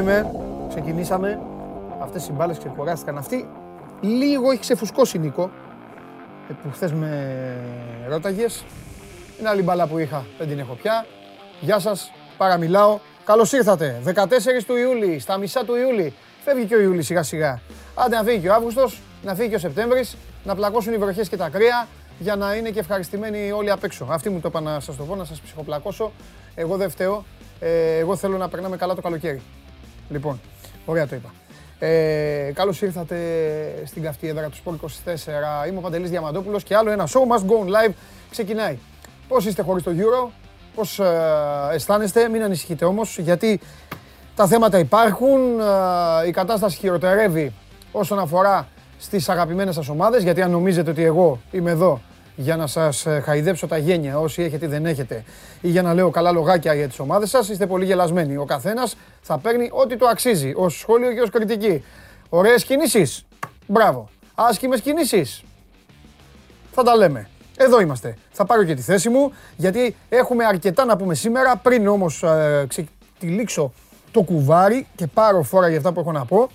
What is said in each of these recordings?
Εδώ είμαι. Ξεκινήσαμε. Αυτές οι μπάλες ξεκουράστηκαν. Αυτή λίγο έχει ξεφουσκώσει Νίκο. ε, Που χθες με ρώταγες. Είναι άλλη μπάλα που είχα. Δεν την έχω πια. Γεια σας. Παραμιλάω. Καλώς ήρθατε. 14 του Ιούλη. Στα μισά του Ιούλη. Φεύγει και ο Ιούλης σιγά σιγά. Άντε να φύγει και ο Αύγουστος. Να φύγει και ο Σεπτέμβρης. Να πλακώσουν οι βροχές και τα κρύα. Για να είναι και ευχαριστημένοι όλοι απ' έξω. Αυτή μου το είπα να σας το πω, να σας ψυχοπλακώσω. Εγώ δεν φταίω. Ε, εγώ θέλω να περνάμε καλά το καλοκαίρι. Λοιπόν, ωραία το είπα. Ε, καλώς ήρθατε στην καυτή έδρα του Sport 24. Είμαι ο Παντελής Διαμαντόπουλος και άλλο ένα show must go on live ξεκινάει. Πώς είστε χωρίς το Euro, πώς ε, αισθάνεστε, μην ανησυχείτε όμως, γιατί τα θέματα υπάρχουν, ε, η κατάσταση χειροτερεύει όσον αφορά στις αγαπημένες σας ομάδες, γιατί αν νομίζετε ότι εγώ είμαι εδώ για να σας ε, χαϊδέψω τα γένια όσοι έχετε ή δεν έχετε ή για να λέω καλά λογάκια για τις ομάδες σας, είστε πολύ γελασμένοι. Ο καθένας θα παίρνει ό,τι του αξίζει, ως σχόλιο και ως κριτική. Ωραίες κινήσεις, μπράβο. Άσχημες κινήσεις, θα τα λέμε. Εδώ είμαστε. Θα πάρω και τη θέση μου, γιατί έχουμε αρκετά να πούμε σήμερα. Πριν όμως ε, ξετυλίξω το κουβάρι και πάρω φόρα για αυτά που έχω να πω,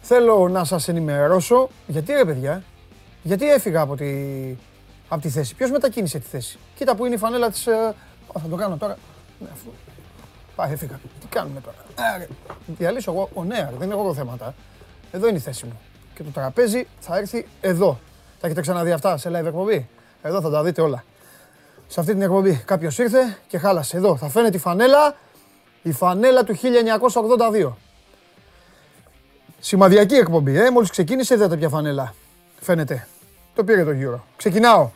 θέλω να σας ενημερώσω, γιατί ρε παιδιά, γιατί έφυγα από τη, από τη θέση. Ποιος μετακίνησε τη θέση. Κοίτα που είναι η φανέλα της... ε, α, θα το κάνω τώρα. Ναι, αφού... Πάει, έφυγα. Τι κάνουμε τώρα. Ε, ρε. Διαλύσω εγώ; Ο ναι, ρε, δεν έχω εγώ θέματα. Εδώ είναι η θέση μου. Και το τραπέζι θα έρθει εδώ. Τα έχετε ξαναδεί αυτά σε live εκπομπή; Εδώ θα τα δείτε όλα. Σε αυτή την εκπομπή κάποιος ήρθε και χάλασε. Εδώ θα φαίνεται η φανέλα. Η φανέλα του 1982. Σημαδιακή εκπομπή, ε. Μόλις ξεκίνησε, είδατε ποια φανέλα. Φαίνεται. Το πήρε το γύρο. Ξεκινάω.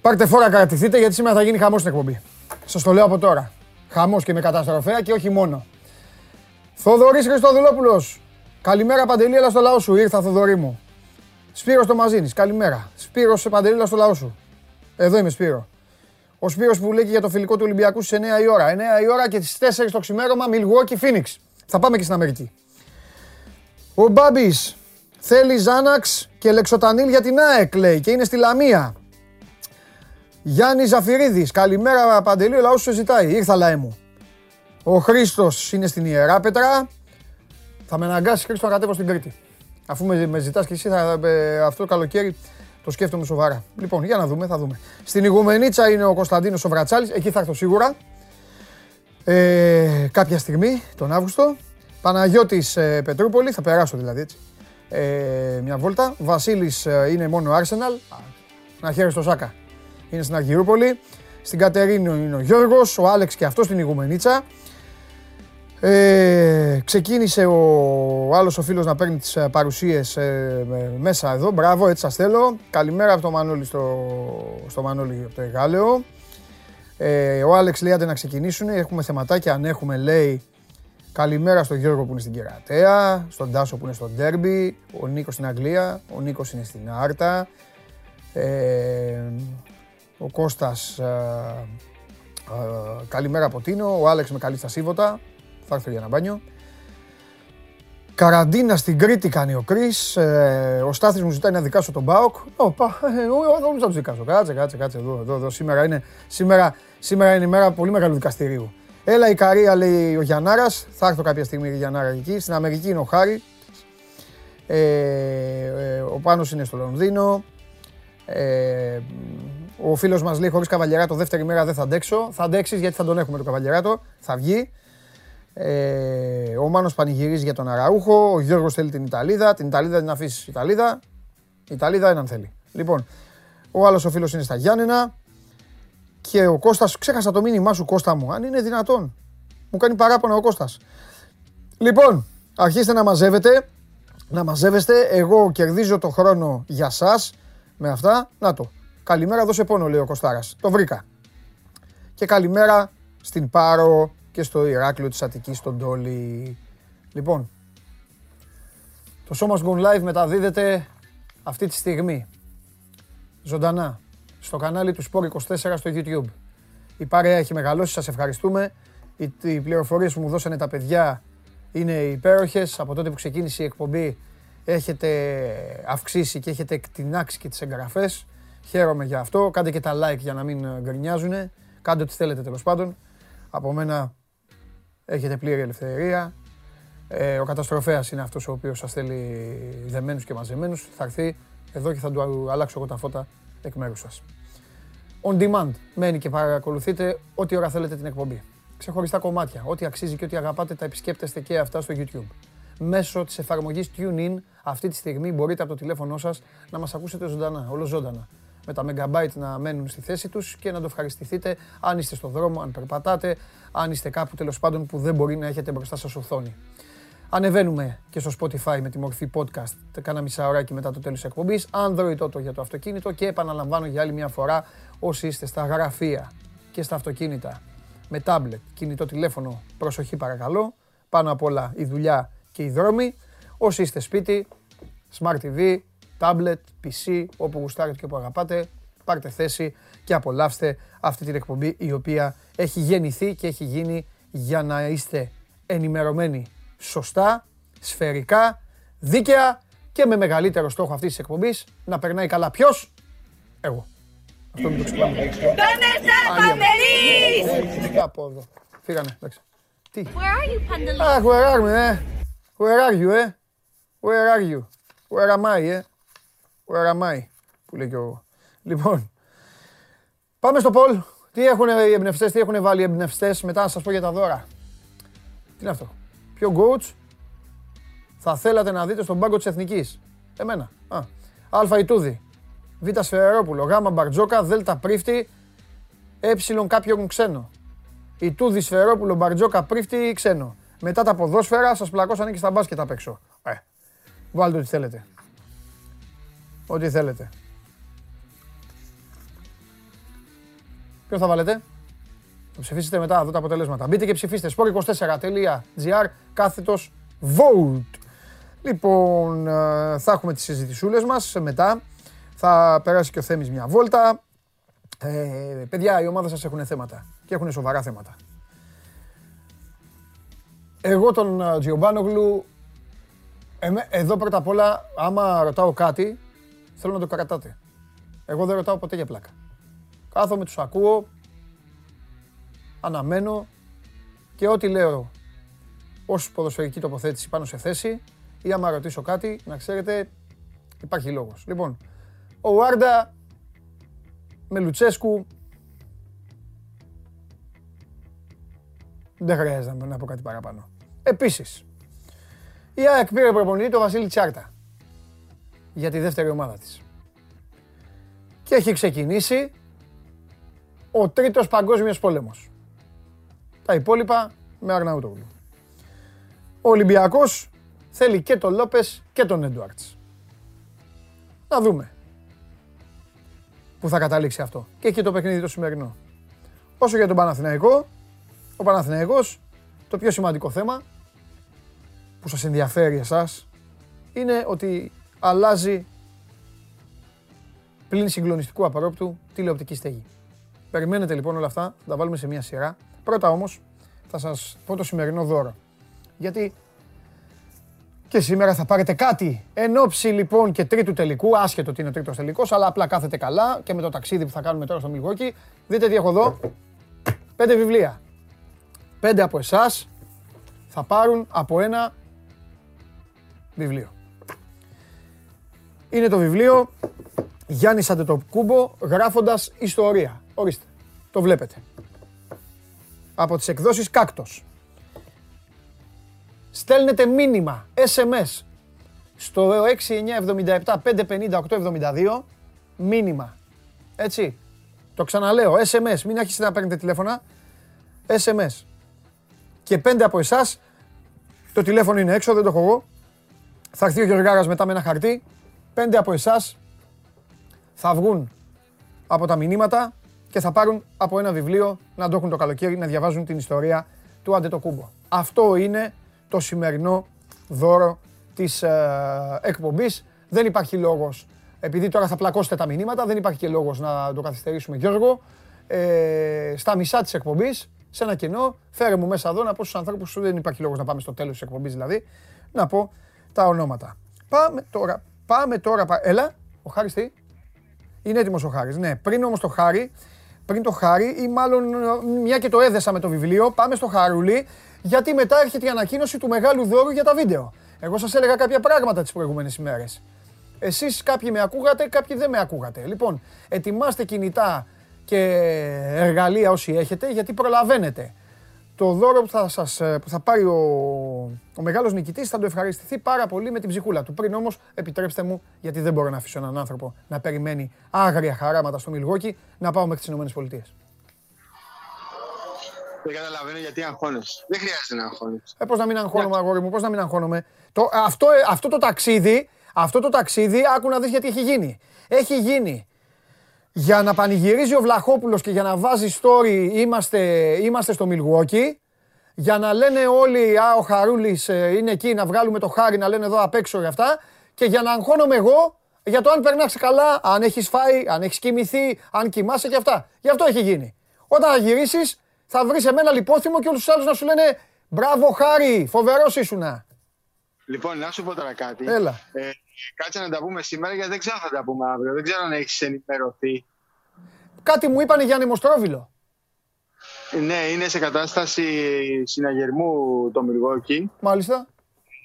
Πάρτε φόρα, κρατηθείτε γιατί σήμερα θα γίνει χαμός στην εκπομπή. Σας το λέω από τώρα. Χαμός και με καταστροφέα και όχι μόνο. Θοδωρής Χριστοδουλόπουλος. Καλημέρα Παντελή, έλα στο λαό σου. Ήρθα, Θοδωρή μου. Σπύρος το Μαζίνη. Καλημέρα. Σπύρος Παντελή, έλα στο λαό σου. Εδώ είμαι, Σπύρο. Ο Σπύρος που λέει και για το φιλικό του Ολυμπιακού στις 9 η ώρα. 9 η ώρα και στις 4 το ξημέρωμα Milwaukee Phoenix. Θα πάμε και στην Αμερική. Ο Μπάμπης θέλει Ζάναξ και Λεξοτανίλ για την ΑΕΚ λέει και είναι στη Λαμία. Γιάννη Ζαφυρίδης, καλημέρα Παντελή, ο λαός σου ζητάει. Ήρθα λαέ μου. Ο Χρήστος είναι στην Ιερά Πετρά. Θα με αναγκάσεις Χρήστο να κατέβω στην Κρήτη. Αφού με, με ζητάς και εσύ, θα, ε, αυτό το καλοκαίρι το σκέφτομαι σοβαρά. Λοιπόν, για να δούμε, θα δούμε. Στην Ιγουμενίτσα είναι ο Κωνσταντίνος ο Βρατσάλης, εκεί θα έρθω σίγουρα. Ε, κάποια στιγμή, τον Αύγουστο. Παναγιώτης ε, Πετρούπολη, θα περάσω δηλαδή έτσι. Ε, μια βόλτα. Βασίλης ε, είναι μόνο Arsenal. Να χαίρεσαι το Σάκα. Είναι στην Αργυρούπολη. Στην Κατερίνο είναι ο Γιώργος, ο Άλεξ και αυτός στην Ιγουμενίτσα. Ε, ξεκίνησε ο άλλος ο φίλος να παίρνει τις ε, παρουσίες ε, με- μέσα εδώ. Μπράβο, έτσι σας θέλω. Καλημέρα από το Μανώλη στο, στο Μανώλη από το Αιγάλεω. Ε, ο Άλεξ λέει άντε να ξεκινήσουν. Έχουμε θεματάκια αν έχουμε λέει. Καλημέρα στον Γιώργο που είναι στην Κερατέα, στον Τάσο που είναι στο Ντέρμπι, ο Νίκος στην Αγγλία, ο Νίκος είναι στην Άρτα. Ε, ο Κώστας, ε, ε, καλημέρα από Τίνο, ο Άλεξ με καλή στα Σίβωτα, θα έρθω για ένα μπάνιο. Καραντίνα στην Κρήτη κάνει ο Κρίς, ε, ο Στάθης μου ζητάει να δικάσω τον ΠΑΟΚ. Ω, πα, ε, εγώ εγώ δεν θα τους δικάσω, κάτσε, κάτσε, κάτσε εδώ, εδώ, εδώ. Σήμερα, είναι, σήμερα, σήμερα είναι η μέρα πολύ μεγάλου δικαστηρίου. Έλα η Καρία λέει ο Γιαννάρας, θα έρθω κάποια στιγμή η Γιαννάρα εκεί. Στην Αμερική είναι ο Χάρη. Ε, ε, ο Πάνος είναι στο Λονδίνο. Ε, ο φίλος μας λέει χωρίς Καβαλιεράτο δεύτερη μέρα δεν θα αντέξω. Θα αντέξεις γιατί θα τον έχουμε το Καβαλιεράτο. Θα βγει. Ε, ο Μάνος πανηγυρίζει για τον Αραούχο. Ο Γιώργος θέλει την Ιταλίδα. Την Ιταλίδα την αφήσεις Ιταλίδα. Η Ιταλίδα έναν θέλει. Λοιπόν, ο άλλος ο φίλος είναι στα Γιάννενα. Και ο Κώστας, ξέχασα το μήνυμά σου Κώστα μου, αν είναι δυνατόν. Μου κάνει παράπονα ο Κώστας. Λοιπόν, αρχίστε να μαζεύετε. Να μαζεύεστε. Εγώ κερδίζω το χρόνο για σας με αυτά. Να το. Καλημέρα, δώσε πόνο, λέει ο Κωστάρας. Το βρήκα. Και καλημέρα στην Πάρο και στο Ηράκλειο της Αττικής, στον Τόλι. Λοιπόν, το Show Must Go Live μεταδίδεται αυτή τη στιγμή. Ζωντανά. Στο κανάλι του Sport 24 στο YouTube. Η παρέα έχει μεγαλώσει, σας ευχαριστούμε. Οι, οι πληροφορίες που μου δώσανε τα παιδιά είναι υπέροχες. Από τότε που ξεκίνησε η εκπομπή έχετε αυξήσει και έχετε εκτινάξει και τις εγγραφές. Χαίρομαι για αυτό. Κάντε και τα like για να μην γκρινιάζουν. Κάντε ό,τι θέλετε τέλος πάντων. Από μένα Έχετε πλήρη ελευθερία. Ε, ο καταστροφέας είναι αυτός ο οποίος σας θέλει δεμένους και μαζεμένους. Θα έρθει εδώ και θα του αλλάξω εγώ τα φώτα εκ μέρους σας. On demand μένει και παρακολουθείτε ό,τι ώρα θέλετε την εκπομπή. Ξεχωριστά κομμάτια. Ό,τι αξίζει και ό,τι αγαπάτε τα επισκέπτεστε και αυτά στο YouTube. Μέσω της εφαρμογής TuneIn αυτή τη στιγμή μπορείτε από το τηλέφωνό σας να μας ακούσετε ζωντανά, ολοζώντανα με τα megabyte να μένουν στη θέση τους και να το ευχαριστηθείτε αν είστε στο δρόμο, αν περπατάτε, αν είστε κάπου τέλος πάντων που δεν μπορεί να έχετε μπροστά σας οθόνη. Ανεβαίνουμε και στο Spotify με τη μορφή podcast, κάνα μισά ωράκι μετά το τέλος της εκπομπής, Android Auto για το αυτοκίνητο και επαναλαμβάνω για άλλη μια φορά όσοι είστε στα γραφεία και στα αυτοκίνητα με tablet, κινητό τηλέφωνο, προσοχή παρακαλώ, πάνω απ' όλα η δουλειά και οι δρόμοι. Όσοι είστε σπίτι, Smart TV, tablet, PC, όπου γουστάρετε και όπου αγαπάτε, πάρτε θέση και απολαύστε αυτή την εκπομπή η οποία έχει γεννηθεί και έχει γίνει για να είστε ενημερωμένοι σωστά, σφαιρικά, δίκαια και με μεγαλύτερο στόχο αυτής της εκπομπής να περνάει καλά. Ποιος; Εγώ. Αυτό μην το ξεχνάμε. ¿Dónde está Pamelis? Από εδώ. Φύγανε, εντάξει. Τι; Where are you, Pandaloo? Αχ, where are we, ε; Where are you, ε; Where are you? Where am I, ε; Where am I? Που λέει και ο... Λοιπόν, πάμε στο Πολ. Τι έχουν οι εμπνευστές, τι έχουν βάλει οι εμπνευστές, μετά να σας πω για τα δώρα. Τι είναι αυτό; Ποιο coach θα θέλατε να δείτε στον πάγκο της Εθνικής; Εμένα. Α. Α Ιτούδη. Β Σφαιρόπουλο. Γ Μπαρτζόκα. Δ Πρίφτη. Ε κάποιον ξένο. Ιτούδη Σφαιρόπουλο. Μπαρτζόκα Πρίφτη ξένο. Μετά τα ποδόσφαιρα σας πλακώσανε και στα μπάσκετ απ' έξω. Ε, βάλτε ό,τι θέλετε. Ό,τι θέλετε. Ποιο θα βάλετε; Θα ψηφίσετε μετά, δω τα αποτελέσματα. Μπείτε και ψηφίστε. sport24.gr κάθετος vote. Λοιπόν, ε, θα έχουμε τις συζητησούλες μας μετά. Θα περάσει και ο Θέμης μια βόλτα. Ε, παιδιά, οι ομάδες σας έχουν θέματα και έχουν σοβαρά θέματα. Εγώ τον ε, Τζιομπάνογλου, εμέ- εδώ πρώτα απ' όλα, άμα ρωτάω κάτι, θέλω να το κρατάτε. Εγώ δεν ρωτάω ποτέ για πλάκα. Κάθομαι, τους ακούω, αναμένω και ό,τι λέω ως ποδοσφαιρική τοποθέτηση πάνω σε θέση ή άμα ρωτήσω κάτι, να ξέρετε, υπάρχει λόγος. Λοιπόν, ο Βάρντα με Λουτσέσκου δεν χρειάζεται να- να πω κάτι παραπάνω. Επίσης, η ΑΕΚ πήρε προπονητή το Βασίλη Τσάρτα για τη δεύτερη ομάδα της. Και έχει ξεκινήσει ο τρίτος παγκόσμιος πόλεμος. Τα υπόλοιπα με Αρναούτογλου. Ο Ολυμπιακός θέλει και τον Λόπες και τον Έντουαρτς. Να δούμε που θα καταλήξει αυτό. Και έχει και το παιχνίδι το σημερινό. Όσο για τον Παναθηναϊκό, ο Παναθηναϊκός, το πιο σημαντικό θέμα που σας ενδιαφέρει εσάς, είναι ότι αλλάζει πλην συγκλονιστικού απαρόπτου τηλεοπτική στέγη. Περιμένετε λοιπόν όλα αυτά, θα τα βάλουμε σε μια σειρά. Πρώτα όμως θα σας πω το σημερινό δώρο. Γιατί και σήμερα θα πάρετε κάτι εν ώψη λοιπόν και τρίτου τελικού, άσχετο ότι είναι ο τρίτος τελικός, αλλά απλά κάθετε καλά και με το ταξίδι που θα κάνουμε τώρα στο Μιλγόκι. Δείτε τι έχω εδώ. Πέντε βιβλία. Πέντε από εσάς θα πάρουν από ένα βιβλίο. Είναι το βιβλίο Γιάννης Αντετοκούμπο γράφοντας ιστορία. Ορίστε, το βλέπετε. Από τις εκδόσεις Κάκτος. Στέλνετε μήνυμα, SMS, στο 6977 550 872, μήνυμα. Έτσι. Το ξαναλέω, SMS, μην αρχίσετε να παίρνετε τηλέφωνα. SMS. Και πέντε από εσάς, το τηλέφωνο είναι έξω, δεν το έχω εγώ. Θα έρθει ο Γεωργάρας μετά με ένα χαρτί. Πέντε από εσάς θα βγουν από τα μηνύματα και θα πάρουν από ένα βιβλίο να το έχουν το καλοκαίρι να διαβάζουν την ιστορία του Αντετοκούμπο. Αυτό είναι το σημερινό δώρο της ε, εκπομπής. Δεν υπάρχει λόγος, επειδή τώρα θα πλακώσετε τα μηνύματα, δεν υπάρχει και λόγος να το καθυστερήσουμε Γιώργο. Ε, στα μισά της εκπομπής, σε ένα κενό, φέρε μου μέσα εδώ να πω στους ανθρώπους σου δεν υπάρχει λόγος να πάμε στο τέλος της εκπομπής δηλαδή, να πω τα ονόματα. Πάμε τώρα, πάμε τώρα, πα- έλα, ο Χάρης τι, είναι έτοιμος ο Χάρης, ναι. Πριν όμως το Χάρη, πριν το Χάρη ή μάλλον ε, μια και το έδεσα με το βιβλίο, πάμε στο Χαρούλι γιατί μετά έρχεται η ανακοίνωση του μεγάλου δώρου για τα βίντεο. Εγώ σας έλεγα κάποια πράγματα τις προηγούμενες ημέρες. Εσείς κάποιοι με ακούγατε, κάποιοι δεν με ακούγατε. Λοιπόν, ετοιμάστε κινητά και εργαλεία όσοι έχετε, γιατί προλαβαίνετε. Το δώρο που θα, σας, που θα πάρει ο, ο μεγάλος νικητής θα το ευχαριστηθεί πάρα πολύ με την ψυχούλα του. Πριν όμως, επιτρέψτε μου, γιατί δεν μπορώ να αφήσω έναν άνθρωπο να περιμένει άγρια χαράματα στο Μιλγόκι, να πάω μέχρι τις ΗΠΑ. Δεν καταλαβαίνω γιατί αγχώνεσαι. Δεν χρειάζεται να αγχώνεσαι. Ε, πώς να μην αγχώνομαι, αγόρι μου, πώς να μην αγχώνομαι. Το, αυτό, αυτό το ταξίδι, αυτό το ταξίδι, άκου να δεις γιατί έχει γίνει. Έχει γίνει για να πανηγυρίζει ο Βλαχόπουλος και για να βάζει story είμαστε, είμαστε στο Μιλγουόκι, για να λένε όλοι, α, ο Χαρούλης ε, είναι εκεί, να βγάλουμε το χάρι, να λένε εδώ απ' έξω για αυτά, και για να αγχώνομαι εγώ για το αν περνάς καλά, αν έχεις φάει, αν έχεις κοιμηθεί, αν κοιμάσαι και αυτά. Γι' αυτό έχει γίνει. Όταν θα γυρίσεις, θα βρεις εμένα λιπόθυμο και όλους τους άλλους να σου λένε «Μπράβο Χάρη, φοβερός ήσουνα». Λοιπόν, να σου πω τώρα κάτι. Έλα. Ε, κάτσε να τα πούμε σήμερα γιατί δεν ξέρω αν θα τα πούμε αύριο. Δεν ξέρω αν έχεις ενημερωθεί. Κάτι μου είπανε για ανεμοστρόβιλο. Ναι, είναι σε κατάσταση συναγερμού το Μιλγόκι. Μάλιστα.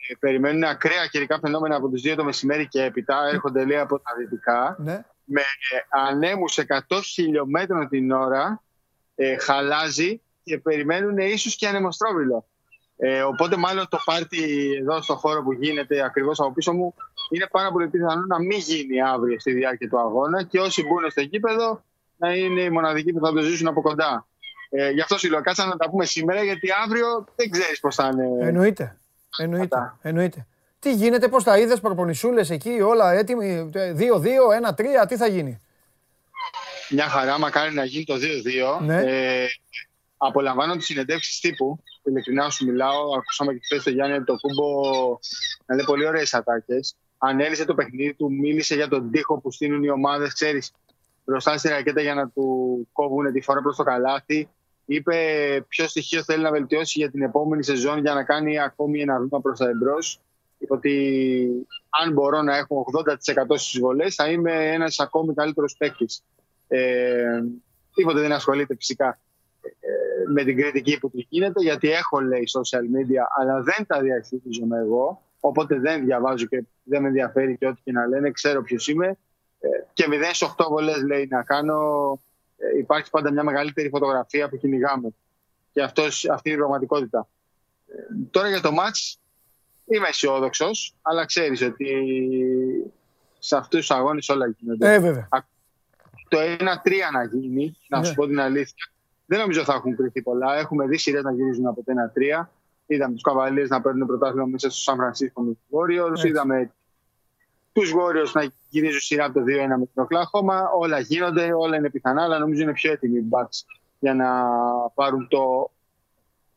Ε, Περιμένουν ακραία καιρικά φαινόμενα από τις 2 το μεσημέρι και έπειτα. Έρχονται λέει από τα δυτικά. Ναι. Με ανέμους 100 χιλιόμετρων την ώρα. Ε, χαλάζει και περιμένουν ίσως και ανεμοστρόβιλο. Ε, οπότε μάλλον το πάρτι εδώ στο χώρο που γίνεται ακριβώς από πίσω μου είναι πάρα πολύ πιθανό να μην γίνει αύριο στη διάρκεια του αγώνα και όσοι μπουν στο γήπεδο να είναι οι μοναδικοί που θα το ζήσουν από κοντά. Ε, γι' αυτό σου λέω, κάτσα να τα πούμε σήμερα γιατί αύριο δεν ξέρεις πώς θα είναι. Εννοείται. Εννοείται. Αυτά. Εννοείται. Τι γίνεται, πώς τα είδες, προπονησούλες εκεί, όλα έτοιμοι, 2-2, 1-3, τι θα γίνει; Μια χαρά, μακάρι να γίνει το 2-2. Ναι. Ε, απολαμβάνω τις συνεντεύξεις τύπου. Ειλικρινά σου μιλάω. Ακούσαμε και χθες το Γιάννη το κούμπο να λέει πολύ ωραίες ατάκες. Ανέλησε το παιχνίδι του, μίλησε για τον τοίχο που στείλουν οι ομάδες, ξέρεις, μπροστά στη ρακέτα για να του κόβουν τη φορά προς το καλάθι. Είπε ποιο στοιχείο θέλει να βελτιώσει για την επόμενη σεζόν για να κάνει ακόμη ένα βήμα προς τα εμπρός. Είπε ότι αν μπορώ να έχω 80% στις βολές θα είμαι ένας ακόμη καλύτερος παίκτης. Ε, τίποτε δεν ασχολείται φυσικά ε, με την κριτική που του γίνεται, γιατί έχω λέει social media, αλλά δεν τα διαχειρίζομαι εγώ. Οπότε δεν διαβάζω και δεν με ενδιαφέρει και ό,τι και να λένε. Ξέρω ποιος είμαι. Ε, και 0 σε 8 βολές λέει να κάνω. Ε, υπάρχει πάντα μια μεγαλύτερη φωτογραφία που κυνηγάμε. Και αυτός, αυτή είναι η πραγματικότητα. Ε, τώρα για το match είμαι αισιόδοξος, αλλά ξέρεις ότι σε αυτούς τους αγώνες όλα γίνονται. Ε, βέβαια. Το 1-3 να γίνει, να Ναι. σου πω την αλήθεια, δεν νομίζω θα έχουν κρυφτεί πολλά. Έχουμε δει σειρές να γυρίζουν από το 1-3. Είδαμε τους Καβαλίε να παίρνουν πρωτάθλημα μέσα στο Σαν Φρανσίσκο με τους Warriors. Έτσι. Είδαμε τους Warriors να γυρίζουν σειρά από το 2-1 με την Οκλάχωμα. Όλα γίνονται, όλα είναι πιθανά, αλλά νομίζω είναι πιο έτοιμοι οι Bucks για να πάρουν το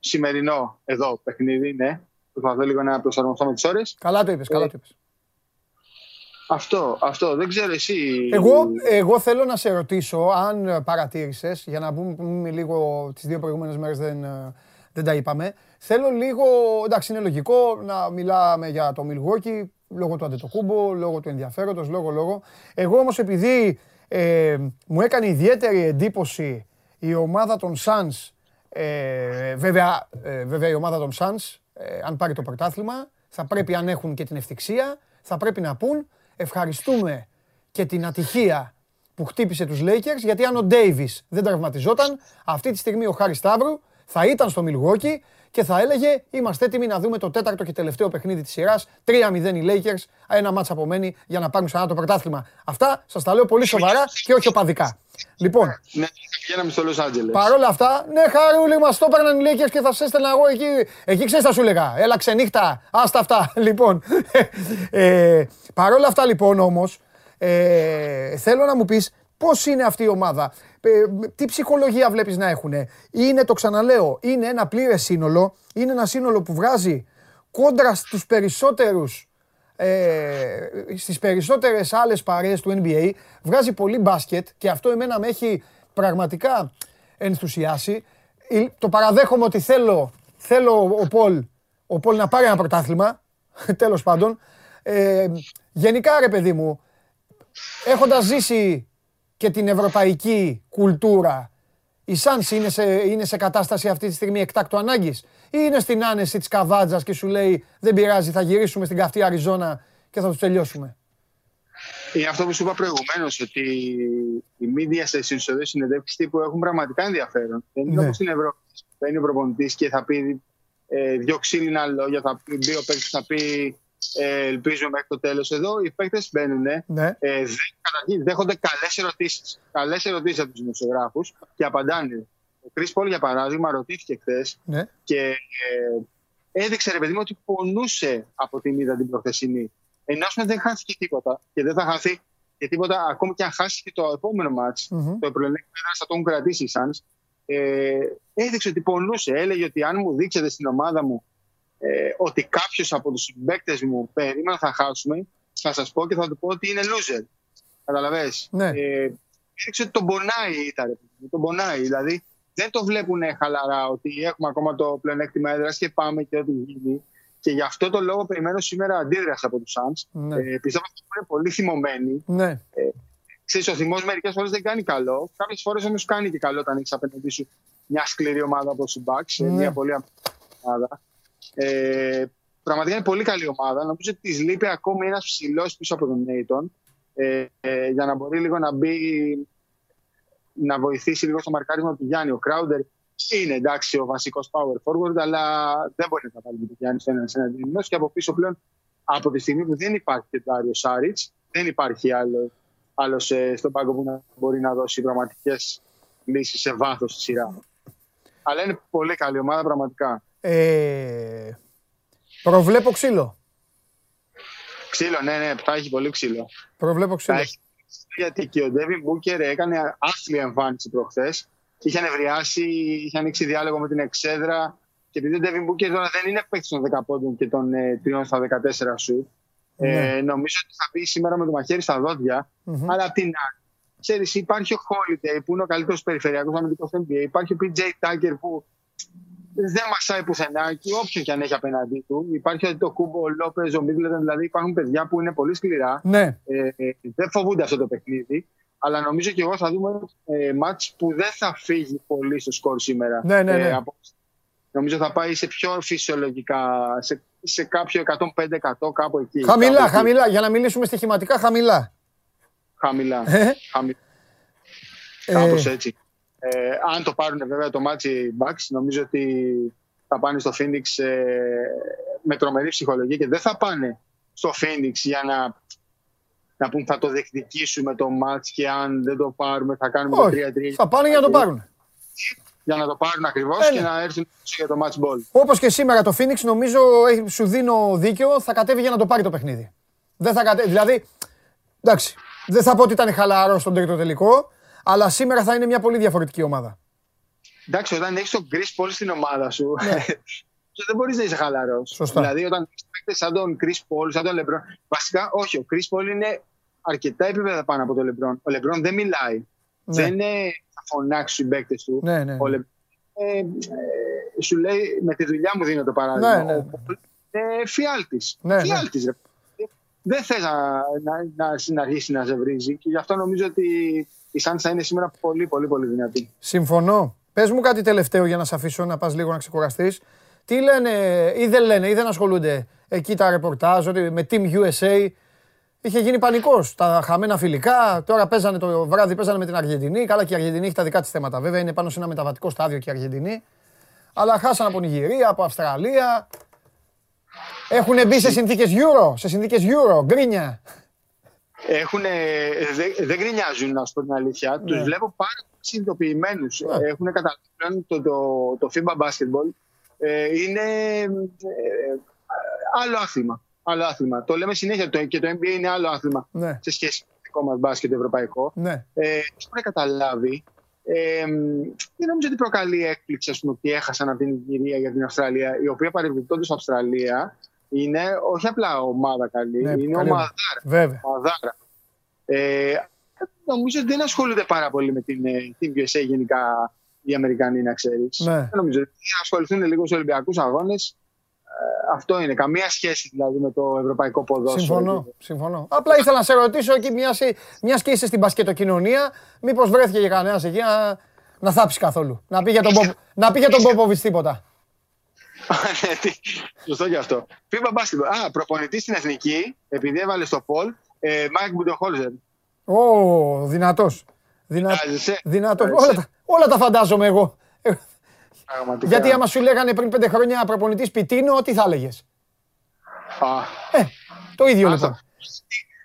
σημερινό εδώ παιχνίδι. Ναι, προσπαθώ λίγο να προσαρμοστώ με τις ώρες. Καλά το είπες, καλά το είπες. Αυτό, αυτό. Δεν ξέρω εσύ. Εγώ, εγώ θέλω να σε ρωτήσω αν παρατήρησες, για να πούμε, πούμε λίγο τις δύο προηγούμενες μέρες δεν, ε, δεν τα είπαμε. Θέλω λίγο, εντάξει είναι λογικό να μιλάμε για το Milwaukee, λόγω του Αντετοκούμπο, λόγω του ενδιαφέροντος, λόγω λόγω. Εγώ όμως επειδή ε, μου έκανε ιδιαίτερη εντύπωση η ομάδα των Suns, ε, βέβαια, ε, βέβαια η ομάδα των Suns, ε, αν πάρει το πρωτάθλημα, θα πρέπει αν έχουν και την ευτυχία, θα πρέπει να πούν ευχαριστούμε και την ατυχία που χτύπησε τους Lakers, γιατί αν ο Ντέιβις δεν τραυματιζόταν, αυτή τη στιγμή ο Χάρης Σταύρου θα ήταν στο Milwaukee και θα έλεγε είμαστε έτοιμοι να δούμε το τέταρτο και τελευταίο παιχνίδι της σειράς, 3-0 οι Lakers, ένα μάτς απομένει για να πάρουν ξανά το πρωτάθλημα. Αυτά σας τα λέω πολύ σοβαρά και όχι οπαδικά. Λοιπόν, Ναι, πηγαίναμε στο Los Angeles. Παρ' όλα αυτά, ναι, χαρούλη μας το έπαιρναν οι Lakers και θα σε έστελνα εγώ εκεί. Εκεί ξέρεις, θα σου έλεγα. Έλα ξενύχτα, άστα αυτά. Λοιπόν, ε, παρ' όλα αυτά λοιπόν όμως, ε, θέλω να μου πεις πώς είναι αυτή η ομάδα; Ε, τι ψυχολογία βλέπεις να έχουν. Είναι, το ξαναλέω, είναι ένα πλήρες σύνολο. Είναι ένα σύνολο που βγάζει κόντρα στους περισσότερους ε, στις περισσότερες άλλες παρέες του NBA βγάζει πολύ μπάσκετ και αυτό εμένα με έχει πραγματικά ενθουσιάσει. Ε, Το παραδέχομαι ότι θέλω, θέλω ο Πολ, ο Πολ να πάρει ένα πρωτάθλημα, τέλος πάντων. Ε, γενικά ρε παιδί μου, έχοντας ζήσει και την ευρωπαϊκή κουλτούρα οι Suns είναι σε, είναι σε κατάσταση αυτή τη στιγμή εκτάκτου ανάγκης, ή είναι στην άνεση της καβάτζας και σου λέει Δεν πειράζει, θα γυρίσουμε στην καυτή Αριζόνα και θα τους τελειώσουμε. Είναι αυτό που σου είπα προηγουμένως, ότι οι media σε ισοδέ συνεντεύξεις τύπου έχουν πραγματικά ενδιαφέρον. Δεν είναι Ναι. όπως στην Ευρώπη. Μπαίνει ο προπονητής και θα πει ε, δύο ξύλινα λόγια, θα πει, μπει ο παίκτη, θα πει ε, ελπίζουμε μέχρι το τέλος. Εδώ οι παίκτες μπαίνουν, ε, Ναι. δε, καταρχήν δέχονται καλές ερωτήσεις. Καλές ερωτήσεις από τους δημοσιογράφους και απαντάνε. Ο Κρι Πολ, για παράδειγμα, ρωτήθηκε χθες ναι. και ε, έδειξε ρε παιδί μου ότι πονούσε από την είδα την προχθεσινή. Ενώ ας πούμε, δεν χάθηκε τίποτα και δεν θα χαθεί και τίποτα ακόμη και αν χάσει και το επόμενο μάτς, Μμμ. το προλέκτημα θα το έχουν κρατήσει οι Suns, ε, έδειξε ότι πονούσε. Έλεγε ότι αν μου δείξετε στην ομάδα μου ε, ότι κάποιος από τους συμπαίκτες μου περίμενα θα χάσουμε, θα σας πω και θα του πω ότι είναι loser. Καταλαβες; Ναι. Ε, έδειξε ότι τον πονάει η ήττα, ρε παιδί μου, τον πονάει. Δηλαδή δεν το βλέπουν χαλαρά ότι έχουμε ακόμα το πλεονέκτημα έδρας και πάμε και ό,τι γίνει. Και γι' αυτό το λόγο περιμένω σήμερα αντίδραση από τους Suns. Ναι. Ε, πιστεύω ότι είναι πολύ θυμωμένοι. ναι. Ξέρεις, ο θυμός μερικές φορές δεν κάνει καλό. Κάποιες φορές όμως κάνει και καλό όταν έχεις απέναντί σου μια σκληρή ομάδα όπως η Bucks, Ναι. μια πολύ απλή ομάδα. Ε, πραγματικά είναι πολύ καλή ομάδα. Νομίζω ότι της λείπει ακόμη ένας ψηλός πίσω από τον Νέιτον ε, ε, για να μπορεί λίγο να μπει να βοηθήσει λίγο στο μαρκάρισμα του Γιάννη. Ο Crowder είναι εντάξει ο βασικός power forward, αλλά δεν μπορεί να τα βάλει με τον Γιάννη στο ένα εναντίον ενός. Και από πίσω πλέον από τη στιγμή που δεν υπάρχει και ο Άριο Σάριτς, δεν υπάρχει άλλο άλλος ε, στον πάγκο που να μπορεί να δώσει πραγματικές λύσεις σε βάθος στη σειρά. Αλλά είναι πολύ καλή ομάδα πραγματικά. Ε, προβλέπω ξύλο. Ξύλο, ναι, ναι, θα έχει πολύ ξύλο. Προβλέπω Θα ξύλο. έχει, γιατί και ο Ντέβιν Μπούκερ έκανε άθλια εμφάνιση προχθές. Είχε νευριάσει, είχε ανοίξει διάλογο με την εξέδρα. Και επειδή ο Ντέβιν Μπούκερ τώρα δεν είναι παίκτης των 10 πόντων και των ε, 3 στα 14 σου, ε, Ναι. νομίζω ότι θα μπει σήμερα με το μαχαίρι στα δόντια. Μμμ. Αλλά απ' την άλλη, ξέρεις, υπάρχει ο Holiday που είναι ο καλύτερος περιφερειακός αμυντικό NBA. Υπάρχει ο PJ Tucker που δεν μασάει πουθενά και όποιον και αν έχει απέναντί του. Υπάρχει το Κούμπο, ο Λόπες, ο Μίτλετον, δηλαδή υπάρχουν παιδιά που είναι πολύ σκληρά. Ναι. Ε, ε, δεν φοβούνται αυτό το παιχνίδι. Αλλά νομίζω και εγώ θα δούμε ε, ματς που δεν θα φύγει πολύ στο σκορ σήμερα. Ναι, ναι, ναι. Ε, από- νομίζω θα πάει σε πιο φυσιολογικά, σε, σε κάποιο 105% κάπου εκεί. κάπου Χαμηλά, εκεί. χαμηλά. Για να μιλήσουμε στοιχηματικά, χαμηλά. Χαμηλά. Ε, Χαμηλά. ε, Κάπως έτσι. Ε, αν το πάρουν βέβαια το ματς οι Bucks, νομίζω ότι θα πάνε στο Phoenix ε, με τρομερή ψυχολογία και δεν θα πάνε στο Phoenix για να, να πούν θα το διεκδικήσουμε το μάτς και αν δεν το πάρουμε θα κάνουμε το 3-3 Όχι, θα πάνε για να το πάρουν. για να το πάρουν ακριβώς Ε, ναι. και να έρθουν πίσω για το match ball. Όπως και σήμερα το Phoenix, νομίζω έχει- σου δίνω δίκιο, θα κατέβει για να το πάρει το παιχνίδι. Δεν θα κατέβει. Δηλαδή, εντάξει, δεν θα πω ότι ήταν χαλαρό στον τρίτο τελικό, αλλά σήμερα θα είναι μια πολύ διαφορετική ομάδα. Εντάξει, όταν έχεις τον Chris Paul στην ομάδα σου, δεν μπορείς να είσαι χαλαρός. Ναι. Σωστά. Δηλαδή, όταν έχεις παίκτες σαν τον Chris Paul, σαν τον LeBron. Βασικά, όχι, ο Chris Paul είναι αρκετά επίπεδα πάνω από τον LeBron. Ο LeBron δεν μιλάει. Ναι. Δεν ε, θα φωνάξει του παίκτες του. Ναι, ναι. Ο ναι. LeBron ε, ε, σου λέει με τη δουλειά μου δίνω το παράδειγμα. Ναι, ναι, ναι. Ο Paul είναι φιάλτης. Ναι, ναι. φιάλτης, ρε. Δεν θε να, να, να, να αρχίσει να ζευρίζει και γι' αυτό νομίζω ότι η Suns θα είναι σήμερα πολύ, πολύ, πολύ δυνατή. Συμφωνώ. Πες μου κάτι τελευταίο για να σε αφήσω να πας λίγο να ξεκουραστείς. Τι λένε ή δεν λένε ή δεν ασχολούνται εκεί τα ρεπορτάζ ότι με Team USA είχε γίνει πανικός. Τα χαμένα φιλικά. Τώρα παίζανε το βράδυ παίζανε με την Αργεντινή. Καλά και η Αργεντινή έχει τα δικά της θέματα βέβαια. Είναι πάνω σε ένα μεταβατικό στάδιο και η Αργεντινή. Αλλά χάσαν από Νιγηρία, από Αυστραλία. Έχουν μπει σε συνθήκες Euro. Σε συνθήκες Euro. Γκρίνια. Έχουν, δεν, δεν γκρινιάζουν, να σου πω την αλήθεια. Ναι. Τους βλέπω πάρα πολύ συνειδητοποιημένους. Ναι. Έχουν καταλάβει πλέον το, το, το FIBA Basketball ε, είναι ε, άλλο άθλημα. Άλλο άθλημα. Το λέμε συνέχεια το, και το NBA είναι άλλο άθλημα Ναι, σε σχέση με το δικό μας μπάσκετ ευρωπαϊκό. ναι. Ε, έχουν καταλάβει. Ε, δεν νομίζω ότι προκαλεί έκπληξη ας πούμε, ότι έχασαν από την Ιγυρία για την Αυστραλία, η οποία παρεμπιπτόντως Αυστραλία είναι όχι απλά ομάδα καλή, Ναι, είναι καλή ομαδάρα. Βέβαια. ομαδάρα. Ε, νομίζω ότι δεν ασχολούνται πάρα πολύ με την ε, Team USA γενικά οι Αμερικανοί, να ξέρεις. Ναι. Δεν νομίζω ότι ασχοληθούν λίγο στους Ολυμπιακούς Αγώνες. Ε, αυτό είναι. Καμία σχέση δηλαδή με το ευρωπαϊκό ποδόσφαιρο. Συμφωνώ, συμφωνώ. Απλά ήθελα να σε ρωτήσω εκεί, μιας, μιας και είσαι στην πασκετοκοινωνία, μήπως βρέθηκε και κανένας εκεί να, να θάψει καθόλου. Να πει για τον, Ποπ- να πει για τον Πόποβιτς τίποτα. Ναι, τι- Σωστό γι' αυτό. FIBA Basketball. Α, προπονητής στην εθνική, επειδή έβαλες το poll, ε, Μάικ Μπουντενχόλζερ. Ω, δυνατός. Δυνα... Φαντάζεσαι. Δυνατός. Φαντάζεσαι. Όλα, τα, όλα τα φαντάζομαι εγώ. Ε, Πραγματικά. Γιατί άμα σου λέγανε πριν πέντε χρόνια προπονητής Πιτίνο, τι θα έλεγες; Α, Ε, το ίδιο άστο. λοιπόν.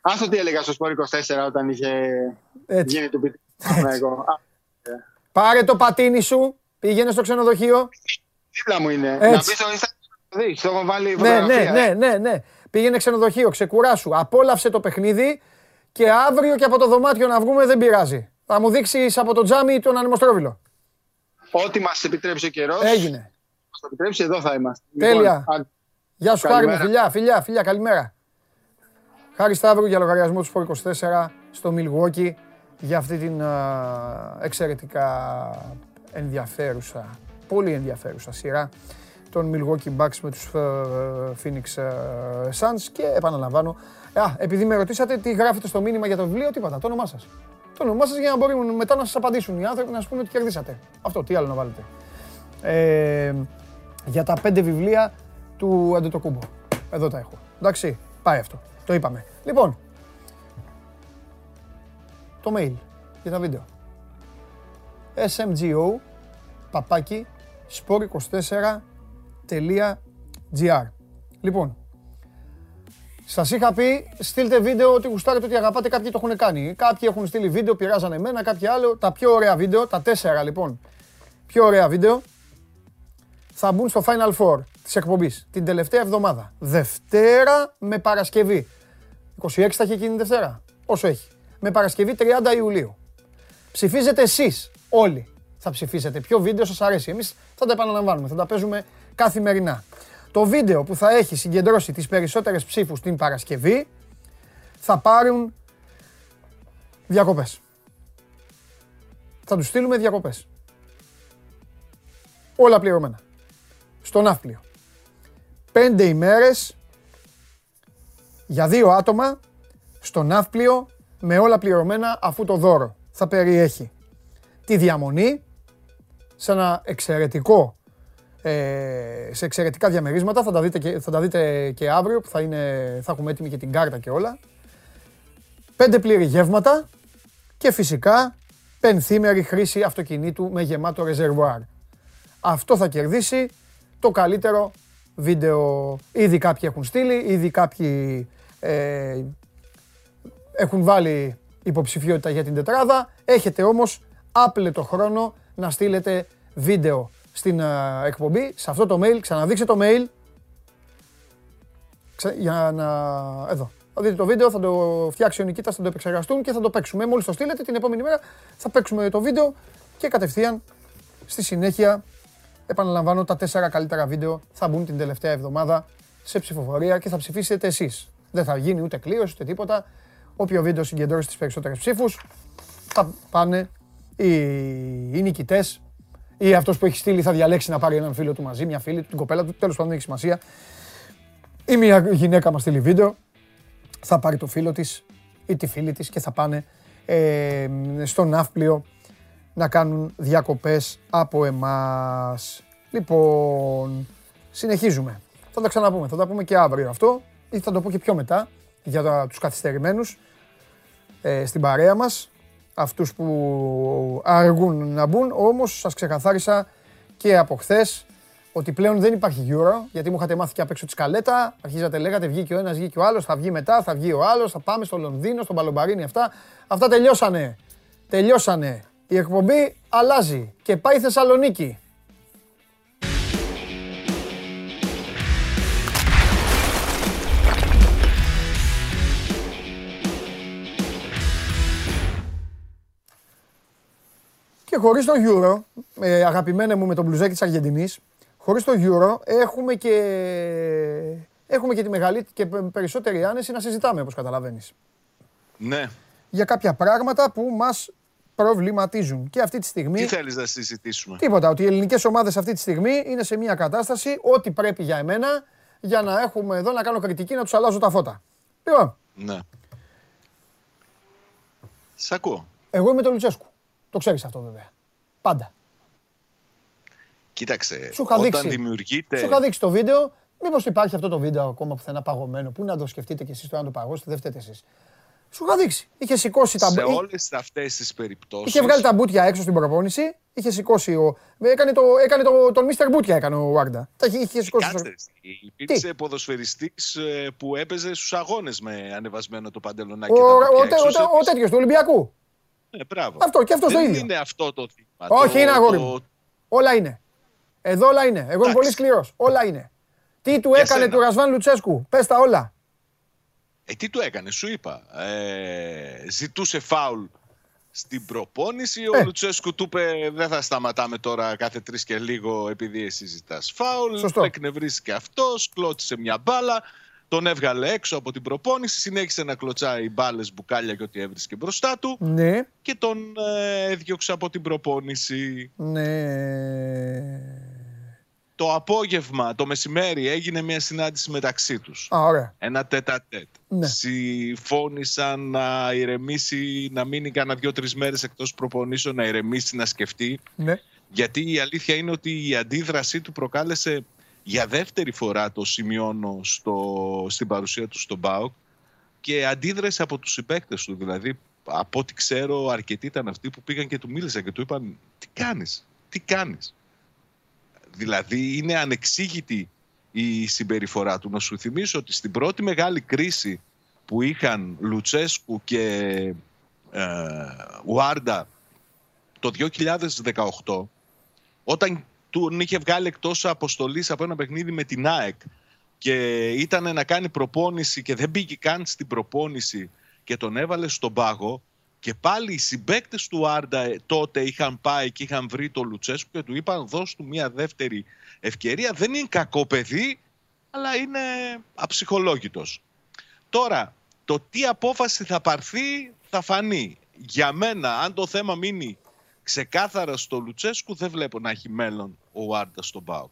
Άστο τι έλεγα στο Σπόρ 24 όταν είχε Έτσι. γίνει του Πιτίνο. Εγώ. Α, Πάρε το πατίνι σου, πήγαινε στο ξενοδοχείο. Δίπλα μου είναι. Έτσι. Να πεις στο Instagram. Δεις, το έχω βάλει Ναι, φωτογραφία. ναι, ε. ναι, ναι, ναι. Πήγαινε ξενοδοχείο, ξεκουράσου, απόλαυσε το παιχνίδι και αύριο και από το δωμάτιο να βγούμε δεν πειράζει. Θα μου δείξεις από το τζάμι τον ανεμοστρόβιλο. Ό,τι μας επιτρέψει ο καιρός. Έγινε. Μας το επιτρέψει, εδώ θα είμαστε. Τέλεια. Λοιπόν, α, Γεια σου, Χάρη μου, Καλημέρα. φιλιά, φιλιά, φιλιά, καλημέρα. Χάρη Σταύρου για λογαριασμό του Σπορ 24 στο Milwaukee για αυτή την α, εξαιρετικά ενδιαφέρουσα, πολύ ενδιαφέρουσα σειρά των Milwaukee Bucks με τους ε, Phoenix ε, Suns και επαναλαμβάνω, α, επειδή με ρωτήσατε τι γράφετε στο μήνυμα για το βιβλίο, τίποτα, το όνομά σας. Το όνομά σας για να μπορούν μετά να σας απαντήσουν οι άνθρωποι να σας πούνε ότι κερδίσατε. Αυτό, τι άλλο να βάλετε. Ε, για τα πέντε βιβλία του Αντετοκούμπο. Εδώ τα έχω. Εντάξει, πάει αυτό. Το είπαμε. Λοιπόν, το mail για τα βίντεο. smgo παπάκι sport24.gr Λοιπόν, σας είχα πει, στείλτε βίντεο ότι γουστάρετε ότι αγαπάτε, κάποιοι το έχουν κάνει. Κάποιοι έχουν στείλει βίντεο, πειράζανε εμένα, κάποιοι άλλο. Τα πιο ωραία βίντεο, τα τέσσερα λοιπόν, πιο ωραία βίντεο, θα μπουν στο Final Four της εκπομπής την τελευταία εβδομάδα. Δευτέρα με Παρασκευή. 26 θα έχει εκείνη η Δευτέρα. Όσο έχει. Με Παρασκευή 30 Ιουλίου. Ψηφίζετε εσείς όλοι. Θα ψηφίσετε ποιο βίντεο σας αρέσει. Εμείς θα τα επαναλαμβάνουμε. Θα τα παίζουμε καθημερινά. Το βίντεο που θα έχει συγκεντρώσει τις περισσότερες ψήφους την Παρασκευή θα πάρουν διακοπές. Θα τους στείλουμε διακοπές. Όλα πληρωμένα. Στο ναύπλιο. Πέντε ημέρες για δύο άτομα στο ναύπλιο με όλα πληρωμένα αφού το δώρο θα περιέχει τη διαμονή σε ένα εξαιρετικό ε, σε εξαιρετικά διαμερίσματα θα τα δείτε και, θα τα δείτε και αύριο που θα, είναι, θα έχουμε έτοιμη και την κάρτα και όλα πέντε πλήρη γεύματα και φυσικά πενθήμερη χρήση αυτοκινήτου με γεμάτο ρεζερβουάρ αυτό θα κερδίσει το καλύτερο βίντεο. Ήδη κάποιοι έχουν στείλει, ήδη κάποιοι ε, έχουν βάλει υποψηφιότητα για την τετράδα. Έχετε όμως άπλετο χρόνο να στείλετε βίντεο στην ε, εκπομπή, σε αυτό το mail. Ξαναδείξτε το mail. Ξα- για να... Εδώ. Θα δείτε το βίντεο, θα το φτιάξει ο Νικήτας, θα το επεξεργαστούν και θα το παίξουμε. Μόλις το στείλετε την επόμενη μέρα θα παίξουμε το βίντεο και κατευθείαν στη συνέχεια επαναλαμβάνω τα τέσσερα καλύτερα βίντεο θα μπουν την τελευταία εβδομάδα σε ψηφοφορία και θα ψηφίσετε εσείς. Δεν θα γίνει ούτε κλήρωση ούτε τίποτα. Όποιο βίντεο συγκεντρώσει τις περισσότερες ψήφους θα πάνε οι, οι νικητές ή αυτός που έχει στείλει θα διαλέξει να πάρει έναν φίλο του μαζί, μια φίλη του, την κοπέλα του, τέλος πάντων δεν έχει σημασία. Ή μια γυναίκα μας στείλει βίντεο, θα πάρει το φίλο της ή τη φίλη της και θα πάνε ε, στο ναύπλιο να κάνουν διακοπές από εμάς. Λοιπόν, συνεχίζουμε. Θα τα ξαναπούμε, θα τα πούμε και αύριο αυτό ή θα το πω και πιο μετά για τα, τους καθυστερημένους ε, στην παρέα μας. Αυτούς που αργούν να μπουν, όμως σας ξεκαθάρισα και από χθες ότι πλέον δεν υπάρχει Euro, γιατί μου είχατε μάθει και απ' έξω τη σκαλέτα. Αρχίζατε, λέγατε, βγήκε ο ένας, βγήκε ο άλλος, θα βγει μετά, θα βγει ο άλλος, θα πάμε στο Λονδίνο, στον Παλομπαρίνι, αυτά. Αυτά τελειώσανε. Τελειώσανε. Η εκπομπή αλλάζει και πάει Θεσσαλονίκη. Και χωρίς το Euro, ε, αγαπημένε μου με τον μπλουζάκι της Αργεντινής, χωρίς το Euro έχουμε και, έχουμε και τη μεγαλύτερη και περισσότερη άνεση να συζητάμε, όπως καταλαβαίνεις. Ναι. Για κάποια πράγματα που μας προβληματίζουν. Και αυτή τη στιγμή... Τι θέλεις να συζητήσουμε; Τίποτα, ότι οι ελληνικές ομάδες αυτή τη στιγμή είναι σε μια κατάσταση ό,τι πρέπει για εμένα για να έχουμε εδώ να κάνω κριτική να τους αλλάζω τα φώτα. Λοιπόν, Ναι. Σ' ακούω. εγώ είμαι το Λουτσέσκου. Το ξέρεις αυτό βέβαια. Πάντα. Κοίταξε, Σου είχα όταν δείξει. δημιουργείται... Σου είχα δείξει το βίντεο. Μήπως υπάρχει αυτό το βίντεο ακόμα πουθενά παγωμένο; Πού να το σκεφτείτε κι εσείς το να το παγώσετε, δεν φταίτε εσείς. Σου είχα δείξει. Είχε σηκώσει τα σε μπου- όλες αυτές τις περιπτώσεις... Είχε βγάλει τα μπουτια έξω στην προπόνηση. Είχε σηκώσει ο. Έκανε, το, έκανε το, τον Μίστερ Μπουτια έκανε ο Βάρντα. Τα είχε, είχε σηκώσει. Κάτσε, υπήρξε ποδοσφαιριστής ε, που έπαιζε στους αγώνες με ανεβασμένο το παντελονάκι Ο, και τα ο, μπουτια ο, έξω. ο, Σε- ο, τέτοιος του Ολυμπιακού. Ναι, μπράβο. Αυτό, και αυτός το Δεν ίδιο. είναι αυτό το θύμα. Όχι, Το- είναι αγόρι το- μου. Όλα είναι. Εδώ όλα είναι. Εγώ είμαι Εντάξει. πολύ σκληρός. Όλα είναι. Τι του Για έκανε σένα. του Ρασβάν Λουτσέσκου; Πες τα όλα. Ε, τι του έκανε, σου είπα. Ε, ζητούσε φάουλ στην προπόνηση. Ε. Ο Λουτσέσκου του είπε: Δεν θα σταματάμε τώρα κάθε τρεις και λίγο επειδή εσύ ζητάς φάουλ. Σωστό. Εκνευρίστηκε αυτός, κλώτησε μια μπάλα. Τον έβγαλε έξω από την προπόνηση. Συνέχισε να κλωτσάει μπάλες, μπουκάλια και ό,τι έβρισκε μπροστά του. Ναι. Και τον ε, έδιωξε από την προπόνηση. Ναι. Το απόγευμα, το μεσημέρι, έγινε μια συνάντηση μεταξύ τους. Α, ωραία. Ένα τέτα τέτ. Ναι. Συμφώνησαν να ηρεμήσει, να μείνει κάνα δύο-τρεις μέρες εκτός προπονήσεων, να ηρεμήσει, να σκεφτεί. Ναι. Γιατί η αλήθεια είναι ότι η αντίδρασή του προκάλεσε για δεύτερη φορά το σημειώνω στο, στην παρουσία του στον ΠΑΟΚ και αντίδραση από τους συμπαίκτες του. Δηλαδή, από ό,τι ξέρω, αρκετοί ήταν αυτοί που πήγαν και του μίλησαν και του είπαν «Τι κάνεις, τι κάνεις». Δηλαδή, είναι ανεξήγητη η συμπεριφορά του. Να σου θυμίσω ότι στην πρώτη μεγάλη κρίση που είχαν Λουτσέσκου και ε, Ουάρντα το 2018, όταν τον είχε βγάλει εκτός αποστολής από ένα παιχνίδι με την ΑΕΚ και ήταν να κάνει προπόνηση και δεν πήγε καν στην προπόνηση και τον έβαλε στον πάγο και πάλι οι συμπαίκτες του Άρντα ε, τότε είχαν πάει και είχαν βρει τον Λουτσέσκου και του είπαν δώσ' του μια δεύτερη ευκαιρία. Δεν είναι κακό παιδί, αλλά είναι αψυχολόγητος. Τώρα, το τι απόφαση θα πάρθει θα φανεί. Για μένα, αν το θέμα μείνει ξεκάθαρα στο Λουτσέσκου, δεν βλέπω να έχει μέλλον ο Άρντα στον ΠΑΟΚ.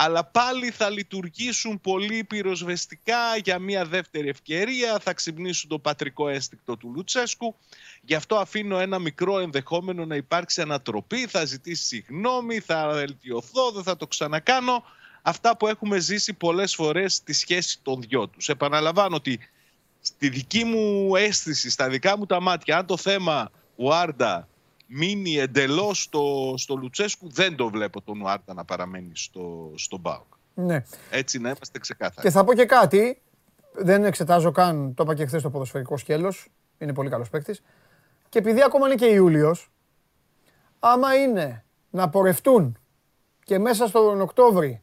Αλλά πάλι θα λειτουργήσουν πολύ πυροσβεστικά για μια δεύτερη ευκαιρία, θα ξυπνήσουν το πατρικό αίσθηκτο του Λουτσέσκου. Γι' αυτό αφήνω ένα μικρό ενδεχόμενο να υπάρξει ανατροπή, θα ζητήσει συγγνώμη, θα βελτιωθώ, δεν θα το ξανακάνω. Αυτά που έχουμε ζήσει πολλές φορές στη σχέση των δυο τους. Επαναλαμβάνω ότι στη δική μου αίσθηση, στα δικά μου τα μάτια, αν το θέμα Ουάρντα μείνει εντελώς στο, στο Λουτσέσκου, δεν το βλέπω τον Ουάρντα να παραμένει στο, στο ΠΑΟΚ. ναι. Έτσι να είμαστε ξεκάθαροι. Και θα πω και κάτι. Δεν εξετάζω καν, το είπα και χθες το ποδοσφαιρικό σκέλος. Είναι πολύ καλός παίκτης. Και επειδή ακόμα είναι και Ιούλιος, άμα είναι να πορευτούν και μέσα στον Οκτώβρη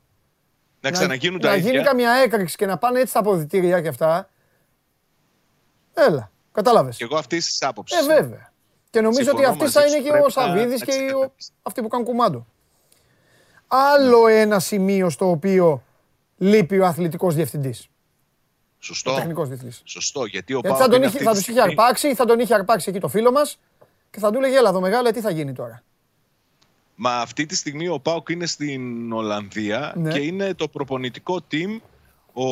να ξαναγίνουν τα να ίδια. γίνει καμιά έκρηξη και να πάνε έτσι τα αποδητήρια και αυτά. Έλα, κατάλαβες. Και εγώ αυτή της άποψης. Ε, βέβαια. Και νομίζω ότι Συμφωνώ αυτή μαζί θα σου, είναι και πρέπει ο να- Σαββίδης να και οι- ο- ξεκαθαρίσει. αυτοί που κάνουν κουμάντο. Άλλο ένα σημείο στο οποίο λείπει ο αθλητικός διευθυντής. Σωστό. Ο τεχνικός διευθυντής. Σωστό. Γιατί ο Γιατί ΠΑΟΚ θα τον είναι είχε, αυτή θα τη τους είχε στιγμή- αρπάξει, θα τον είχε αρπάξει εκεί το φίλο μας και θα του έλεγε Έλα εδώ μεγάλε, τι θα γίνει τώρα; Μα αυτή τη στιγμή ο ΠΑΟΚ είναι στην Ολλανδία Ναι. και είναι το προπονητικό team. Ο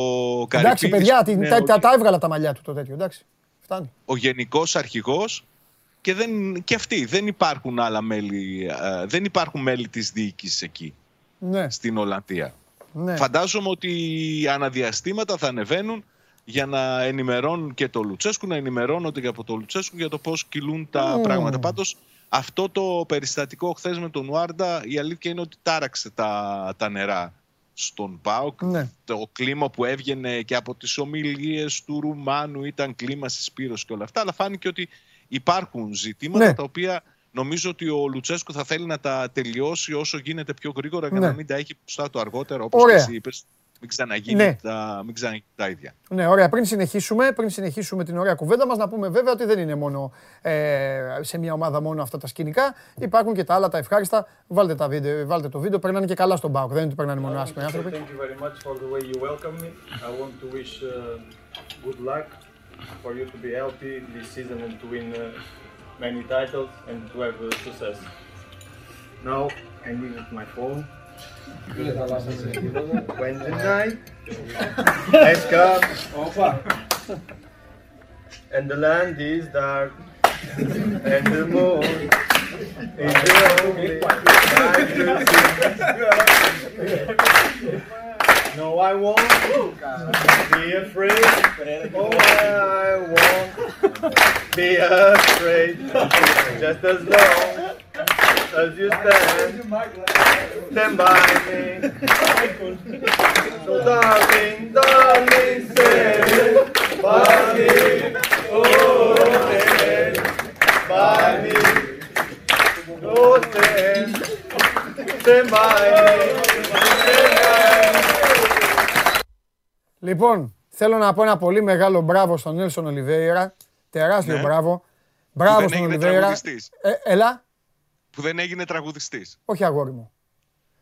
Εντάξει, Καρυπίδης παιδιά, που την- είναι τα, ο- τα, τα έβγαλα τα μαλλιά του το τέτοιο. Εντάξει. Φτάνει. ο γενικός αρχηγός και, δεν, και αυτοί δεν υπάρχουν άλλα μέλη, ε, δεν υπάρχουν μέλη της διοίκησης εκεί Ναι, στην Ολλανδία. ναι. Φαντάζομαι ότι αναδιαστήματα θα ανεβαίνουν για να ενημερώνουν και το Λουτσέσκου, να ενημερώνονται και από το Λουτσέσκου για το πώς κυλούν τα Μμμ. πράγματα. Πάντως αυτό το περιστατικό χθες με τον Ουάρντα η αλήθεια είναι ότι τάραξε τα, τα νερά στον ΠΑΟΚ. Ναι. Το κλίμα που έβγαινε και από τις ομιλίες του Ρουμάνου ήταν κλίμα συσπήρωσης και όλα αυτά, αλλά φάνηκε ότι υπάρχουν ζητήματα Ναι. τα οποία νομίζω ότι ο Λουτσέσκου θα θέλει να τα τελειώσει όσο γίνεται πιο γρήγορα για Ναι. να μην τα έχει μπροστά του αργότερα, όπως Ωραία. και εσύ είπες, μην ξαναγίνει, Ναι. τα, μην ξαναγίνει τα ίδια. Ναι, ωραία. Πριν συνεχίσουμε, πριν συνεχίσουμε την ωραία κουβέντα μας, να πούμε βέβαια ότι δεν είναι μόνο ε, σε μια ομάδα μόνο αυτά τα σκηνικά. Υπάρχουν και τα άλλα τα ευχάριστα. Βάλτε, τα βίντεο, βάλτε το βίντεο. Περνάνε και καλά στον Πάοκ. Δεν είναι ότι περνάνε μόνο άσχημοι άνθρωποι. Thank you very much for the way you welcome me. I want to wish uh, good luck for you to be healthy this season and to win uh, many titles and to have uh, success. Now I need my phone. Wednesday night. Let's come. And the land is dark and the moon is the only time to see. No, I won't be afraid. Oh, I won't be afraid. Just as long as you stand, stand by me. So, darling, darling, oh, oh, stand by me. Oh, stand by me. Oh, stand, stand by me. Stand by me. Λοιπόν, θέλω να πω ένα πολύ μεγάλο μπράβο στον Νέλσον Ολιβέηρα. Τεράστιο Ναι. μπράβο. Μπράβο δεν στον έγινε Ολιβέηρα. τραγουδιστής. Ε, έλα, Που δεν έγινε τραγουδιστής. όχι αγόρι μου.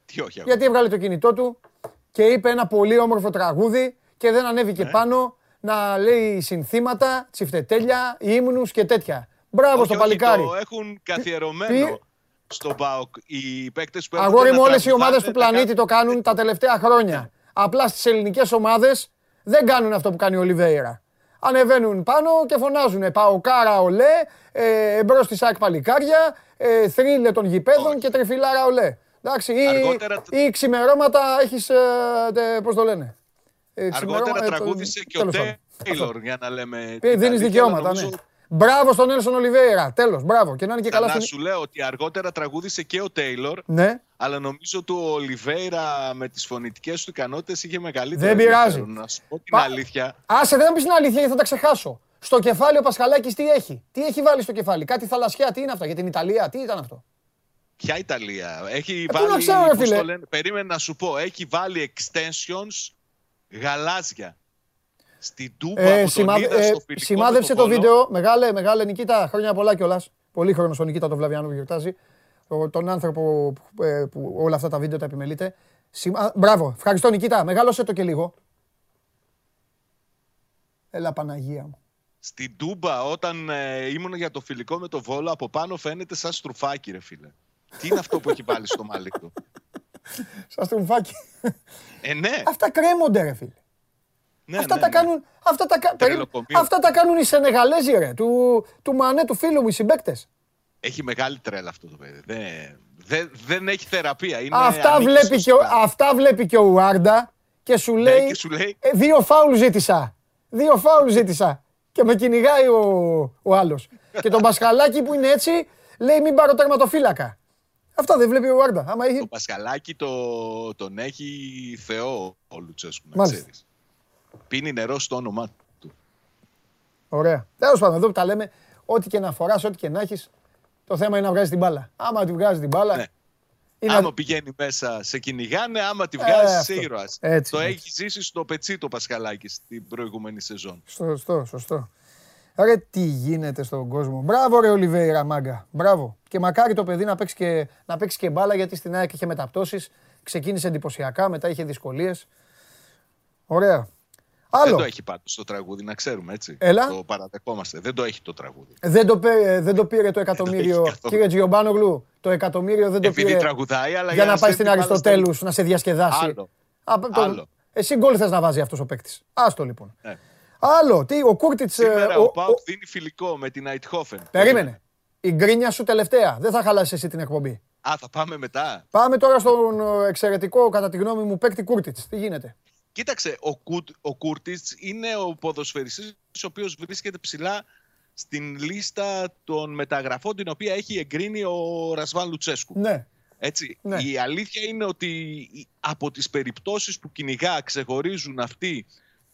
Τι όχι, αγόρι. Γιατί έβγαλε το κινητό του και είπε ένα πολύ όμορφο τραγούδι και δεν ανέβηκε Ναι. πάνω να λέει συνθήματα, τσιφτετέλια, ύμνους και τέτοια. Μπράβο Όχι, στο όχι, παλικάρι. Το έχουν καθιερωμένο τι- στον ΠΑΟΚ οι παίκτες που έρχονται Αγόρι να μου, όλες οι τραγουδάνε, ομάδε του να πλανήτη κάνουν- το κάνουν τα τελευταία χρόνια. Απλά στις ελληνικές ομάδες δεν κάνουν αυτό που κάνει ο Ολιβέηρα. Ανεβαίνουν πάνω και φωνάζουν Παοκάρα ολέ, ε, εμπρός στη ΣΑΚ παλικάρια, ε, θρύλε των γηπέδων Όχι. και τρεφιλάρα ολέ. Εντάξει, ή, Αργότερα- ή ξημερώματα έχεις. Ε, Πώς το λένε. Ε, Αργότερα ξημερώμα- ε, το- τραγούδισε και ο τέλος πάντων. Τέιλορ για να λέμε. Ε, την Δίνεις αλήθεια, δικαιώματα, αλλά ναι. νομίζω- Μπράβο στον Έλσον Ολιβέηρα. Τέλος, μπράβο. Και να είναι και καλά Καλά στην. σου λέω ότι αργότερα τραγούδισε και ο Τέιλορ, Ναι. Αλλά νομίζω ότι ο Ολιβέηρα με τις φωνητικές του ικανότητες είχε μεγαλύτερο Δεν πειράζει. ενδιαφέρον. Να σου πω την Πα- αλήθεια. Άσε, δεν θα πεις την αλήθεια γιατί θα τα ξεχάσω. Στο κεφάλι ο Πασχαλάκης τι έχει; Τι έχει βάλει στο κεφάλι; Κάτι θαλασσιά, τι είναι αυτά για την Ιταλία, τι ήταν αυτό; Ποια Ιταλία; Έχει πού να βάλει. ξέρω, ρε πώς φίλε. το λένε, περίμενε να σου πω. Έχει βάλει extensions γαλάζια. Στην Τούμπα Ε, που σημα- τον είδα ε, στο φιλικό σημάδεψε με το Βόλο. βίντεο. Μεγάλε, μεγάλε Νικήτα, χρόνια πολλά κιόλας. Πολύ χρόνος ο Νικήτα τον Βλαβιάνο που γιορτάζει. Ο- Τον άνθρωπο που, ε, που όλα αυτά τα βίντεο τα επιμελείται. Σημα... α, Μπράβο, ευχαριστώ Νικήτα. Μεγάλωσε το και λίγο. Έλα Παναγία μου. Στην Τούμπα, όταν ε, ήμουν για το φιλικό με το Βόλο, από πάνω φαίνεται σαν στρουφάκι, ρε φίλε. Τι είναι αυτό που έχει βάλει στο μαλλί του; Σαν στρουμφάκι. Ε, ναι. αυτά κρέμονται, ρε φίλε. ναι, αυτά, ναι, τα ναι. κάνουν, αυτά, τα, κα- περίμενε. Τρελοκομείο. αυτά τα κάνουν οι Σενεγαλέζοι, ρε. Του, του Μανέ, του φίλου μου, οι συμπαίκτες. Έχει μεγάλη τρέλα αυτό το παιδί. Δεν, δεν, δεν έχει θεραπεία. Είναι Αυτά ανήκει βλέπει, στο και, ο- σπίτι. αυτά βλέπει και ο Ουάρντα και σου λέει, Ναι, και σου λέει- «Ε, δύο φάουλ ζήτησα. Δύο φάουλ ζήτησα. Και με κυνηγάει ο, ο άλλος. και τον Πασχαλάκη που είναι έτσι λέει μην πάρω τερματοφύλακα. Αυτά δεν βλέπει ο Ουάρντα. Άμα Το έχει... Πασχαλάκι το, τον έχει θεό ο Λουτσέσκου, να Μάλιστα. ξέρεις. Πίνει νερό στο όνομά του. Ωραία. Τέλος πάντων, εδώ που τα λέμε, ό,τι και να φοράς, ό,τι και να έχεις, το θέμα είναι να βγάζει την μπάλα. Άμα τη βγάζει την μπάλα. Ναι. είναι Άμα πηγαίνει μέσα, σε κυνηγάνε, άμα τη βγάζει, Ε, είσαι αυτό. ήρωας. Έτσι, Το έτσι. έχει ζήσει στο πετσί το Πασχαλάκι στην προηγούμενη σεζόν. Σωστό, σωστό. Ρε τι γίνεται στον κόσμο. Μπράβο ρε Ολιβέηρα μάγκα. Μπράβο. Και μακάρι το παιδί να παίξει και, να παίξει και μπάλα γιατί στην ΑΕΚ είχε μεταπτώσεις. Ξεκίνησε εντυπωσιακά, μετά είχε δυσκολίες. Ωραία. Δεν Άλλο. το έχει πάντως το τραγούδι, να ξέρουμε έτσι. Έλα. Το παραδεχόμαστε. Δεν το έχει το τραγούδι. Δεν το, πέ- δεν το πήρε το εκατομμύριο. καθόλου. Κύριε Τζιομπάνογλου, το εκατομμύριο δεν το Επειδή πήρε τραγουδάει, αλλά για να πάει στέλνει στην μπάλα Αριστοτέλους να σε διασκεδάσει. Άλλο. Α, το- Άλλο. Εσύ γκολ θες να βάζει αυτός ο παίκτης. Άστο λοιπόν. Ναι. Άλλο, τι, ο Κούρτιτς... ε, Σήμερα ο- ο, ο- Πάουκ δίνει φιλικό με την Αιτχόφεν. Περίμενε. Η γκρίνια σου τελευταία. Δεν θα χαλάσεις εσύ την εκπομπή. Α, θα πάμε μετά. Πάμε τώρα στον ε, εξαιρετικό, κατά τη γνώμη μου, παίκτη Κούρτιτς. Τι γίνεται; Κοίταξε, ο, Κούτ, ο Κούρτιτς είναι ο ποδοσφαιριστής ο οποίος βρίσκεται ψηλά στην λίστα των μεταγραφών την οποία έχει εγκρίνει ο Ρασβάν Λουτσέσκου. Ναι. Έτσι. Ναι. Η αλήθεια είναι ότι από τις περιπτώσεις που κυνηγά ξεχωρίζουν αυτή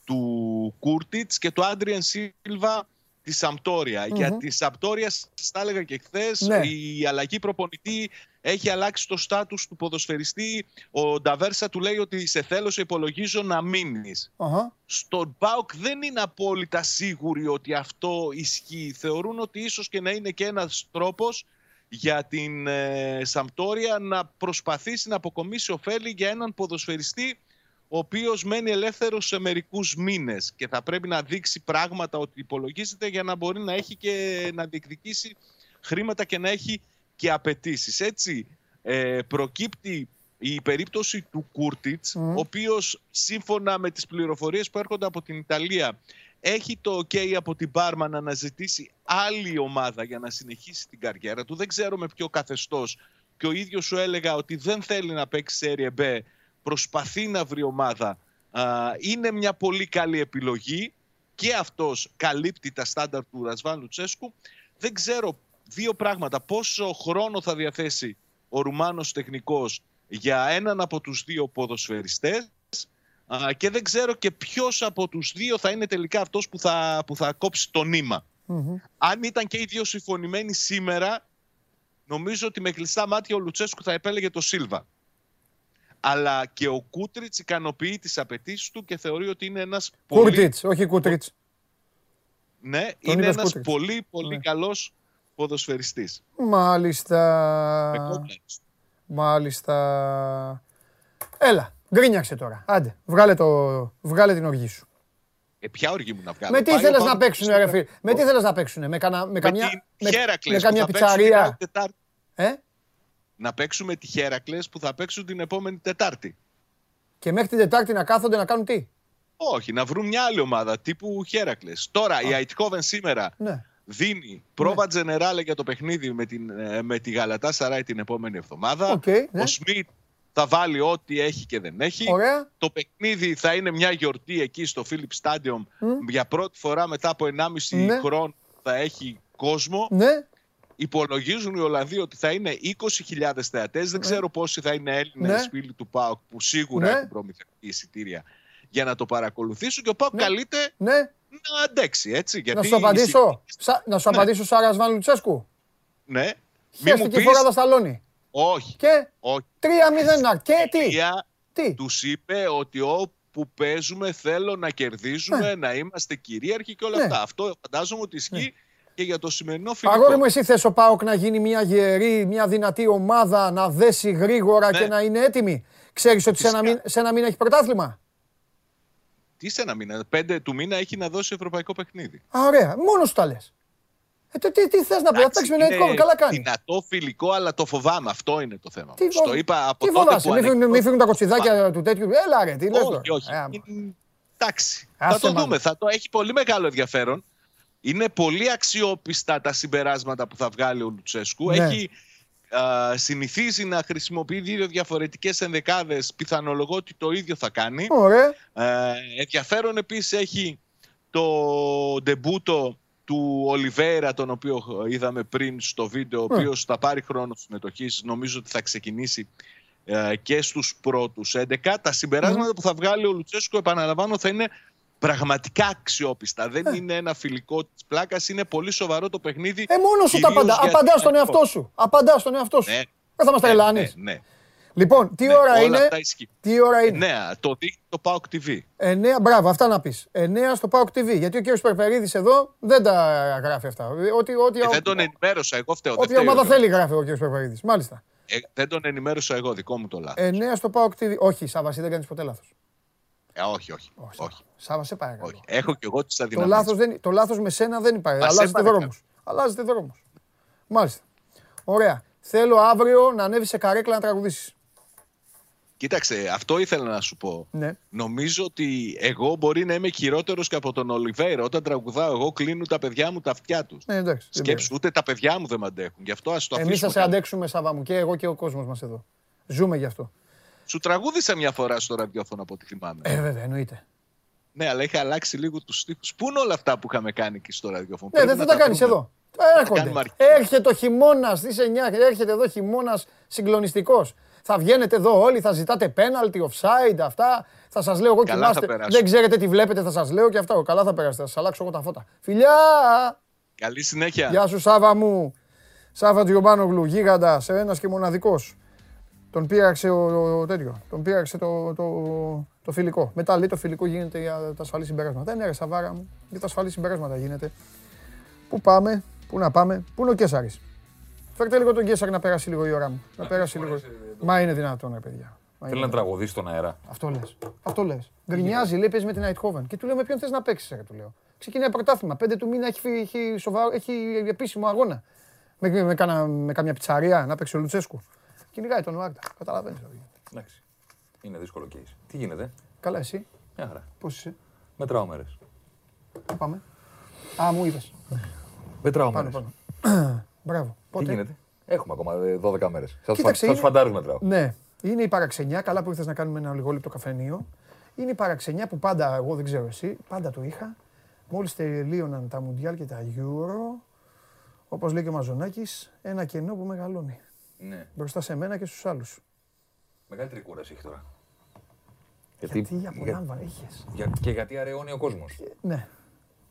του Κούρτιτς και του Άντριαν Σίλβα τη σαμπτορια Για τη Σαμπτόρια, σας τα έλεγα και χθες, Ναι. η αλλαγή προπονητή έχει αλλάξει το στάτους του ποδοσφαιριστή. Ο Νταβέρσα του λέει ότι σε θέλω, σε υπολογίζω να μείνεις. Αχα. Στον Μπάουκ δεν είναι απόλυτα σίγουροι ότι αυτό ισχύει. Θεωρούν ότι ίσως και να είναι και ένας τρόπος για την ε, Σαμπτόρια να προσπαθήσει να αποκομίσει ωφέλη για έναν ποδοσφαιριστή ο οποίος μένει ελεύθερος σε μερικούς μήνες και θα πρέπει να δείξει πράγματα ότι υπολογίζεται για να μπορεί να έχει και να διεκδικήσει χρήματα και να έχει και απαιτήσεις. Έτσι ε, προκύπτει η περίπτωση του Κούρτιτς, Μμμ. ο οποίος σύμφωνα με τις πληροφορίες που έρχονται από την Ιταλία έχει το ok από την Πάρμα να αναζητήσει άλλη ομάδα για να συνεχίσει την καριέρα του. Δεν ξέρω με ποιο καθεστώς. Και ο ίδιος σου έλεγα ότι δεν θέλει να παίξει Serie B, προσπαθεί να βρει ομάδα. Α, είναι μια πολύ καλή επιλογή και αυτός καλύπτει τα στάνταρ του Ρασβάν Λουτσέσκου. Δεν ξέρω δύο πράγματα. Πόσο χρόνο θα διαθέσει ο Ρουμάνος τεχνικός για έναν από τους δύο ποδοσφαιριστές Α, και δεν ξέρω και ποιος από τους δύο θα είναι τελικά αυτός που θα, που θα κόψει το νημα Αν ήταν και οι δύο συμφωνημένοι σήμερα, νομίζω ότι με κλειστά μάτια ο Λουτσέσκου θα επέλεγε το Σίλβα. Αλλά και ο Κούτριτς ικανοποιεί τις απαιτήσεις του και θεωρεί ότι είναι ένας πολύ... Κούρτιτς, όχι Κούτριτς. Ναι, Τον είναι είπες ένας Κούτριτς. πολύ πολύ Ναι. καλός ποδοσφαιριστής. Με Μάλιστα. κόμπλεξ. Μάλιστα. Έλα, γκρίνιαξε τώρα. Άντε, βγάλε, το, βγάλε την οργή σου. Ε, ποια οργή μου να βγάλω; Με τι Πάει ο θέλεις να Παύλος παίξουν, ρε φίλε; Με τι θέλεις να παίξουν, με, κανα, με Με καμιά, την με, Χέρακλες με που καμιά θα παίξουν την πιτσαρία. άλλη Τετάρτη. Ε; Να παίξουμε τη Χέρακλες που θα παίξουν την επόμενη Τετάρτη. Και μέχρι την Τετάρτη να κάθονται να κάνουν τι; Όχι, να βρουν μια άλλη ομάδα τύπου Χέρακλες. Τώρα η Αϊντχόφεν σήμερα Ναι. Δίνει πρόβα τζενεράλε για το παιχνίδι με, την, ε, με τη Γαλατασαράι την επόμενη εβδομάδα. Οκ, ναι. Ο Σμιτ θα βάλει ό,τι έχει και δεν έχει. Ωραία. Το παιχνίδι θα είναι μια γιορτή εκεί στο Philips Stadion. Για πρώτη φορά μετά από 1,5 Ναι. χρόνο θα έχει κόσμο. Ναι. Υπολογίζουν οι Ολλανδοί ότι θα είναι 20.000 θεατές. Δεν ξέρω πόσοι θα είναι Έλληνες Ναι. φίλοι του ΠΑΟΚ που σίγουρα Ναι. έχουν προμηθευτεί εισιτήρια για να το παρακολουθήσουν. Και ο ΠΑΟΚ Ναι. καλείται Ναι. Να αντέξει, έτσι. Να Γιατί σου απαντήσω. οι- Σα- να σου Ναι. απαντήσω Σάρας Σβάν Λουτσέσκου. Ναι. Μη μου Χαίστηκε πεις, φορά τα σταλόνι. όχι, Και όχι. 3-0. Και τι; Κυρία, Τι; τους είπε ότι όπου παίζουμε θέλω να κερδίζουμε, να είμαστε κυρίαρχοι και όλα Ναι. αυτά. Αυτό φαντάζομαι ότι ισχύει και για το σημερινό φιλικό. Αγόρι μου, εσύ θες ο ΠΑΟΚ να γίνει μια γερή, μια δυνατή ομάδα, να δέσει γρήγορα Ναι. και να είναι έτοιμη; Ξέρεις ότι σε ένα, Φυσικά. μήνα, σε ένα μήνα έχει πρωτάθλημα; Τι σε ένα μήνα, πέντε του μήνα έχει να δώσει ευρωπαϊκό παιχνίδι. Α, ωραία. Μόνος σου τα λες. Ε, τι, τι, τι θες να πει, θα παίξει με είναι Νέιτ Καλά κάνει. Δυνατό φιλικό, αλλά το φοβάμαι. Αυτό είναι το θέμα. Τι, μου. φοβ- Το είπα από τι τότε φοβάσαι, που μην φύγουν, ανεκδο- μην φύγουν τα κοτσιδάκια του τέτοιου. Έλα ρε, τι λες τώρα. Όχι, όχι. Ε, άμα. Είναι- Εντάξει. Άσε θα το μάνα. δούμε. Θα το έχει πολύ μεγάλο ενδιαφέρον. Είναι πολύ αξιόπιστα τα συμπεράσματα που θα βγάλει ο Λουτσέσκου. Ναι. Έχει α, συνηθίζει να χρησιμοποιεί δύο διαφορετικές ενδεκάδες. Πιθανολογώ ότι το ίδιο θα κάνει. Ωραία. Ε, ενδιαφέρον επίσης έχει το ντεμπούτο του Ολιβέρα, τον οποίο είδαμε πριν στο βίντεο, ο οποίος θα πάρει χρόνο συμμετοχής. Νομίζω ότι θα ξεκινήσει ε, και στους πρώτους 11. Τα συμπεράσματα που θα βγάλει ο Λουτσέσκο, επαναλαμβάνω, θα είναι πραγματικά αξιόπιστα. Δεν είναι ένα φιλικό της πλάκας, είναι πολύ σοβαρό το παιχνίδι. Ε, μόνος σου τα κυρίως απαντά. για Απαντά την στον Αιτχόβεν. εαυτό σου. Απαντά στον εαυτό σου. Ναι. Δεν θα μας Ναι, τρελάνεις. ναι, ναι. Λοιπόν, τι Ναι, ώρα όλα είναι; αυτά ισχύουν. Τι ώρα είναι; Ναι, το δείχνει το PAOK TV. 9, μπράβο, αυτά να πεις. 9 στο PAOK TV. Γιατί ο κύριος Περπερίδης εδώ δεν τα γράφει αυτά. Ό,τι, ό,τι, Ε, δεν τον ενημέρωσα εγώ, φταίω. δεν όποια φταίει ο ομάδα Γιώργος. θέλει γράφει ο κύριος Περπερίδης. Μάλιστα. Ε, δεν τον ενημέρωσα εγώ, δικό μου το λάθος. 9 στο PAOK TV. Όχι, Σάβα, εσύ δεν κάνεις ποτέ λάθος. Ε, όχι, όχι. Όχι. όχι, Σάβα, σε παρακαλώ. όχι. Έχω και εγώ τις Το αδυναμίες. λάθος, δεν, το λάθος με σένα δεν υπάρχει. Μα σε Αλλάζετε παρακαλώ. δρόμους. Αλλάζετε δρόμους. Μάλιστα. Ωραία. Θέλω αύριο να ανέβει σε καρέκλα να τραγουδήσεις. Κοίταξε, αυτό ήθελα να σου πω. Ναι. Νομίζω ότι εγώ μπορεί να είμαι χειρότερος και από τον Ολιβέηρα. Όταν τραγουδάω, εγώ κλείνουν τα παιδιά μου τα αυτιά τους. Ναι, εντάξει. δεν Σκέψου, ούτε τα παιδιά μου δεν με αντέχουν. Γι' αυτό ας το πειράζει. Εμείς θα αφήσουμε. σε αντέξουμε, Σάβα μου, και εγώ και ο κόσμος μας εδώ. Ζούμε γι' αυτό. Σου τραγούδισα μια φορά στο ραδιόφωνο από ό,τι θυμάμαι. Ε, βέβαια, εννοείται. Ναι, αλλά είχα αλλάξει λίγο τους στίχους. Πού είναι όλα αυτά που είχαμε κάνει εκεί στο ραδιόφωνο; Ναι, Πρέπει δεν θα να τα κάνεις βρούμε. εδώ. Έρχονται. κάνουμε αρχή. Έρχεται ο χειμώνας, τι 9, έρχεται εδώ χειμώνας συγκλονιστικός. Θα βγαίνετε εδώ όλοι, θα ζητάτε penalty, offside, αυτά. Θα σας λέω εγώ Καλά κοιμάστε. θα περάσουμε. Δεν ξέρετε τι βλέπετε, θα σας λέω και αυτά. Καλά θα περάσετε, θα σας αλλάξω εγώ τα φώτα. Φιλιά! Καλή συνέχεια. Γεια σου, Σάβα μου. Σάβα Τζιομπάνογλου, γίγαντας, ένας και μοναδικός. Τον πείραξε ο, ο, τέτοιο. Τον πείραξε το, το, το φιλικό. Μετά λέει το φιλικό γίνεται για τα ασφαλή συμπεράσματα. Ναι, ρε Σαβάρα μου, για τα ασφαλή συμπεράσματα γίνεται. Πού πάμε, πού να πάμε, πού είναι ο Κέσσαρης. Φέρτε λίγο τον Κέσσαρη να περάσει λίγο η ώρα μου. Να περάσει λίγο. Μα είναι δυνατόν, ρε παιδιά. Μα Θέλει είναι να τραγουδήσει στον αέρα. αυτό λες. Αυτό λες. Γκρινιάζει, λέει παίζεις με την Αιτχόβεν. Και του λέω με ποιον θες να παίξεις, ρε, του λέω. Ξεκινάει πρωτάθλημα. Πέντε του μήνα έχει, φύ- έχει, σοβαρό, έχει επίσημο αγώνα. Με, με, κάνα- με καμιά πιτσαρία να παίξει ο Λουτσέσκου. Κυνηγάει τον Ουάρτα. Καταλαβαίνεις. Εντάξει. Είναι δύσκολο case. Τι γίνεται; Καλά, εσύ. Μια χαρά. Πώς είσαι; Μετράω μέρες. Πού πάμε. Α, μου είπες. Μετράω Πάνω, μέρες. πάνω. Μπράβο. Τι Πότε; γίνεται; Έχουμε ακόμα ε, 12 μέρες. Θα τους Κοίταξε, είναι- φαντάρου μετράω. Ναι, είναι η παραξενιά. Καλά που ήρθες να κάνουμε ένα λιγόλεπτο καφενείο. Είναι η παραξενιά που πάντα, εγώ δεν ξέρω εσύ, πάντα το είχα. Μόλις τελείωναν τα Μουντιάλ και τα Euro, όπως λέει και ο Μαζονάκης, ένα κενό που μεγαλώνει. Ναι. Μπροστά σε μένα και στους άλλους. Μεγαλύτερη κούραση έχει τώρα. Γιατί, Τι απολάμβανε είχες. για- και γιατί αραιώνει ο κόσμος. Ναι.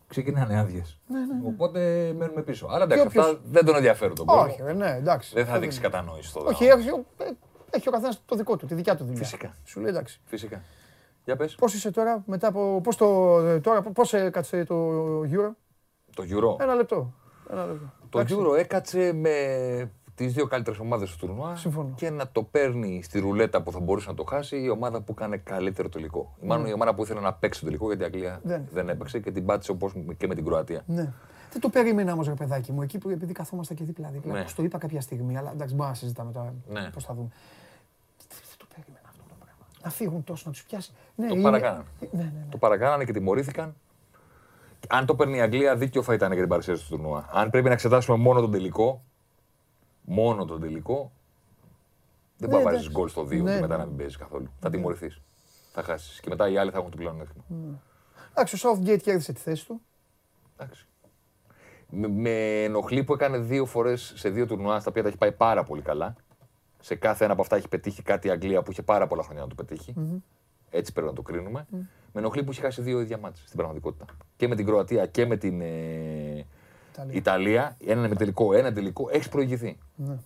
Ξεκινάνε άδειες. Ναι, ναι, ναι. Οπότε μένουμε πίσω. Αλλά εντάξει, όποιος- αυτά δεν τον ενδιαφέρουν τον κόσμο. Όχι, ρε, ναι, εντάξει. Δεν θα Αυτό δείξει κατανόηση στο Όχι, δρόμο. έχει, ο- ε, έχει ο καθένας το δικό του, τη δικιά του δουλειά. Φυσικά. Σου λέει εντάξει. Φυσικά. Για πες. Πώς είσαι τώρα, μετά από. Πώς το. ε, Τώρα, πώς έκατσε το Euro; Το Euro. Ένα λεπτό. Ένα λεπτό. Το Εντάξει. Euro έκατσε με τις δύο καλύτερες ομάδες του τουρνουά Συμφωνώ. και να το παίρνει στη ρουλέτα που θα μπορούσε να το χάσει η ομάδα που έκανε καλύτερο τελικό. Μάλλον η ομάδα που ήθελε να παίξει το τελικό γιατί η Αγγλία Ναι. Δεν. δεν έπαιξε και την πάτησε όπως και με την Κροατία. Ναι. Δεν το περίμενα όμως, ρε παιδάκι μου, εκεί που επειδή καθόμαστε και δίπλα-δίπλα. Ναι. Ναι. Το είπα κάποια στιγμή, αλλά εντάξει, μπορούμε να συζητάμε τώρα. Ναι. Πώς θα δούμε. Δεν το περίμενα αυτό το πράγμα. Να φύγουν τόσο, να τους πιάσει. Ναι, Το είναι- παρακάνανε. Ναι, ναι, ναι. Το παρακάνανε και τιμωρήθηκαν. Αν το παίρνει η Αγγλία, δίκιο θα ήταν για την παρουσίαση του τουρνουά. Αν πρέπει να εξετάσουμε μόνο τον τελικό, μόνο τον τελικό, δεν Ναι, μπορεί να βάζεις εντάξει. γκολ στο 2 Ναι, και μετά ναι. να μην παίζεις καθόλου. Θα τιμωρηθείς. Θα χάσεις. Και μετά οι άλλοι θα έχουν το πλεονέκτημα. Εντάξει, ο Southgate κέρδισε τη θέση του. Εντάξει. Με, με ενοχλεί που έκανε δύο φορές σε δύο τουρνουά στα οποία τα έχει πάει πάρα πολύ καλά. Σε κάθε ένα από αυτά έχει πετύχει κάτι η Αγγλία που είχε πάρα πολλά χρόνια να το πετυχει Έτσι πρέπει να το κρίνουμε. Με ενοχλεί που έχει χάσει δύο ίδια μάτς στην πραγματικότητα. Και με την Κροατία και με την ε, Ιταλία. Ιταλία. Ένα με τελικό, ένα τελικό. Έχεις προηγηθεί. Ναι.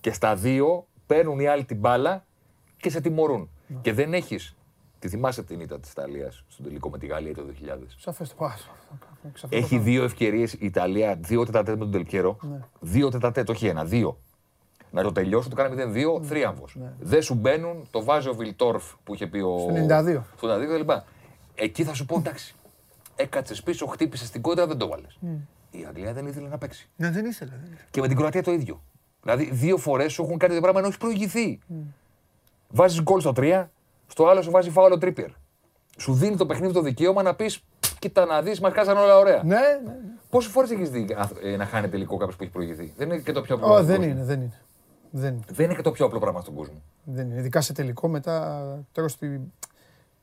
Και στα δύο παίρνουν οι άλλοι την μπάλα και σε τιμωρούν. Ναι. Και δεν έχεις. Τη θυμάσαι την ήττα της Ιταλίας στον τελικό με τη Γαλλία το 2000. Σαφές το πάω. Έχει δύο ευκαιρίες η Ιταλία, δύο τετατέ με τον Τελκέρο. Ναι. Δύο τετατέ, το όχι ένα, δύο. Να το τελειώσω, το κάνει 0-2, Ναι. θρίαμβο. Δεν σου μπαίνουν, το βάζει ο Βιλτόρφ που είχε πει ο. Στο 92. Στο 92 κλπ. Εκεί θα σου πω εντάξει. Έκατσε πίσω, χτύπησες την κόντρα, δεν το βάλες. Η Αγγλία δεν ήθελε να παίξει. Ναι, δεν ήθελε. δεν ήθελε. Και με την Κροατία το ίδιο. Δηλαδή, δύο φορές σου έχουν κάνει το πράγμα ενώ έχεις προηγηθεί. Βάζεις γκολ στο 3, στο άλλο σου βάζει φάουλο τρίπιερ. Σου δίνει το παιχνίδι το δικαίωμα να πεις: Κοίτα να δεις, μας κάσαν όλα ωραία. Ναι, ναι. ναι. Πόσες φορές έχεις δει α, ε, να χάνει τελικό κάποιος που έχει προηγηθεί; Δεν είναι και το πιο απλό. Ω, πράγμα δεν στον είναι, κόσμο. δεν είναι. Δεν είναι. Δεν είναι και το πιο απλό πράγμα στον κόσμο. Δεν είναι. Ειδικά σε τελικό μετά τρως τη...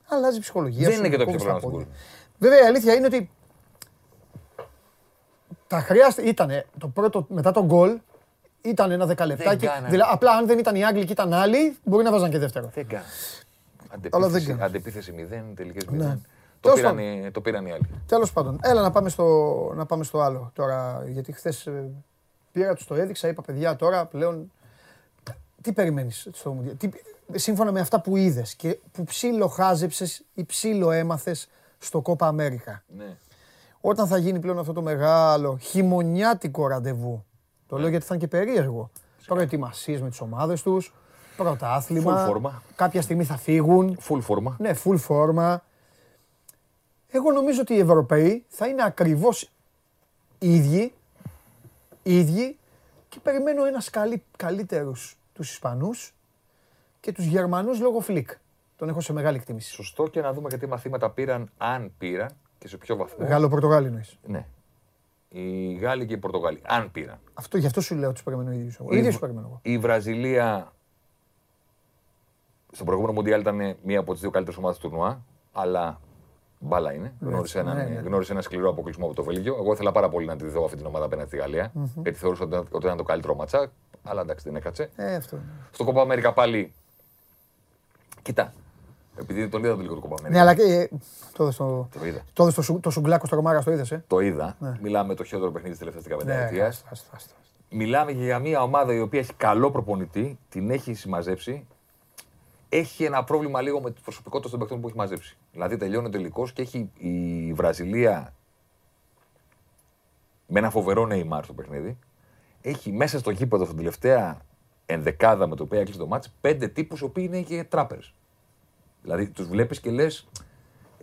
Αλλάζει η ψυχολογία Δεν σου, είναι και το πιο κόβεις πράγμα τα στον πόδια. Βέβαια η αλήθεια είναι ότι τα χρειάζεται, ήτανε το πρώτο, μετά τον γκολ, ήταν ένα δεκαλεπτάκι. κάνανε. Δηλαδή, απλά αν δεν ήταν οι Άγγλοι και ήταν άλλοι, μπορεί να βάζαν και δεύτερο. Δεν κάνει. Αλλά δεν Αντεπίθεση, κάνει. αντεπίθεση 0, τελικές 0. Ναι. Το, Τέλος πήραν, πάντων. οι- το πήραν οι άλλοι. Τέλος πάντων, έλα να πάμε, στο, να πάμε στο άλλο τώρα. Γιατί χθες πήρα τους το έδειξα, είπα παιδιά τώρα πλέον. Τι περιμένεις στο Μουντιάλ, τι- σύμφωνα με αυτά που είδες και που ψήλο χάζεψε ή ψήλο έμαθε στο Κόπα Αμέρικα. Ναι. Όταν θα γίνει πλέον αυτό το μεγάλο χειμωνιάτικο ραντεβού. Το λέω γιατί θα είναι και περίεργο. Προετοιμασίε με τις ομάδες τους, πρωτάθλημα. Full φόρμα. Κάποια στιγμή θα φύγουν. Full φόρμα. Ναι, full φόρμα. Εγώ νομίζω ότι οι Ευρωπαίοι θα είναι ακριβώς οι ίδιοι, οι ίδιοι και περιμένω ένας καλύ, καλύτερους τους Ισπανούς και τους Γερμανούς λόγω φλικ. Τον έχω σε μεγάλη εκτίμηση. Σωστό και να δούμε και τι μαθήματα πήραν, αν πήραν και σε ποιο βαθμό. Γάλλο-Πορτογάλοι εννοείς. Ναι. Οι Γάλλοι και οι Πορτογάλοι, αν πήραν. Αυτό, γι' αυτό σου λέω ότι τους περιμένω οι ίδιους. εγώ. Οι ίδιους τους περιμένω εγώ. Η Βραζιλία στο προηγούμενο Μουντιάλ ήταν μία από τις δύο καλύτερες ομάδες του τουρνουά, αλλά μπάλα είναι. Γνώρισε έναν, ναι, ναι. γνώρισε ένα σκληρό αποκλεισμό από το Βέλγιο. Εγώ ήθελα πάρα πολύ να τη δω αυτή την ομάδα απέναντι στη γαλλια γιατί θεωρούσα ότι ήταν- ότι ήταν το καλύτερο ματσά, αλλά εντάξει δεν έκατσε. Ε, αυτό. είναι. Στο Κόπα Αμέρικα πάλι. Κοιτά. Επειδή τον είδα το λίγο το Κόπα Ναι, Αμέρικα. αλλά και, ε, το είδες το, Το είδα. το, είδες το, σου- το σουγκλάκο στο Ρωμάρα, το είδες, ε; Το είδα. Μιλάμε το χειρότερο παιχνίδι της τελευταίας 15 ετία. άστα, άστα, άστα. Μιλάμε και για μια ομάδα η οποία έχει καλό προπονητή, την έχει συμμαζέψει. Έχει ένα πρόβλημα λίγο με τι προσωπικότητε των παιχτών που έχει μαζέψει. Δηλαδή τελειώνει ο τελικός και έχει η Βραζιλία με ένα φοβερό Νεϊμάρ στο παιχνίδι. Έχει μέσα στο γήπεδο στην τελευταία ενδεκάδα με το οποίο έκλεισε το μάτς πέντε τύπους οι οποίοι είναι και τράπερ. Δηλαδή τους βλέπεις και λες.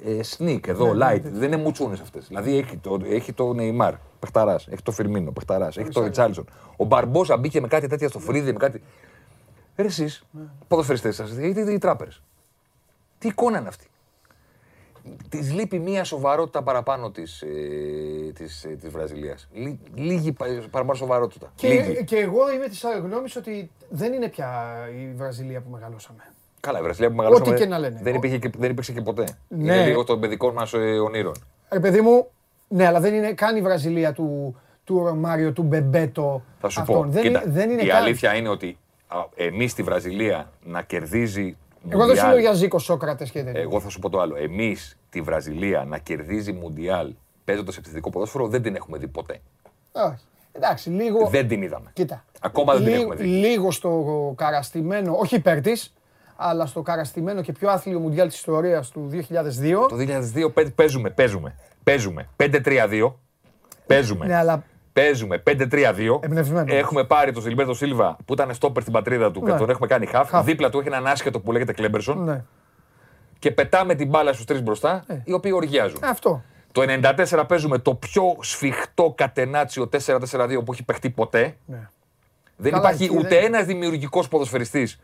Ε, sneak εδώ, light. Δεν είναι μουτσούνες αυτές. Δηλαδή έχει το, έχει το Νεϊμάρ, παιχταρά. Έχει το Φιρμίνο, παιχταρά. Έχει το Ριτσάλισον. Ο Μπαρμπόσα μπήκε με κάτι τέτοια στο φρύδι, με κάτι. Ρε εσείς, ποδοσφαιριστές σας, οι, οι, οι τράπερες. Τι εικόνα είναι αυτή; της λείπει μία σοβαρότητα παραπάνω της της, ε, της Βραζιλίας. Λί- Λίγη πα- παραπάνω σοβαρότητα. Λίγη. Και, και εγώ είμαι της γνώμης ότι δεν είναι πια η Βραζιλία που μεγαλώσαμε. Καλά, η Βραζιλία που μεγαλώσαμε και να λένε. Δεν, υπήρχε και, δεν υπήρξε και ποτέ. Ναι. Είναι λίγο των παιδικών μας ονείρων. Ρε παιδί μου, ναι, αλλά δεν είναι καν η Βραζιλία του, του Ρωμάριο, του Μπεμπέτο. Θα σου αυτών. πω. Δεν, κοίτα, είναι, δεν είναι η καν. αλήθεια είναι ότι εμείς στη Βραζιλία να κερδίζει. Εγώ δεν σου Μουντιάλ- λέω για Ζήκο Σόκρατες και τέτοια. Εγώ θα σου πω το άλλο. Εμείς τη Βραζιλία να κερδίζει Μουντιάλ παίζοντας επιθετικό ποδόσφαιρο δεν την έχουμε δει ποτέ. Όχι. Εντάξει, λίγο. Δεν την είδαμε. Κοίτα. Ακόμα δεν την λίγο, έχουμε δει. Λίγο στο καραστημένο, όχι υπέρ της, αλλά στο καραστημένο και πιο άθλιο Μουντιάλ της ιστορίας του 2002. Το 2002 παι- παίζουμε, παίζουμε. Παίζουμε 5-3-2. Παίζουμε. Ναι, αλλά Παίζουμε 5-3-2. Εμπνευσμένο. Έχουμε πάρει τον Ζιλμπέρτο Σίλβα που ήταν στόπερ στην πατρίδα του και Ναι. τον έχουμε κάνει half. Half. Δίπλα του έχει έναν άσχετο που λέγεται Κλέμπερσον. ναι. Και πετάμε την μπάλα στους τρεις μπροστά, Ε. οι οποίοι οργιάζουν. Αυτό. Το 94 παίζουμε το πιο σφιχτό κατενάτσιο 4-4-2 που έχει παιχτεί ποτέ. Ναι. Δεν Καλά, υπάρχει εκεί ούτε δεν- ένας δημιουργικός ποδοσφαιριστής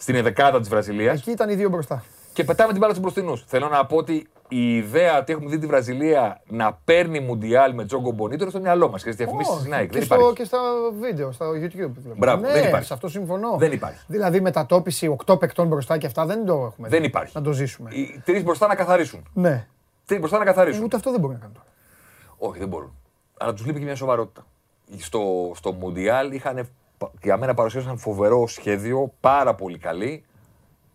στην εδεκάδα της Βραζιλίας. Εκεί ήταν οι δύο μπροστά. Και πετάμε την μπάλα στους μπροστινούς. Θέλω να πω ότι η ιδέα ότι έχουμε δει τη Βραζιλία να παίρνει Μουντιάλ με Τζόγκο Μπονίτο είναι στο μυαλό μας και στις διαφημίσεις Όχι, της Nike. και, Δεν στο, υπάρχει. και στα βίντεο, στα YouTube. βλέπω. Μπράβο, ναι, δεν υπάρχει. Σε αυτό συμφωνώ. Δεν υπάρχει. Δηλαδή μετατόπιση 8 παικτών μπροστά και αυτά δεν το έχουμε. Δεν δει. υπάρχει. Να το ζήσουμε. Οι τρεις μπροστά να καθαρίσουν. Ναι. Τρεις μπροστά να καθαρίσουν. Ούτε αυτό δεν μπορεί να κάνει τώρα. Όχι, δεν μπορούν. Αλλά τους λείπει και μια σοβαρότητα. Στο, στο Μουντιάλ είχαν, για μένα παρουσίασαν φοβερό σχέδιο, πάρα πολύ καλή.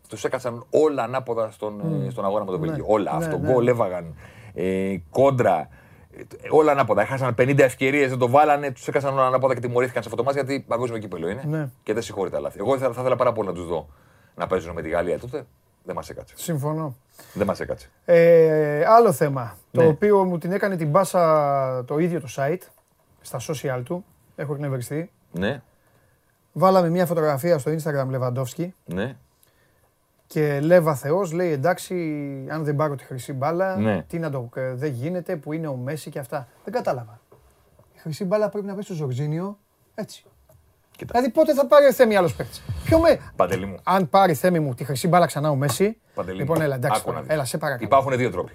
Τους έκατσαν όλα ανάποδα στον, ε, στον αγώνα με τον Βέλγιο. Όλα. Ναι, Αυτό ναι. γκολ έβαγαν. Ε, κόντρα. ε, όλα ανάποδα. Έχασαν 50 ευκαιρίες, δεν το βάλανε, τους έκατσαν όλα ανάποδα και τιμωρήθηκαν σε αυτό το μάτς γιατί παγκόσμιο κύπελο είναι. Ναι. Και δεν συγχωρείται τα λάθη. Εγώ θα, θα ήθελα πάρα πολύ να τους δω να παίζουν με τη Γαλλία τότε. Δεν μας έκατσε. Συμφωνώ. Δεν μας έκατσε. Ε, άλλο θέμα, το Ναι. οποίο μου την έκανε την μπάσα το ίδιο το site, στα social του, έχω εκνευριστεί. Ναι, Βάλαμε μια φωτογραφία στο Instagram Λεβαντόφσκι ναι. και Λέβα Θεός λέει εντάξει αν δεν πάρω τη χρυσή μπάλα, Ναι. τι να το, ε, δεν γίνεται που είναι ο Μέση και αυτά. Δεν κατάλαβα. Η χρυσή μπάλα πρέπει να πάει στο Ζορζίνιο έτσι. Κοίτα. Δηλαδή πότε θα πάρει ο Θέμη άλλος παίκτης; Ποιο με... Παντελή μου. Αν πάρει Θέμη μου τη χρυσή μπάλα ξανά ο Μέση, Παντελή λοιπόν μου, έλα εντάξει, άκου να τώρα. δεις. έλα σε παρακαλώ. Υπάρχουν δύο τρόποι.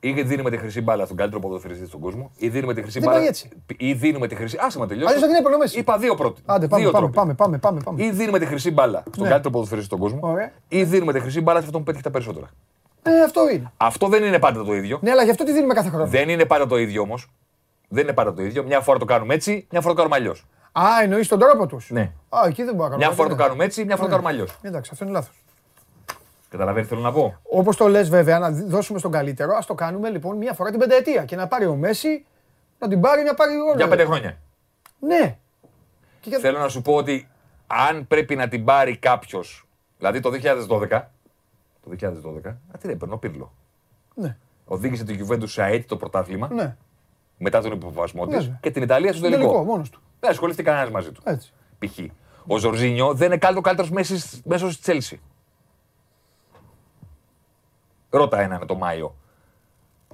Ή δίνουμε τη χρυσή μπάλα στον καλύτερο ποδοσφαιριστή στον κόσμο, ή δίνουμε τη χρυσή Δεν μπάλα. πάει έτσι. Ή δίνουμε τη χρυσή. Άσε με τελειώσω. Αλλιώς δεν είναι έπαιρνε ο Μέση. Είπα δύο πρώτοι. Άντε πάμε, δύο πάμε, τρόποι. πάμε, πάμε, πάμε, πάμε. Ή δίνουμε τη χρυσή μπάλα στον Ναι. καλύτερο ποδοσφαιριστή στον κόσμο, Ωραία. ή δίνουμε τη χρυσή μπάλα σε αυτόν που πέτυχε τα περισσότερα. Ε, αυτό είναι. Αυτό δεν είναι πάντα το ίδιο. Ναι, αλλά γι' αυτό τι δίνουμε κάθε χρόνο. Δεν είναι πάντα το ίδιο όμως. Δεν είναι πάντα το ίδιο. Μια φορά το κάνουμε έτσι, μια φορά το κάνουμε αλλιώς. Α, εννοείς τον τρόπο τους. Ναι. Α, εκεί δεν μπορώ να κάνω. Μια κάτι, φορά το ναι. κάνουμε έτσι, μια φορά το κάνουμε αλλιώς. Εντάξει, αυτό είναι λάθος. Καταλαβαίνετε, θέλω να πω; Όπως το λες, βέβαια, να δώσουμε στον καλύτερο, ας το κάνουμε λοιπόν μία φορά την πενταετία και να πάρει ο Μέση, να την πάρει να πάρει όλα. Για πέντε χρόνια. Ναι. Και για... Θέλω να σου πω ότι αν πρέπει να την πάρει κάποιος, δηλαδή το 2012. Το 2012, α, τι δεν παίρνω, πύρλο. Ναι. Οδήγησε τη Juventus σε αίτητο το πρωτάθλημα ναι. μετά τον υποβασμό της Βέβαια. και την Ιταλία στο Τελικό, τελικό. μόνος του. Δεν ασχολήθηκε κανένας μαζί του. Έτσι. Π.χ. Ο Ζορζίνιο δεν είναι κάτω καλύτερος μέσος της Τσέλση. Ρώτα έναν το Μάιο.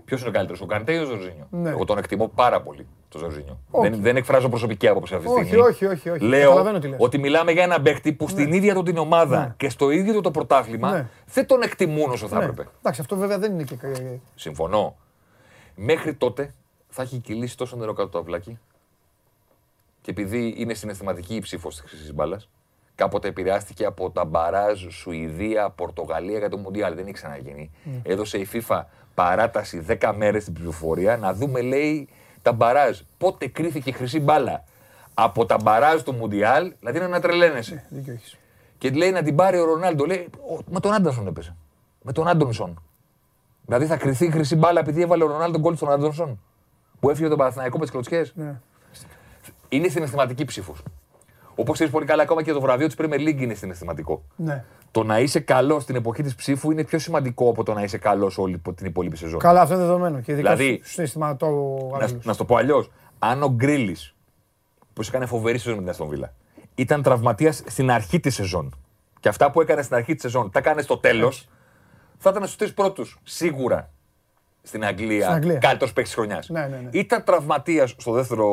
Ποιος είναι ο καλύτερος, ο Καντέ ή ο Ζορζίνιο. Ναι. Εγώ τον εκτιμώ πάρα πολύ, τον Ζορζίνιο. Όχι. Δεν, δεν εκφράζω προσωπική άποψη αυτή τη Όχι, στιγμή. όχι, όχι, όχι. Λέω Καταλαβαίνω τι λες. ότι μιλάμε για έναν παίχτη που στην ίδια του την ομάδα Ναι. και στο ίδιο του το πρωτάθλημα Ναι. δεν τον εκτιμούν όσο θα Ναι. έπρεπε. Εντάξει, αυτό βέβαια δεν είναι και. Συμφωνώ. Μέχρι τότε θα έχει κυλήσει τόσο νερό κάτω το αυλάκι. Και επειδή είναι συναισθηματική η ψήφος της χρυσής μπάλας, κάποτε επηρεάστηκε από τα μπαράζ Σουηδία, Πορτογαλία για το Μουντιάλ. Δεν έχει ξαναγίνει. Έδωσε η FIFA παράταση 10 μέρες στην ψηφοφορία να δούμε, λέει, τα μπαράζ. Πότε κρίθηκε η χρυσή μπάλα από τα μπαράζ του Μουντιάλ, δηλαδή είναι να τρελαίνεσαι. Δίκιο έχεις. Και λέει να την πάρει ο Ρονάλντο. Λέει, «Ο, με τον Άντερσον έπεσε. Με τον Άντονσον. Δηλαδή θα κρυθεί η χρυσή μπάλα επειδή έβαλε ο Ρονάλντο γκολ στον Άντονσον. Που έφυγε τον Παναθηναϊκό με τις κλωτσιές. Ναι. Είναι συναισθηματική ψήφος. Όπως ξέρεις πολύ καλά, ακόμα και το βραβείο της Premier League είναι συναισθηματικό. ναι. Το να είσαι καλό στην εποχή της ψήφου είναι πιο σημαντικό από το να είσαι καλός όλη την υπόλοιπη σεζόν. Καλά, αυτό είναι δεδομένο. Και ειδικά Δηλαδή, στου συναισθηματό Να, να σου το πω αλλιώς. Αν ο Γκρίλι, που έκανε φοβερή σεζόν με την Αστον Βίλα, ήταν τραυματίας στην αρχή της σεζόν και αυτά που έκανε στην αρχή της σεζόν τα έκανε στο τέλος, θα ήταν στους τρεις πρώτους. Σίγουρα στην Αγγλία, Στην Αγγλία. καλύτερος παίκτης χρονιάς. Ναι, ναι, ναι. Ήταν τραυματίας στο, δεύτερο,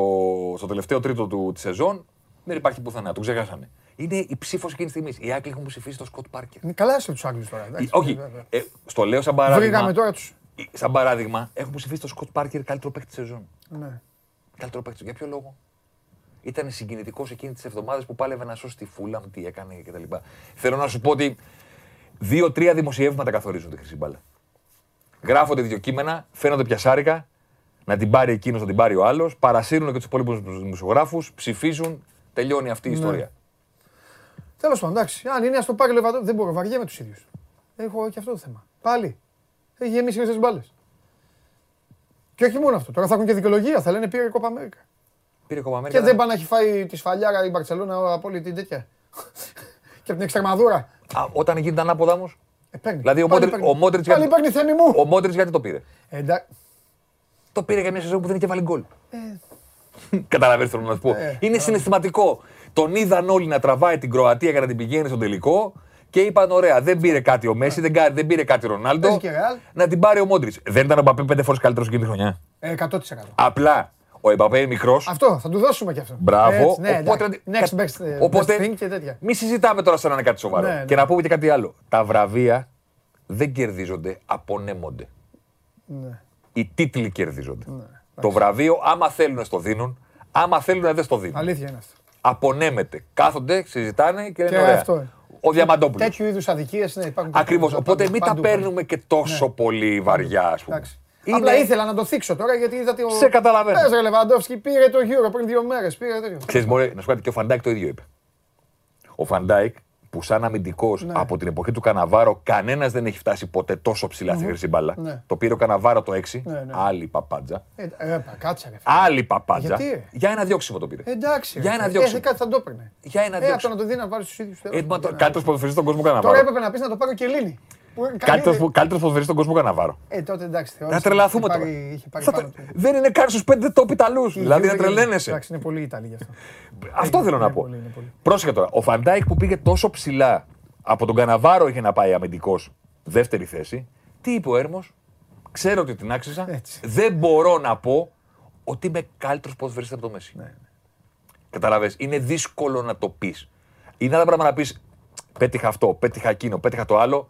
στο τελευταίο τρίτο του της σεζόν, δεν υπάρχει πουθενά. Το ξεχάσανε. Είναι η ψήφος εκείνης της στιγμή. Οι Άγγλοι έχουν ψηφίσει τον Σκοτ Πάρκερ. Καλά είστε τους Άγγλους τώρα. εντάξει. Όχι, Βέβαια. ε, στο λέω σαν παράδειγμα. Βρήκαμε τώρα τους. Σαν παράδειγμα, έχουμε ψηφίσει τον Σκοτ Πάρκερ καλύτερο παίκτη της σεζόν. Ναι. Καλύτερο παίκτη. Για ποιο λόγο; Ήταν συγκινητικός εκείνη τι εβδομάδε που πάλευε να σώσει τη Φούλαμ, τι έκανε κτλ. Θέλω να σου πω ότι δύο-τρία δημοσιεύματα καθορίζουν τη χρυσή μπάλα. Γράφονται δύο κείμενα, φαίνονται πιασάρικα, να την πάρει εκείνος, να την πάρει ο άλλος, παρασύρουν και τους υπόλοιπους δημοσιογράφους, ψηφίζουν, τελειώνει αυτή η Ναι. ιστορία. Τέλος πάντων, εντάξει. Αν είναι, ας το πάρει λεβαντό. Δεν μπορώ, βαριέμαι τους ίδιους. Έχω και αυτό το θέμα. Πάλι. Έχει γεμίσει χρυσέ μπάλες. Και όχι μόνο αυτό. Τώρα θα έχουν και δικαιολογία. Θα λένε πήρε η Κόπα Αμέρικα. Πήρε Κόπα Αμέρικα. Και δεν πάει να έχει φάει τη σφαλιάρα η Μπαρσελόνα από όλη την τέτοια. και από την Εξτρεμαδούρα. Α, όταν γίνεται ανάποδα όμως; Ε, παίρνει. Δηλαδή, ο Πάλι Μόντριτ- παίρνει. ο Μόντριτς Πάλι γιατί- παίρνει θέμη μου. Ο Μόντριτς γιατί το πήρε; Ε, εντά- Το πήρε για μια σεζόν που δεν είχε βάλει γκολ. Καταλαβαίνετε θέλω να σου πω. Ε, Είναι συναισθηματικό. Τον είδαν όλοι να τραβάει την Κροατία για να την πηγαίνει στον τελικό και είπαν: Ωραία, δεν πήρε κάτι ο Μέση, δεν, κα- δεν πήρε κάτι ο Ρονάλντο. Παίζει και Ρεάλ. Να την πάρει ο Μόντριτς. Δεν ήταν ο Μπαπέ πέντε φορές καλύτερος εκείνη τη χρονιά. Ε, 100%. Απλά ο Εμπαπέ είναι μικρός. Αυτό, θα του δώσουμε και αυτό. Μπράβο. Έτσι, ναι, οπότε, εντάξει. Next best, ε, οπότε best thing και τέτοια. Μη συζητάμε τώρα σαν να είναι κάτι σοβαρό. Ναι, ναι. Και να πούμε και κάτι άλλο. Τα βραβεία δεν κερδίζονται, απονέμονται. Ναι. Οι τίτλοι κερδίζονται. Το βραβείο, άμα θέλουν, στο δίνουν. Άμα θέλουν, δεν στο δίνουν. Αλήθεια είναι αυτό. Απονέμεται. Κάθονται, συζητάνε και λένε Και ωραία. αυτό είναι. Ο Διαμαντόπουλος. Τέτοιου είδους αδικίες ναι, υπάρχουν. και Ακριβώς. παντού, Οπότε παντού, μην τα παντού, παίρνουμε και τόσο πολύ βαριά, ας πούμε. Εντάξει. Απλά ήθελα να το θίξω τώρα γιατί είδα ότι ο. Σε καταλαβαίνω. Πες ρε Λεβαντόφσκι πήρε το γύρο πριν δύο μέρες. Πήρε τέτοιο. Ξέρεις, μωρέ, να σου πω κάτι, και ο Φαν Ντάικ το ίδιο είπε. Ο Φαν Ντάικ που σαν αμυντικός Ναι. από την εποχή του Καναβάρο κανένας δεν έχει φτάσει ποτέ τόσο ψηλά στη χρυσή μπάλα. Ναι. Το πήρε ο Καναβάρο το 6. Ναι, ναι. Άλλη παπάντζα. Ε, ε, πα, κάτσε ρε. φίλε. Άλλη παπάντζα. Γιατί, ρε; Για ένα διώξιμο το πήρε. Εντάξει. Για ρε, ένα φίλε. διώξιμο. Ε, κάτι θα το έπαιρνε. Για ένα Ε, από το διώξιμο. να το δει να βάλει στους ίδιους Ε, μα το- Καλύτερο ποδοσφαιριστή στον κόσμο Καναβάρο. Τώρα έπρεπε να πεις να το πάρει ο Κελίνη. Που Καλύτερος καλύτερο- ποδοσφαιριστή στον κόσμο Καναβάρο. Ε, τότε εντάξει. Να θεώρησα τρελαθούμε ότι τώρα. είχε πάρει- Είχε πάρει Θα το- πάνω του. Δεν είναι καν στους πέντε top Ιταλούς. Η Δηλαδή να Juve τρελαίνεσαι. Εντάξει, είναι πολύ Ιταλοί γι' αυτό. Αυτό Είναι- θέλω να είναι πω. πολύ, είναι πολύ. Πρόσεχε τώρα. Ο Φαν Ντάικ που πήγε τόσο ψηλά από τον Καναβάρο είχε να πάει αμυντικός δεύτερη θέση. Τι είπε ο Έρμος, Ξέρω ότι την άξιζα. Έτσι. Δεν μπορώ να πω ότι είμαι καλύτερος ποδοσφαιριστή από το Μέση. Ναι, Καταλαβες, είναι δύσκολο να το πεις. Είναι ένα πράγμα να πεις πέτυχα αυτό, πέτυχα εκείνο, πέτυχα το άλλο.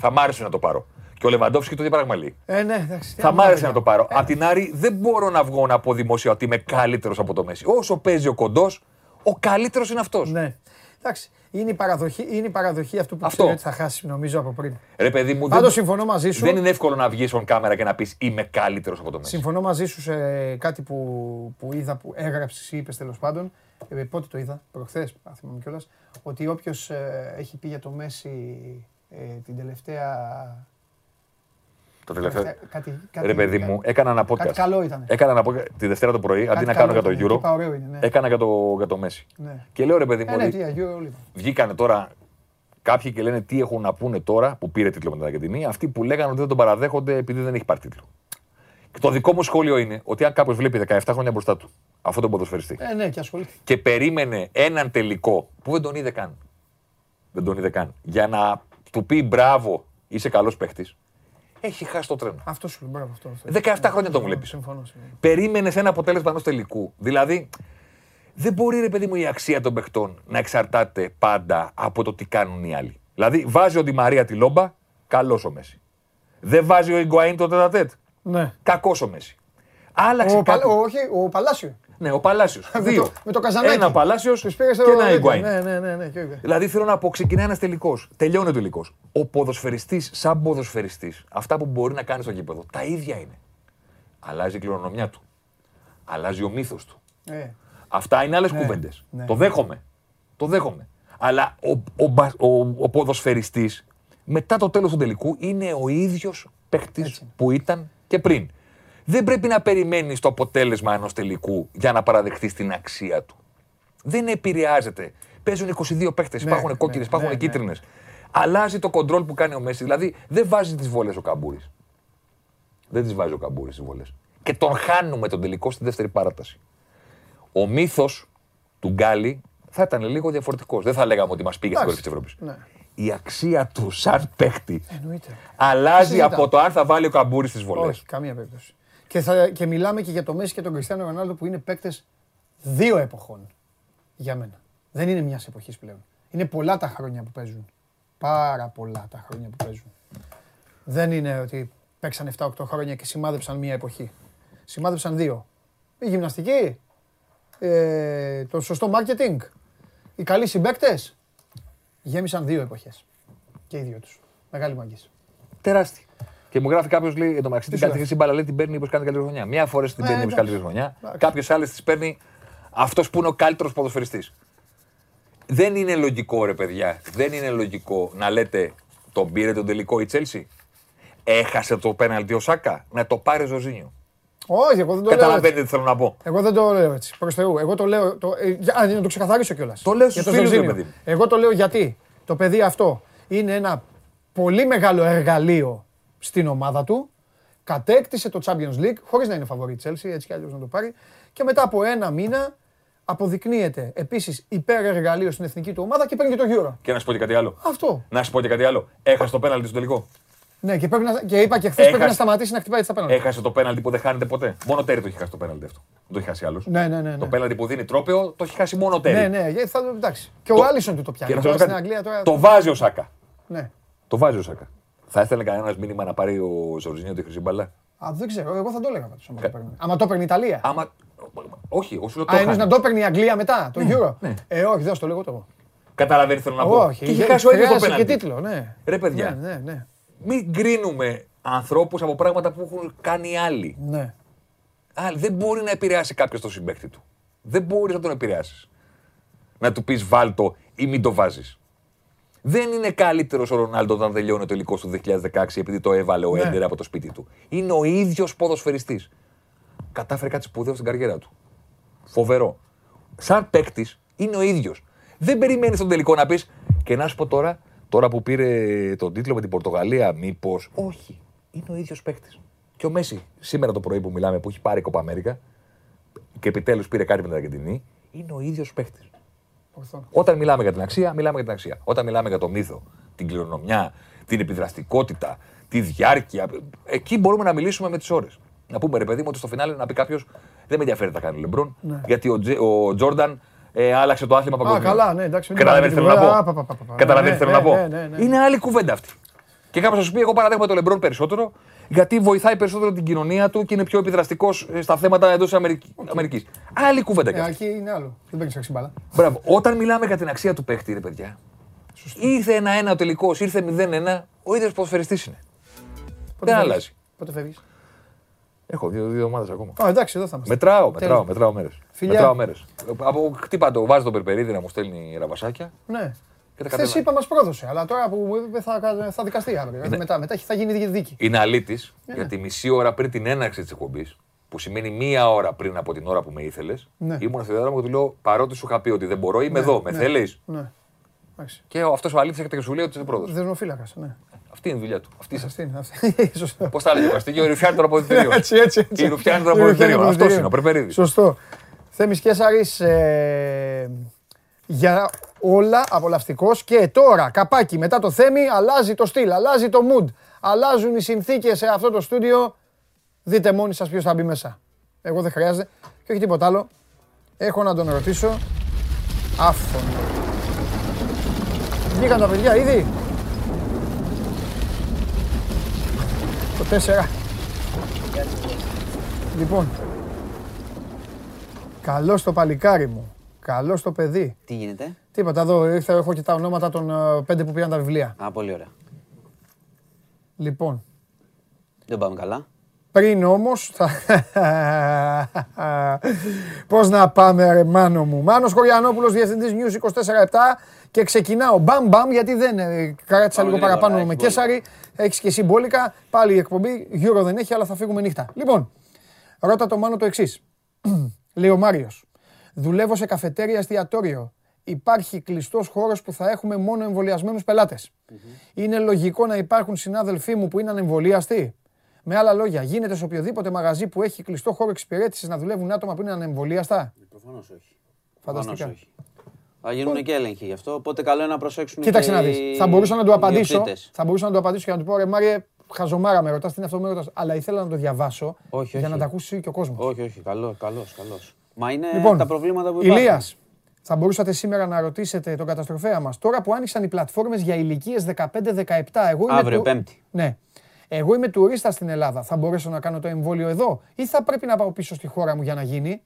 Θα μ' άρεσε να το πάρω. Και ο Λεβαντόφσκι το ίδιο πράγμα λέει. Ε, ναι, εντάξει. Θα τι μ' άλλο άρεσε να να το πάρω. Απ' την άλλη, δεν μπορώ να βγω να πω δημόσια ότι είμαι καλύτερος από το Μέση. Όσο παίζει ο κοντός, ο καλύτερος είναι αυτός. Ναι. Εντάξει. Είναι η παραδοχή, είναι η παραδοχή αυτού που Αυτό. ξέρει ότι θα χάσει, νομίζω, από πριν. Ρε παιδί μου, Πάντως δεν, συμφωνώ μαζί σου. δεν είναι εύκολο να βγεις on κάμερα και να πεις Είμαι καλύτερος από το Μέση. Συμφωνώ μαζί σου σε κάτι που, που είδα, που έγραψες ή είπες τέλος πάντων. Ε, πότε το είδα, προχθές, αν θυμάμαι κιόλας. Ότι όποιος έχει πει για το Μέση ε, την τελευταία. Το τελευταίο. Κάτι, κάτι, Ρε παιδί μου, έκανα ένα podcast. Κάτι καλό ήταν. Έκανα ένα podcast τη Δευτέρα το πρωί, αντί να καλό κάνω για το ήταν, Euro, είπα, ωραίο είναι, ναι. έκανα για το, για το Μέση. Ναι. Και λέω ρε παιδί μου, Ε, ναι, ότι τι, Αγίου όλοι. βγήκανε τώρα κάποιοι και λένε τι έχουν να πούνε τώρα που πήρε τίτλο με την Αργεντινή, αυτοί που λέγανε ότι δεν τον παραδέχονται επειδή δεν έχει πάρει τίτλο. Και το δικό μου σχόλιο είναι ότι αν κάποιος βλέπει 17 χρόνια μπροστά του αυτόν τον ποδοσφαιριστή Ε, ναι, και ασχολείται. και περίμενε έναν τελικό που δεν τον είδε καν. Δεν τον είδε καν. Για να του πει μπράβο, είσαι καλός παίχτης, έχει χάσει το τρένο. Αυτό σου λέω, μπράβο αυτό. αυτό. 17 χρόνια τον βλέπεις. Συμφωνώ. συμφωνώ. Περίμενες ένα αποτέλεσμα ενός τελικού. Δηλαδή, δεν μπορεί ρε παιδί μου η αξία των παιχτών να εξαρτάται πάντα από το τι κάνουν οι άλλοι. Δηλαδή, βάζει ο Ντι Μαρία τη λόμπα, καλός ο Μέση. Δεν βάζει ο Ιγκουαΐν το τετατέτ, Ναι. κακός ο Μέση. Άλλαξε Ο, κάτι. Παλ- ο, όχι, ο Παλάσιο. Ναι, ο Παλάσιος. Με Δύο. το- με το Καζανάκι. Ένα Παλάσιος Τους πήρε στο και ένα τέτοιο. Ιγκουαΐν. Ναι, ναι, ναι, ναι, και ο Ιγκουαΐν. Δηλαδή θέλω να πω, ξεκινάει ένας τελικός. Τελειώνει ο τελικός. Ο ποδοσφαιριστής, σαν ποδοσφαιριστής, αυτά που μπορεί να κάνει στο γήπεδο, τα ίδια είναι. Αλλάζει η κληρονομιά του. Αλλάζει ο μύθος του. Ε, Αυτά είναι άλλες Ναι, κουβέντες. ναι. Το δέχομαι. Το δέχομαι. Αλλά ο, ο, μπα- ο, ο ποδοσφαιριστής μετά το τέλος του τελικού είναι ο ίδιος παίχτη Έτσι. που ήταν και πριν. Δεν πρέπει να περιμένεις το αποτέλεσμα ενός τελικού για να παραδεχτείς την αξία του. Δεν επηρεάζεται. Παίζουν 22 παίχτες, Ναι, υπάρχουν ναι, κόκκινες, υπάρχουν ναι, ναι. κίτρινες. Αλλάζει το κοντρόλ που κάνει ο Μέση. Δηλαδή δεν βάζει τις βολέ ο Καμπούρης. Δεν τις βάζει ο Καμπούρης τις βολέ. Και τον χάνουμε τον τελικό στη δεύτερη παράταση. Ο μύθος του Γκάλι θα ήταν λίγο διαφορετικός. Δεν θα λέγαμε ότι μας πήγε στην κορυφή της Ευρώπης. ναι. Η αξία του σαν παίχτη Εννοείται. αλλάζει Συζητάμε. από το αν θα βάλει ο Καμπούρης τις βολέ. Όχι, καμία περίπτωση. Και, θα, και μιλάμε και για το Μέση και τον Κριστιανό Ρονάλντο που είναι παίκτες δύο εποχών. Για μένα. Δεν είναι μιας εποχής πλέον. Είναι πολλά τα χρόνια που παίζουν. Πάρα πολλά τα χρόνια που παίζουν. Δεν είναι ότι παίξαν 7-8 χρόνια και σημάδεψαν μία εποχή. Σημάδεψαν δύο. Η γυμναστική, ε, το σωστό marketing, οι καλοί συμπαίκτες, γέμισαν δύο εποχές. Και οι δύο τους. Μεγάλη μαγκής. Τεράστια. Και μου γράφει κάποιος λέει: Εν τω μεταξύ την σου καλύτερη μπάλα λέει την παίρνει όπως κάνει καλύτερη χρονιά. Μία φορά την Ε, παίρνει όπως εντάξει. καλύτερη χρονιά. Εντάξει. Κάποιος άλλο της παίρνει αυτός που είναι ο καλύτερος ποδοσφαιριστής. Δεν είναι λογικό, ρε παιδιά, δεν είναι λογικό να λέτε τον πήρε τον τελικό η Τσέλσι. Έχασε το πέναλτι ο Σάκα; Να το πάρει Ζωζίνιο. Όχι, εγώ δεν το λέω έτσι. Καταλαβαίνετε τι θέλω να πω. Εγώ δεν το λέω έτσι. Προς Θεού. Εγώ το λέω. Το, ε, για- α, να το ξεκαθαρίσω κιόλας. Το λέω στους φίλους, ρε παιδί μου. Εγώ το λέω γιατί το παιδί αυτό είναι ένα πολύ μεγάλο εργαλείο στην ομάδα του. Κατέκτησε το Champions League χωρίς να είναι φαβορή Chelsea, έτσι κι αλλιώς να το πάρει. Και μετά από ένα μήνα αποδεικνύεται επίσης υπερεργαλείο στην εθνική του ομάδα και παίρνει και το Euro. Και να σου πω και κάτι άλλο. Αυτό. Να σου πω και κάτι άλλο. Έχασε το πέναλτι στο τελικό. Ναι, και, πρέπει να, και είπα και χθες Έχασε. πρέπει να σταματήσει να χτυπάει έτσι τα πέναλτι. Έχασε το πέναλτι που δεν χάνεται ποτέ. Μόνο τέρι το έχει χάσει το πέναλτι αυτό. Δεν το έχει χάσει άλλος. Ναι, ναι, ναι. Το ναι. πέναλτι που δίνει τρόπαιο το έχει χάσει μόνο τέρι. Ναι, ναι, γιατί θα, εντάξει. Και ο Το- Άλισον του το Και πιάνει. να Τώρα σου πω στην κάτι. Αγγλία τώρα. Το βάζει ο Σάκα. Ναι. Το βάζει ο Σάκα. Θα ήθελε κανένας μήνυμα να πάρει ο Ζορζίνιο τη χρυσή μπαλά; Α, δεν ξέρω, εγώ θα το έλεγα πάντως, άμα το παίρνει. Άμα το παίρνει η Ιταλία. Άμα. Όχι, εγώ σου λέω το Α, εννοείς χάνει. να το παίρνει η Αγγλία μετά, το Euro; ναι. Ε, όχι, δεν θα το λέγω το εγώ. Καταλαβαίνει θέλω να πω. Όχι, Και έχει χάσει ο ίδιο το χρειάζεται και πέναλτι. τίτλο, ναι. Ρε παιδιά, Ναι, ναι, ναι. μην κρίνουμε ανθρώπους από πράγματα που έχουν κάνει άλλοι. ναι. Άλλοι. Δεν μπορεί να επηρεάσει κάποιος το συμπέκτη του. Δεν μπορείς να τον επηρεάσεις. Να του πεις βάλτο ή μην το βάζεις. Δεν είναι καλύτερος ο Ρονάλντο όταν τελειώνει ο τελικός του 2016 επειδή το έβαλε ο Ναι. Έντερ από το σπίτι του. Είναι ο ίδιος ποδοσφαιριστής. Κατάφερε κάτι σπουδαίο στην καριέρα του. Φοβερό. Σαν παίκτης είναι ο ίδιος. Δεν περιμένεις τον τελικό να πεις και να σου πω τώρα, τώρα που πήρε τον τίτλο με την Πορτογαλία, μήπως. Όχι. Είναι ο ίδιος παίκτης. Και ο Μέση, σήμερα το πρωί που μιλάμε, που έχει πάρει Κοπα Αμέρικα και επιτέλους πήρε κάτι με την Αργεντινή, είναι ο ίδιος παίκτης. Ορθό. Όταν μιλάμε για την αξία, μιλάμε για την αξία. Όταν μιλάμε για το μύθο, την κληρονομιά, την επιδραστικότητα, τη διάρκεια, εκεί μπορούμε να μιλήσουμε με τις ώρες. Να πούμε ρε παιδί μου ότι στο φινάλε να πει κάποιος δεν με ενδιαφέρει τι θα κάνει ο Λεμπρόν, γιατί ο, Τζε- ο Τζόρνταν ε, άλλαξε το άθλημα παγκοσμίως. καλά, ναι, εντάξει, μην Καταλαβαίνει τι πάμε θέλω να την πω; κουβέντα. Α, πα, πα, πα, πα. Καταλαβαίνει τι Ναι, θέλω να ναι, πω; ναι, ναι, ναι. Είναι άλλη κουβέντα αυτή. Και κάποιος θα σου πει: Εγώ παραδέχομαι τον Λεμπρόν περισσότερο, γιατί βοηθάει περισσότερο την κοινωνία του και είναι πιο επιδραστικός στα θέματα εντός Αμερικής. Άλλη κουβέντα κι Ε, αυτή. εκεί είναι άλλο. Δεν παίρνεις αξί μπάλα. Μπράβο. Όταν μιλάμε για την αξία του παίχτη, ρε παιδιά. Ήρθε ένα-ένα ο τελικός, ήρθε 0-1, ο ίδιος ποδοσφαιριστής είναι. Δεν φεύγεις; αλλάζει. Πότε φεύγεις; Έχω δύο, δύο ομάδες ακόμα. Α, εντάξει, εδώ θα είμαστε. Μετράω, μετράω, Τέλος. μετράω μέρες. Φιλιά. Μετράω μέρες. Από χτύπα το, βάζει τον Περπερίδη να μου στέλνει ραβασάκια Ναι. Και τα Χθες κατεβάζει. είπα μας πρόδωσε, αλλά τώρα που θα, θα δικαστεί αύριο. Μετά, μετά θα γίνει δίκη. Είναι αλήτης Ναι. γιατί μισή ώρα πριν την έναρξη της εκπομπής, που σημαίνει μία ώρα πριν από την ώρα που με ήθελες, Ναι. ήμουν στη δεδομένη και του λέω παρότι σου είχα πει ότι δεν μπορώ, είμαι εδώ. Με ναι. θέλεις; Ναι. Εντάξει. Και αυτός ο αλήτης έρχεται και σου λέει ότι δεν πρόδωσε. Δεσμοφύλακας. Ναι. Αυτή είναι η δουλειά του. Αυτή είσαι. Αυτή είναι. αυτή. Σωστό. Πώς τα έλεγε ο Καστίγιο, η ρουφιάνη των αποδητηρίων. Έτσι, έτσι, έτσι. Η ρουφιάνη των Η ρουφιάνη αποδητηρίων. των Αυτό αποδυτηρίων. είναι ο Περπερίδη. Σωστό. Θέμης Κέσαρης ε, για όλα απολαυστικός και τώρα καπάκι μετά το Θέμη αλλάζει το στυλ, αλλάζει το mood, αλλάζουν οι συνθήκες σε αυτό το στούντιο. Δείτε μόνοι σας ποιος θα μπει μέσα. Εγώ δεν χρειάζεται και όχι τίποτα άλλο. Έχω να τον ρωτήσω άφθονο. Βγήκαν τα παιδιά ήδη; Το 4. Λοιπόν, Καλό το παλικάρι μου. Καλό το παιδί. Τι γίνεται; Τίποτα εδώ, ήρθα, έχω και τα ονόματα των ε, πέντε που πήραν τα βιβλία. Α, πολύ ωραία. Λοιπόν, Δεν πάμε καλά. πριν όμως θα... Πώς να πάμε ρε Μάνο μου. Μάνος Χωριανόπουλος, Διευθυντής News 24-7 και ξεκινάω μπαμ μπαμ γιατί δεν ε, κράτησα λίγο γρήγορα, παραπάνω έχει με μπόλικα. Κέσαρη. Έχεις και εσύ μπόλικα. Πάλι η εκπομπή, γύρω δεν έχει αλλά θα φύγουμε νύχτα. Λοιπόν, ρώτα το Μάνο το εξής. Λέει ο Μάριος. Δουλεύω σε καφετέρια εστιατόριο. Υπάρχει κλειστός χώρος που θα έχουμε μόνο εμβολιασμένους πελάτες. Είναι λογικό να υπάρχουν συνάδελφοί μου που είναι ανεμβολίαστοι; Με άλλα λόγια, γίνεται σε οποιοδήποτε μαγαζί που έχει κλειστό χώρο εξυπηρέτησης να δουλεύουν άτομα που είναι ανεμβολίαστα; Προφανώς όχι. Φανταστικά. Προφανώς όχι. Θα γίνουν και έλεγχοι γι' αυτό. Οπότε καλό είναι να προσέξουν. Κοίταξε και να δεις. οι Θα μπορούσα να του απαντήσω. ιδιοκτήτες. Θα μπορούσα να του απαντήσω και να του πω ρε Μάριε, χαζομάρα με ρωτάς, τι είναι αυτό που με ρωτάς. Αλλά ήθελα να το διαβάσω Όχι, για όχι. να τα ακούσει και ο κόσμος. Όχι, όχι. Καλό, καλός, καλός. Μα είναι Λοιπόν, τα προβλήματα που υπάρχουν. Ηλίας, θα μπορούσατε σήμερα να ρωτήσετε τον καταστροφέα μας. Τώρα που άνοιξαν οι πλατφόρμες για ηλικίες 15-17, εγώ είμαι Αύριο, του- Πέμπτη. Ναι. Εγώ είμαι τουρίστας στην Ελλάδα. Θα μπορέσω να κάνω το εμβόλιο εδώ ή θα πρέπει να πάω πίσω στη χώρα μου για να γίνει;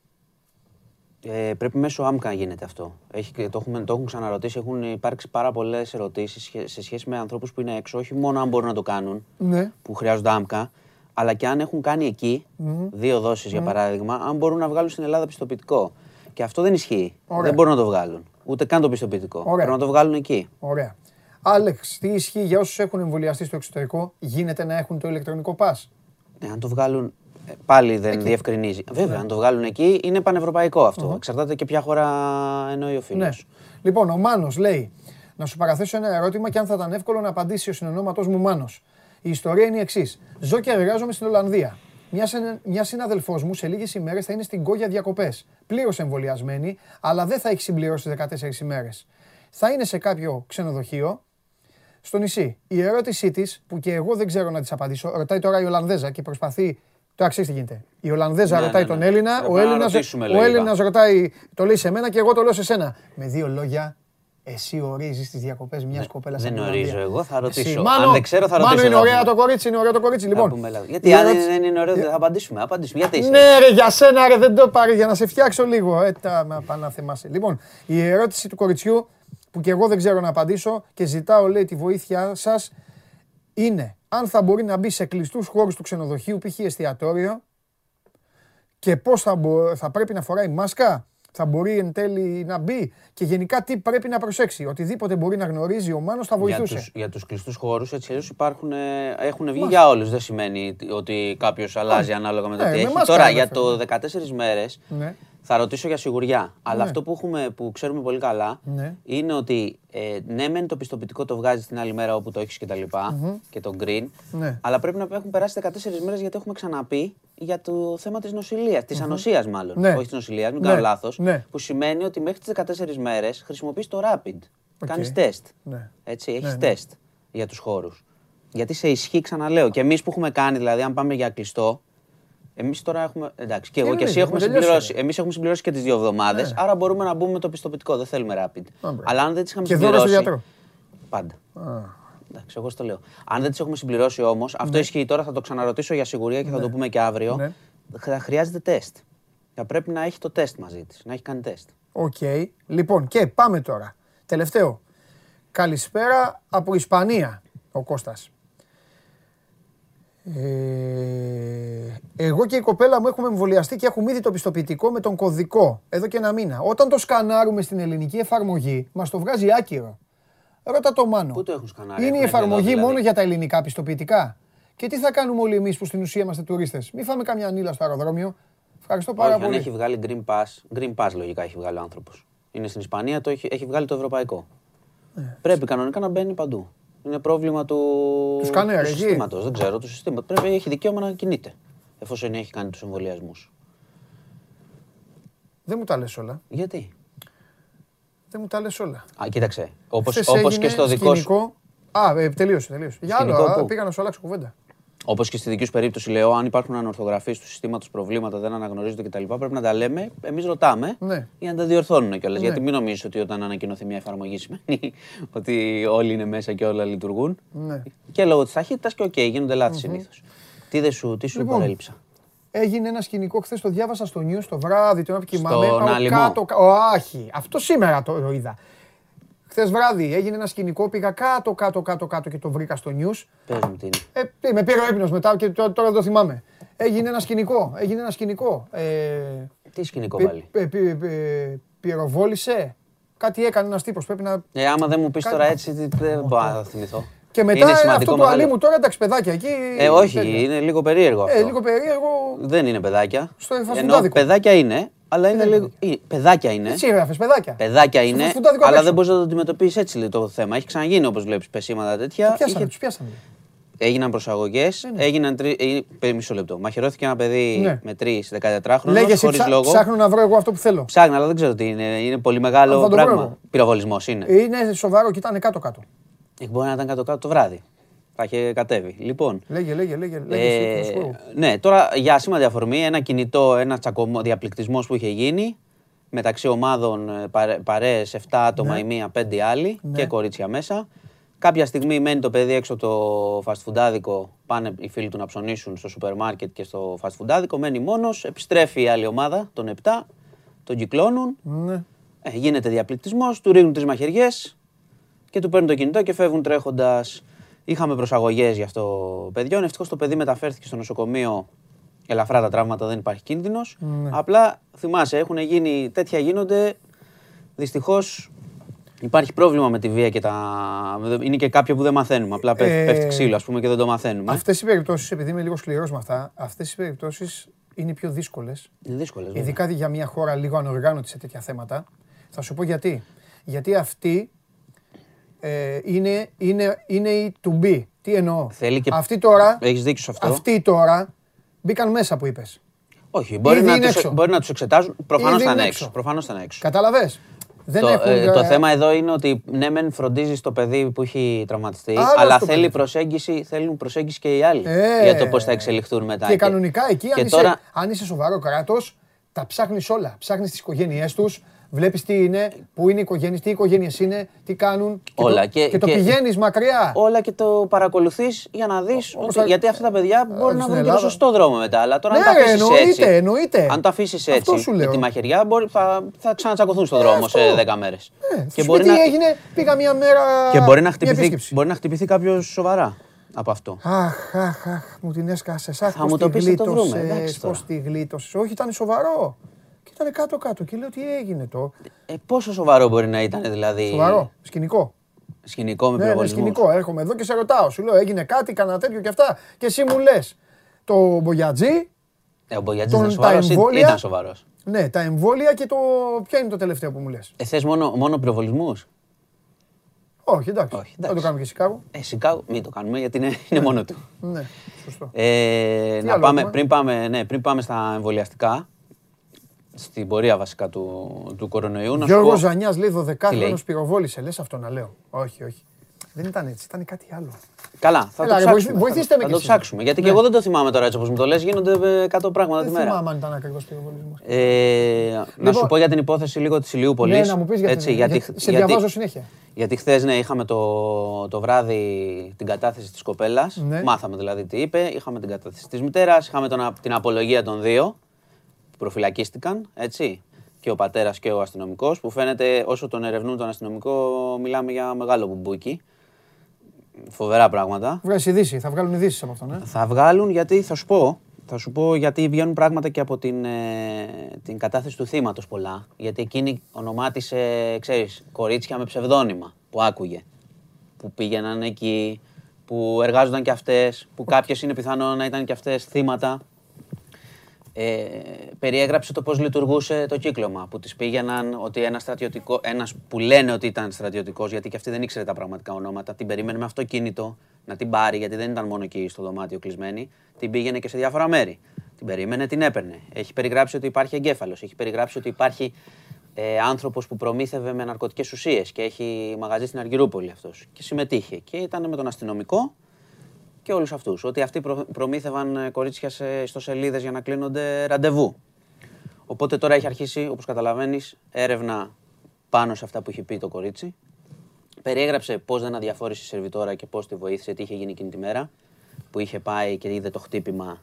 Ε, πρέπει μέσω άμκα να γίνεται αυτό. Έχει, και το, έχουμε, το έχουν ξαναρωτήσει, έχουν υπάρξει πάρα πολλές ερωτήσεις σε σχέση με ανθρώπους που είναι έξω, όχι μόνο αν μπορούν να το κάνουν, Ναι. που χρειάζονται άμκα, αλλά και αν έχουν κάνει εκεί, δύο δόσεις για παράδειγμα, αν μπορούν να βγάλουν στην Ελλάδα πιστοποιητικό. Και αυτό δεν ισχύει. Ωραία. Δεν μπορούν να το βγάλουν. Ούτε καν το πιστοποιητικό. Ωραία. Πρέπει να το βγάλουν εκεί. Ωραία. Άλεξ, τι ισχύει για όσους έχουν εμβολιαστεί στο εξωτερικό, γίνεται να έχουν το ηλεκτρονικό πα. Ναι, αν το βγάλουν. ε, Πάλι δεν διευκρινίζει. Βέβαια, αν το βγάλουν εκεί είναι πανευρωπαϊκό αυτό. Εξαρτάται και ποια χώρα εννοεί ο φίλος. Ναι. Λοιπόν, ο Μάνος λέει να σου παραθέσω ένα ερώτημα και αν θα ήταν εύκολο να απαντήσει ο συνονόματός μου Μάνος. Η ιστορία είναι η εξής. Ζω και εργάζομαι στην Ολλανδία. Μια, συν- μια συναδελφός μου σε λίγες ημέρες θα είναι στην Κόγια διακοπές. Πλήρως εμβολιασμένη, αλλά δεν θα έχει συμπληρώσει 14 ημέρες. Θα είναι σε κάποιο ξενοδοχείο στο νησί. Η ερώτησή της, που και εγώ δεν ξέρω να της απαντήσω, ρωτάει τώρα η Ολλανδέζα και προσπαθεί. Τώρα ξέρει τι γίνεται. Η Ολλανδέζα Ναι, ρωτάει ναι, τον ναι. Έλληνα, Πρέπει ο να Έλληνα ρωτήσουμε ο λογικά. Έλληνας ρωτάει, το λέει σε μένα και εγώ το λέω σε σένα. Με δύο λόγια, εσύ ορίζεις τις διακοπές μιας κοπέλας δεν ορίζω εγώ, θα ρωτήσω. Μάνο, Αν δεν ξέρω, θα Μάνο ρωτήσω είναι εδώ. ωραία το κορίτσι, είναι ωραίο το κορίτσι. Θα Λοιπόν, πούμε, δηλαδή. η Γιατί αν ερώτηση- δεν είναι ωραίο, δεν θα απαντήσουμε. Απαντήσουμε. Γιατί είσαι. ναι, ρε, για σένα, ρε, δεν το πάρει για να σε φτιάξω λίγο. Ε, τα μα πάνε να θεμάσαι. Λοιπόν, η ερώτηση του κοριτσιού, που και εγώ δεν ξέρω να απαντήσω και ζητάω, λέει, τη βοήθεια σας, είναι αν θα μπορεί να μπει σε κλειστούς χώρους του ξενοδοχείου, π.χ. εστιατόριο, και πώς θα, μπο- θα πρέπει να φοράει μάσκα, θα μπορεί εν τέλει να μπει και γενικά τι πρέπει να προσέξει. Οτιδήποτε μπορεί να γνωρίζει ο Μάνος θα Για βοηθούσε. τους, για τους κλειστούς χώρους έτσι αλλιώς υπάρχουν, ε, έχουν βγει για όλους. Δεν σημαίνει ότι κάποιος αλλάζει ανάλογα με το ναι, τι με έχει. μάσκα Τώρα είναι για αυτό. το 14 μέρες Ναι. Θα ρωτήσω για σιγουριά. Αλλά Ναι. αυτό που, έχουμε, που ξέρουμε πολύ καλά Ναι. είναι ότι ε, ναι μεν το πιστοποιητικό το βγάζεις την άλλη μέρα όπου το έχεις και τα λοιπα και το green. Ναι. Αλλά πρέπει να έχουν περάσει 14 μέρες γιατί έχουμε ξαναπεί για το θέμα της νοσηλείας, της ανοσίας μάλλον. Ναι. Όχι της νοσηλείας, μην Ναι. κάνω λάθος. Ναι. Που σημαίνει ότι μέχρι τις 14 μέρες χρησιμοποιείς το rapid. Οκ. Κάνεις τεστ. Ναι. Έτσι, έχεις ναι. τεστ για τους χώρους. Γιατί σε ισχύει, ξαναλέω. Και εμείς που έχουμε κάνει, δηλαδή, αν πάμε για κλειστό, εμείς τώρα έχουμε. Εντάξει, και εγώ και εννοείται, εσύ έχουμε έχουμε τελειώσει, συμπληρώσει. ρε. Εμείς έχουμε συμπληρώσει και τις δύο εβδομάδες. Άρα μπορούμε να μπούμε με το πιστοποιητικό. Δεν θέλουμε rapid. μπράβο. Αλλά αν δεν τις είχαμε Και δώρο στο συμπληρώσει. γιατρό. Πάντα. Εντάξει, εγώ στο λέω. Αν δεν τις έχουμε συμπληρώσει όμως, αυτό ισχύει τώρα, θα το ξαναρωτήσω για σιγουριά και θα το πούμε και αύριο. Ναι. Θα χρειάζεται τεστ. Θα πρέπει να έχει το τεστ μαζί της, να έχει κάνει τεστ. Οκ. Λοιπόν, και πάμε τώρα. Τελευταίο. Καλησπέρα από Ισπανία, ο Κώστας. Ε, εγώ και η κοπέλα μου έχουμε εμβολιαστεί και έχουμε ήδη το πιστοποιητικό με τον κωδικό εδώ και ένα μήνα. Όταν το σκανάρουμε στην ελληνική εφαρμογή, μας το βγάζει άκυρο. Ρώτα το Μάνο. Πού το έχουν σκανάρει, Είναι η έχουμε έρθει εφαρμογή εδώ, δηλαδή; μόνο για τα ελληνικά πιστοποιητικά. Και τι θα κάνουμε όλοι εμείς που στην ουσία είμαστε τουρίστες; Μην φάμε καμιά νίλα στο αεροδρόμιο. Ευχαριστώ πάρα Όχι, αν πολύ. έχει βγάλει Green Pass, Green Pass λογικά έχει βγάλει ο άνθρωπος. Είναι στην Ισπανία, το έχει, έχει βγάλει το ευρωπαϊκό. Ναι. Πρέπει κανονικά να μπαίνει παντού. Είναι πρόβλημα του, Του σκάνερ, εκεί. συστήματος. Δεν ξέρω, του συστήματος. Πρέπει έχει δικαίωμα να κινείται. Εφόσον έχει κάνει τους εμβολιασμούς. Δεν μου τα λες όλα. Γιατί; Δεν μου τα λες όλα. Α, κοίταξε. Όπω Χθες όπως έγινε και στο δικό σου. σκηνικό- Α, ε, τελείωσε, τελείωσε. Για άλλο, Σκηνικό α, που; πήγα να σου αλλάξω κουβέντα. Όπως και στη δική σου περίπτωση, λέω, αν υπάρχουν ανορθογραφίες του συστήματος προβλήματα, δεν αναγνωρίζονται κτλ. Πρέπει να τα λέμε. Εμείς ρωτάμε Ναι. για να τα διορθώνουν κιόλας. Ναι. Γιατί μην νομίζεις ότι όταν ανακοινωθεί μια εφαρμογή σημαίνει ότι όλοι είναι μέσα και όλα λειτουργούν. Ναι. Και λόγω της ταχύτητας και οκ, γίνονται λάθη συνήθως. Τι, δεν σου, τι σου Λοιπόν, παρέλειψα; Έγινε ένα σκηνικό χθες, το διάβασα στο news το βράδυ, τον όπου κοιμάμαι. Στον πάω Άλιμο. κάτω, κα- όχι, αυτό σήμερα το, το είδα. Χθες βράδυ έγινε ένα σκηνικό, πήγα κάτω, κάτω, κάτω, κάτω και το βρήκα στο news. Πες μου τι είναι. Ε, τι, με πήρε ο ύπνος μετά και τω- τώρα δεν το θυμάμαι. Έγινε ένα σκηνικό, έγινε ένα σκηνικό. Ε, Τι σκηνικό πυ- πάλι; πυ- πυ- πυ- πυροβόλησε, κάτι έκανε ένας τύπος, πρέπει να... Ε, άμα δεν μου πεις Κάτι- τώρα έτσι, τι- δεν μπορώ να θυμηθώ. Και μετά Είναι ε, σημαντικό αυτό το μεγάλο. αλή μου τώρα, εντάξει παιδάκια εκεί... Ε, όχι, τέτοια. είναι λίγο περίεργο αυτό. Ε, λίγο περίεργο. Δεν είναι παιδάκια. Στο Ενώ φασφουντάδικο. παιδάκια είναι, αλλά είναι είναι λίγο. Ε, Παιδάκια είναι. Έτσι έγραφες, παιδάκια. Παιδάκια Στο είναι, φασφουντάδικο απ' αλλά έξω. δεν μπορείς να το αντιμετωπίσεις έτσι λέει, το θέμα. Έχει ξαναγίνει όπως βλέπεις πεσήματα τέτοια. Πιάσανε, Είχε- τους πιάσανε. Έγιναν προσαγωγές, έγιναν τρει. ε, Μισό λεπτό. Μαχαιρώθηκε ένα παιδί Ναι. με τρεις 14χρονο Λέγε εσύ, χωρίς ψά- λόγο. ψάχνω να βρω εγώ αυτό που θέλω. Ψάχνει, αλλά δεν ξέρω τι είναι. Είναι πολύ Α, μεγάλο θα το βρω εγώ. πράγμα. Πυροβολισμός είναι. Είναι σοβαρό και ήταν κάτω-κάτω. Ε, Μπορεί να ήταν κάτω-κάτω το βράδυ. Θα είχε κατέβει. Λοιπόν, Λέγε, λέγε, λέγε. λέγε Ε, εσύ, να σου πω. ναι, τώρα για σήμαντη αφορμή, ένα κινητό, ένα τσακωμό, διαπληκτισμός που είχε γίνει μεταξύ ομάδων ε, παρέ, παρέες, 7 άτομα Ναι. η μία, 5 άλλοι Ναι. και κορίτσια μέσα. Κάποια στιγμή μένει το παιδί έξω από το fast foodάδικο, πάνε οι φίλοι του να ψωνίσουν στο σούπερ μάρκετ και στο fast foodάδικο, μένει μόνος, επιστρέφει η άλλη ομάδα, τον 7, τον κυκλώνουν, Ναι. ε, γίνεται διαπληκτισμός, του ρίχνουν τρεις μαχαιριές και του παίρνουν το κινητό και φεύγουν τρέχοντας. Είχαμε προσαγωγές για αυτό παιδιών, ευτυχώς το παιδί μεταφέρθηκε στο νοσοκομείο, ελαφρά τα τραύματα, δεν υπάρχει κίνδυνος. Απλά θυμάσαι, έχουν γίνει, τέτοια γίνονται, δυστυχώς Υπάρχει πρόβλημα με τη βία και τα. Είναι και κάποια που δεν μαθαίνουμε. Απλά πέφτει, Ε, πέφτει ξύλο, ας πούμε, και δεν το μαθαίνουμε. Αυτές οι περιπτώσεις, επειδή είμαι λίγο σκληρός με αυτά, αυτές οι περιπτώσεις είναι οι πιο δύσκολες. Είναι δύσκολες. Ειδικά για μια χώρα λίγο ανοργάνωτη σε τέτοια θέματα. Θα σου πω γιατί. Γιατί αυτή ε, είναι, είναι, είναι η to be. Τι εννοώ; Θέλει και- Αυτή τώρα, Έχεις δίκιο σε αυτό. αυτοί τώρα μπήκαν μέσα που είπες. Όχι, μπορεί Ήδη να, είναι τους, έξω. μπορεί να τους εξετάζουν. Προφανώς Ήδη θα είναι είναι έξω. έξω. Προφανώς θα είναι έξω. Καταλαβες. Δεν το, έχουν, ε, το ε, θέμα εδώ είναι ότι ναι, μεν φροντίζεις το παιδί που έχει τραυματιστεί, Άλλο αλλά το θέλει παιδί. προσέγγιση, θέλουν προσέγγιση και οι άλλοι Ε, για το πώς θα εξελιχθούν μετά. Και κανονικά εκεί, αν, και είσαι, τώρα, αν είσαι σοβαρό κράτος, τα ψάχνεις όλα. Ψάχνεις τις οικογένειές τους, βλέπεις τι είναι, πού είναι οι οικογένειε, τι οικογένειες είναι, τι κάνουν. Και Όλα. το, Και- και το και- πηγαίνεις μακριά. όλα και το παρακολουθείς για να δεις. όπως θα- Γιατί αυτά τα παιδιά μπορεί στην να βρουν και το Ελλάδα. σωστό δρόμο μετά. Αλλά τώρα, Ναι, αν τα αφήσεις εννοείται, έτσι. εννοείται. Αν το αφήσεις Αυτό έτσι σου με λέω. τη μαχαιριά, μπορεί, θα, θα ξανατσακωθούν στον δρόμο αυτό. σε 10 μέρες. Ε, θα σου πει τι έγινε, πήγα μια μέρα. Και μπορεί να μια χτυπηθεί, επίσκεψη. μπορεί να χτυπηθεί κάποιος σοβαρά από αυτό. Αχ, αχ, αχ, μου την έσκασες. Αχ, Θα πώς μου το τη πεις, θα το βρούμε, γλίτωσες, εντάξει τώρα. Πώς τη γλίτωσες. Όχι, ήταν σοβαρό. Και ήταν κάτω-κάτω και λέω τι έγινε το; Ε, πόσο σοβαρό μπορεί να ήταν δηλαδή; Σοβαρό, σκηνικό. Σκηνικό με Ναι, ναι, πυροβολισμούς. σκηνικό. Έρχομαι εδώ και σε ρωτάω. Σου λέω έγινε κάτι, κανένα τέτοιο και αυτά; Και εσύ μου λες το μπογιατζή, Ε, ο Μπογιατζής Τον- ήταν τα σοβαρός, ή- εμβόλια. ήταν σοβαρός. ναι, τα εμβόλια και το. Ποια είναι το τελευταίο που μου λες; Ε, θες μόνο, μόνο πυροβολισμούς; Όχι, εντάξει. Όχι, Θα το εντάξει. κάνουμε και Σικάγο. Ε, Σικάγο, μην το κάνουμε γιατί είναι, είναι μόνο του. Ναι, σωστό. Ε, να άλλο πάμε, έχουμε; πριν, πάμε, ναι, πριν πάμε στα εμβολιαστικά, στην πορεία βασικά του, του κορονοϊού, να σου Γιώργο πω- Ζανιάς λέει 12χρονο λέει; πυροβόλησε. Λες αυτό να λέω. Όχι, όχι. Δεν ήταν έτσι, ήταν κάτι άλλο. Καλά, θα Έλα, το ρε, ψάξουμε. βοηθήστε με θα κι το εσείς. ψάξουμε. Γιατί Ναι. και εγώ δεν το θυμάμαι τώρα έτσι όπως μου το λες, γίνονται ε, 100 πράγματα τη Δεν μέρα. θυμάμαι αν ήταν ακριβώς πυροβολισμό. Ε, να Λοιπόν, σου πω για την υπόθεση λίγο της Ηλιούπολης. Ναι, να μου πεις γιατί. έτσι, γιατί, σε γιατί- διαβάζω συνέχεια. Γιατί χθες ναι, είχαμε το, το βράδυ την κατάθεση της κοπέλας. Ναι. Μάθαμε δηλαδή τι είπε. Είχαμε την κατάθεση της μητέρας. Είχαμε τον, α- την απολογία των δύο που προφυλακίστηκαν. Έτσι. Και ο πατέρας και ο αστυνομικός. Που φαίνεται όσο τον ερευνούν τον αστυνομικό, μιλάμε για μεγάλο μπουμπούκι. Φοβερά πράγματα. Βγάζει ειδήσεις, θα βγάλουν ειδήσεις από αυτό, ναι. Θα βγάλουν γιατί θα σου πω. Θα σου πω γιατί βγαίνουν πράγματα και από την, ε, την κατάθεση του θύματος πολλά. Γιατί εκείνη ονομάτισε, ξέρεις, κορίτσια με ψευδόνυμα που άκουγε. Που πήγαιναν εκεί, που εργάζονταν και αυτές, που κάποιες είναι πιθανό να ήταν και αυτές θύματα. Ε, περιέγραψε το πώς λειτουργούσε το κύκλωμα, που τις πήγαιναν ότι ένα στρατιωτικό, ένας που λένε ότι ήταν στρατιωτικός, γιατί και αυτή δεν ήξερε τα πραγματικά ονόματα, την περίμενε με αυτοκίνητο να την πάρει, γιατί δεν ήταν μόνο εκεί στο δωμάτιο κλεισμένη, την πήγαινε και σε διάφορα μέρη. Την περίμενε, την έπαιρνε. Έχει περιγράψει ότι υπάρχει εγκέφαλος, έχει περιγράψει ότι υπάρχει ε, άνθρωπος που προμήθευε με ναρκωτικές ουσίες και έχει μαγαζί στην Αργυρούπολη αυτός και συμμετείχε και ήταν με τον αστυνομικό και όλους αυτούς. Ότι αυτοί προ- προμήθευαν ε, κορίτσια σε ιστοσελίδες για να κλείνονται ραντεβού. Οπότε τώρα έχει αρχίσει, όπως καταλαβαίνεις, έρευνα πάνω σε αυτά που είχε πει το κορίτσι. Περιέγραψε πώς δεν αδιαφόρησε η σερβιτόρα και πώς τη βοήθησε, τι είχε γίνει εκείνη τη μέρα. Που είχε πάει και είδε το χτύπημα.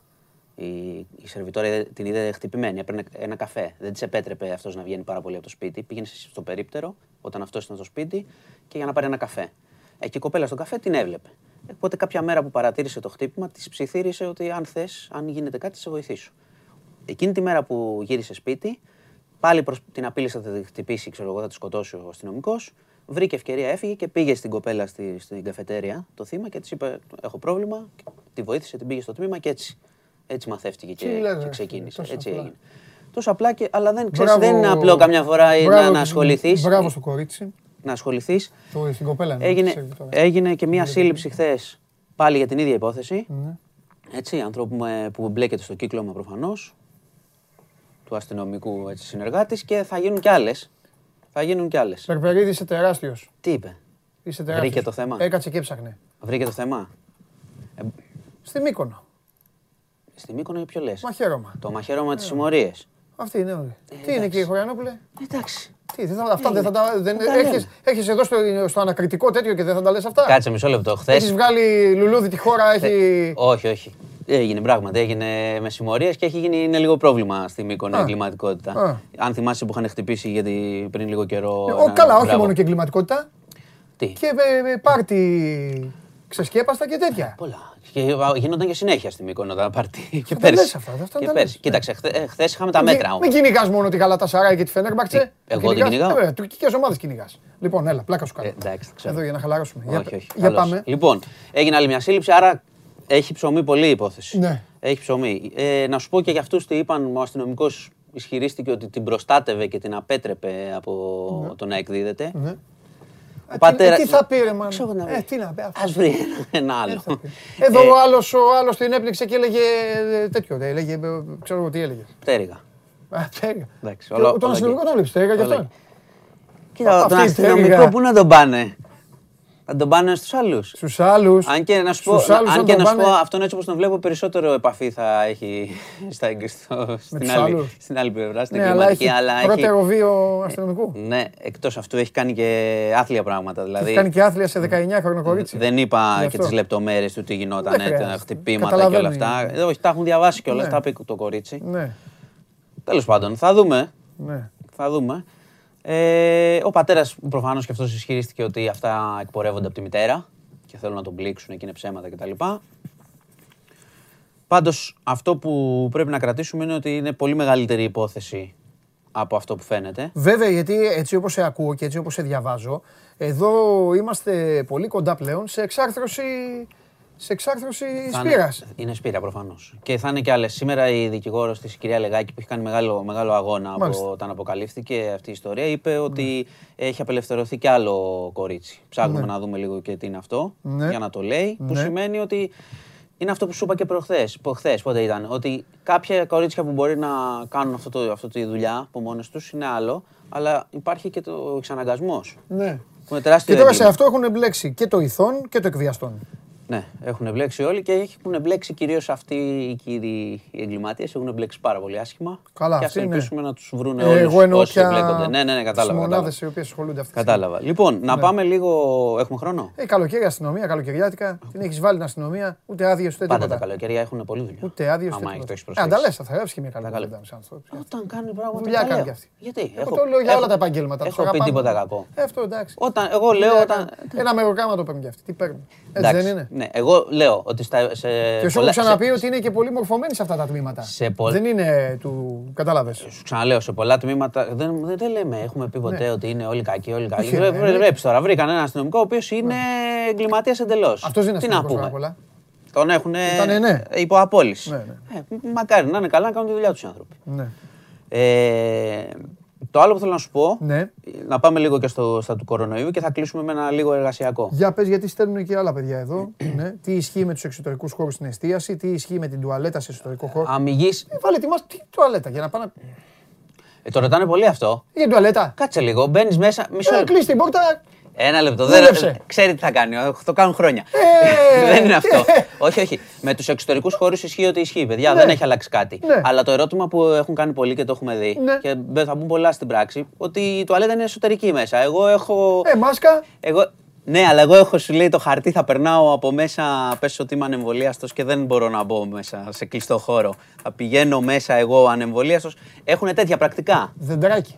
Η, η σερβιτόρα είδε- την είδε χτυπημένη, έπαιρνε ένα καφέ. Δεν της επέτρεπε αυτός να βγαίνει πάρα πολύ από το σπίτι. Πήγαινε στο περίπτερο όταν αυτός ήταν στο σπίτι και για να πάρει ένα καφέ. Ε, και η κοπέλα στο καφέ την έβλεπε. Οπότε κάποια μέρα που παρατήρησε το χτύπημα, της ψιθύρισε ότι αν θες, αν γίνεται κάτι, θα σε βοηθήσω. Εκείνη τη μέρα που γύρισε σπίτι, πάλι προς, την απείλησε ότι θα τη χτυπήσει, ξέρω εγώ, θα τη σκοτώσει ο αστυνομικός. Βρήκε ευκαιρία, έφυγε και πήγε στην κοπέλα στη, στην καφετέρια το θύμα και της είπε: Έχω πρόβλημα. Τη βοήθησε, την πήγε στο τμήμα και έτσι. Έτσι μαθεύτηκε και, Τι λες, ρε και φίλε, ξεκίνησε. τόσο έτσι απλά. έγινε. Τόσο απλά, και, αλλά δεν, ξέρεις, Μπράβο- δεν είναι απλό καμιά φορά ε, μπράβο να, να της- ασχοληθείς. Μπράβο στο κορίτσι. Να ασχοληθείς. Το, στην κοπέλα. ναι, Έγινε, τη σερβιτόρα. έγινε και μία σύλληψη χθες πάλι για την ίδια υπόθεση. Ναι. Έτσι, ανθρώπου με- που μπλέκεται στο κύκλωμα προφανώς. Του αστυνομικού έτσι, συνεργάτης και θα γίνουν κι άλλες. Θα γίνουν κι άλλες. Περπερίδης είσαι τεράστιος. Τι είπε, Είσαι τεράστιος. Βρήκε το θέμα; Έκατσε και έψαχνε. βρήκε το θέμα; Ε, Στη Μύκονο. στη Μύκονο ποιο λες; Μαχαίρωμα. Το μαχαίρωμα της συμμορίες. Αυτή είναι όλη. Τι είναι εντάξει. και η Χωριανόπουλε; Εντάξει. Τι, δεν θα, αυτά δεν θα τα. Δεν, τα λέμε. έχεις, έχεις εδώ στο, στο ανακριτικό τέτοιο και δεν θα τα λες αυτά; Κάτσε μισό λεπτό. Χθε. Έχεις βγάλει λουλούδι τη χώρα, έχει. Όχι, όχι. Έγινε πράγματι. Έγινε με συμμορίες και έχει γίνει είναι λίγο πρόβλημα στη Μύκονο η Α. εγκληματικότητα. Α. Αν θυμάσαι που είχαν χτυπήσει γιατί πριν λίγο καιρό. Ο, ένα- καλά, όχι μπράβο. μόνο και εγκληματικότητα. Τι; Και ε, ε, πάρτι ξεσκέπαστα και τέτοια. Πολλά. Και γίνονταν και συνέχεια στη Μύκονο τα πάρτι. Και τα πέρσι. λες αυτά, αυτά και τα πέρσι. λες, ναι. Κοίταξε, χθε είχαμε τα μέτρα Μην- όμως. Μην κυνηγάς μόνο τη Γαλατασαράη και τη Φενέρμπαχτσε. εγώ την κυνηγάω; Ε, τουρκικές ομάδες κυνηγάς. Λοιπόν, έλα, πλάκα σου κάνω. Ε, εντάξει, το ξέρω. Εδώ για να χαλαρώσουμε. Όχι, για όχι. για καλώς. πάμε. Λοιπόν, έγινε άλλη μια σύλληψη, άρα έχει ψωμί πολύ η υπόθεση. Ναι. Έχει ψωμί. Ε, να σου πω και για αυτούς τι είπαν, ο αστυνομικός ισχυρίστηκε ότι την προστάτευε και την απέτρεπε από το να εκδίδεται. Ναι. Ο Ε, πατέρα- τι, ε, τι θα πει, ρε μάνα; Ξέρω να Ε, πει. τι να πει. αυτό. Ας βρει ένα Ε, άλλο. θα πει. Εδώ Ε, ο άλλος, ο άλλος την έπληξε και έλεγε ε, τέτοιο. δεν Έλεγε, ε, ξέρω εγώ τι έλεγε. Πτέρυγα. Α, τέργα. Εντάξει, Και όλα- Τον όλα αστυνομικό εκεί. τον βλέπεις, τέργα γι' Όλα αυτό. εκεί. Κοίτα, Αυτή τον η αστυνομικό τέργα. πού να τον πάνε; Να τον πάνε στους άλλους. Στους άλλους. Αν και να σου πω, στους άλλους αν να και τον να σου πω πάνε- αυτόν έτσι όπως τον βλέπω περισσότερο επαφή θα έχει στα, στο, στην, τους άλλη, άλλους. στην άλλη πλευρά, στην Ναι, αλλά εγκληματική, έχει αλλά πρώτερο βίο αστυνομικού. Ναι, εκτός αυτού έχει κάνει και άθλια πράγματα. Δηλαδή, Έχει κάνει και άθλια σε 19 χρόνο κορίτσι. δεν είπα Γι' και αυτό. τις λεπτομέρειες του τι γινόταν, Δεν ε, τα χρειάζεται. χτυπήματα και όλα Καταλαβαίνει. αυτά. Ε, Όχι, τα έχουν διαβάσει κιόλας, Ναι. τα είπε το κορίτσι. Ναι, Τέλος πάντων, θα δούμε. ναι. Θα δούμε. Ε, ο πατέρας προφανώς και αυτός ισχυρίστηκε ότι αυτά εκπορεύονται από τη μητέρα και θέλουν να τον πλήξουν και είναι ψέματα κτλ. Πάντως, αυτό που πρέπει να κρατήσουμε είναι ότι είναι πολύ μεγαλύτερη υπόθεση από αυτό που φαίνεται. Βέβαια, γιατί έτσι όπως σε ακούω και έτσι όπως σε διαβάζω, εδώ είμαστε πολύ κοντά πλέον σε εξάρθρωση, σε εξάρθρωση Θα είναι- σπήρας. Είναι σπήρα προφανώς. Και θα είναι και άλλες. Σήμερα η δικηγόρος της, η κυρία Λεγάκη, που έχει κάνει μεγάλο, μεγάλο αγώνα Μάλιστα. από όταν αποκαλύφθηκε αυτή η ιστορία, είπε ότι έχει απελευθερωθεί κι άλλο κορίτσι. Ψάχνουμε να δούμε λίγο και τι είναι αυτό, Ναι. για να το λέει. Που Ναι. σημαίνει ότι είναι αυτό που σου είπα και προχθές. Χθες, πότε ήταν. Ότι κάποια κορίτσια που μπορεί να κάνουν αυτό το, αυτή τη δουλειά από μόνες τους είναι άλλο, αλλά υπάρχει και το εξαναγκασμός. Ναι. Που είναι τεράστιο Και τώρα σε έγκλημα. αυτό έχουν εμπλέξει και το ηθόν και το εκβιαστόν. Ναι, έχουν εμπλέξει όλοι και έχουν εμπλέξει κυρίως αυτοί οι κύριοι οι εγκληματίες. Έχουν εμπλέξει πάρα πολύ άσχημα. Καλά, και αυτοί ας είναι. ελπίσουμε να τους βρουν Ε, όλους εγώ εννοώ όσοι πια εμπλέκονται. Ναι, ναι, ναι, κατάλαβα. τις κατάλαβα. μονάδες οι οποίες ασχολούνται αυτή τη στιγμή. Κατάλαβα. Λοιπόν, να πάμε λίγο. Έχουμε χρόνο; Ε, καλοκαίρι αστυνομία, καλοκαιριάτικα. Την έχεις βάλει την αστυνομία, ούτε άδειε ούτε Πάντα τα τίποτα. καλοκαίρια έχουν πολλή δουλειά. Ούτε άδειε ούτε Άμα έχει το τίποτα. έχεις Ε, προσέξει. ανταλέστα, θα γράψει και μια καλή Τα καλο- κουβέντα με τους ανθρώπους. Όταν κάνει πράγματα. Δουλειά τα κάνει λέω. κι αυτή. Γιατί; Εγώ το λέω για όλα τα επαγγέλματα. τους Έχω πει αγαπάμε. τίποτα κακό. Ε, αυτό εντάξει. Όταν, εγώ λέω Δουλειά όταν. κάνει. Ένα μεροκάμα το παίρνουν κι αυτοί. Τι παίρνουν. Έτσι Εντάξει, δεν είναι; Ναι, εγώ λέω ότι στα, σε. Και σου έχω πολλά- ξαναπεί σε- ότι είναι και πολύ μορφωμένοι σε αυτά τα τμήματα. Σε πολλ- Δεν είναι του. Κατάλαβες. Σου ξαναλέω, σε πολλά τμήματα δεν, δεν, δεν λέμε, έχουμε πει ποτέ ότι είναι όλοι κακοί, όλοι κακοί. Ναι. Όχι, ρε, ρε. Βλέπει τώρα, βρήκαν έναν αστυνομικό ο οποίος είναι εγκληματίας εντελώς. Αυτός δεν είναι Τι να αστυνομικός πούμε. πολλά. Τον έχουν Ήτανε, ναι. υπό απόλυση. Ναι, ναι. Ε, μακάρι να είναι καλά να κάνουν τη δουλειά τους οι άνθρωποι. Ναι. Ε, το άλλο που θέλω να σου πω, ναι. να πάμε λίγο και στο, στα του κορονοϊού και θα κλείσουμε με ένα λίγο εργασιακό. Για πες γιατί στέλνουν και άλλα παιδιά εδώ. ναι. Τι ισχύει με τους εξωτερικούς χώρους στην εστίαση, τι ισχύει με την τουαλέτα σε εσωτερικό χώρο. Αμυγής, Ε, βάλε τη μας, τι τουαλέτα για να πάνε. ε, το ρωτάνε πολύ αυτό. Για την τουαλέτα. Κάτσε λίγο, μπαίνεις μέσα, μισό Ε, λεπτό. κλείσει την πόρτα. Ένα λεπτό. Δούλεψε. Δεν, ξέρει τι θα κάνει. Το κάνουν χρόνια. Ε, δεν είναι αυτό. ε. όχι, όχι. Με τους εξωτερικούς χώρους ισχύει ότι ισχύει, παιδιά. Ναι. Δεν έχει αλλάξει κάτι. Ναι. Αλλά το ερώτημα που έχουν κάνει πολλοί και το έχουμε δει Ναι. και μπε- θα μπουν πολλά στην πράξη, ότι η τουαλέτα είναι εσωτερική μέσα. Εγώ έχω. Ε, μάσκα. Εγώ... Ναι, αλλά εγώ έχω σου λέει το χαρτί, θα περνάω από μέσα. Πες ότι είμαι ανεμβολίαστος και δεν μπορώ να μπω μέσα σε κλειστό χώρο. Θα πηγαίνω μέσα εγώ ανεμβολίαστος. Έχουν τέτοια πρακτικά; Δεντράκι.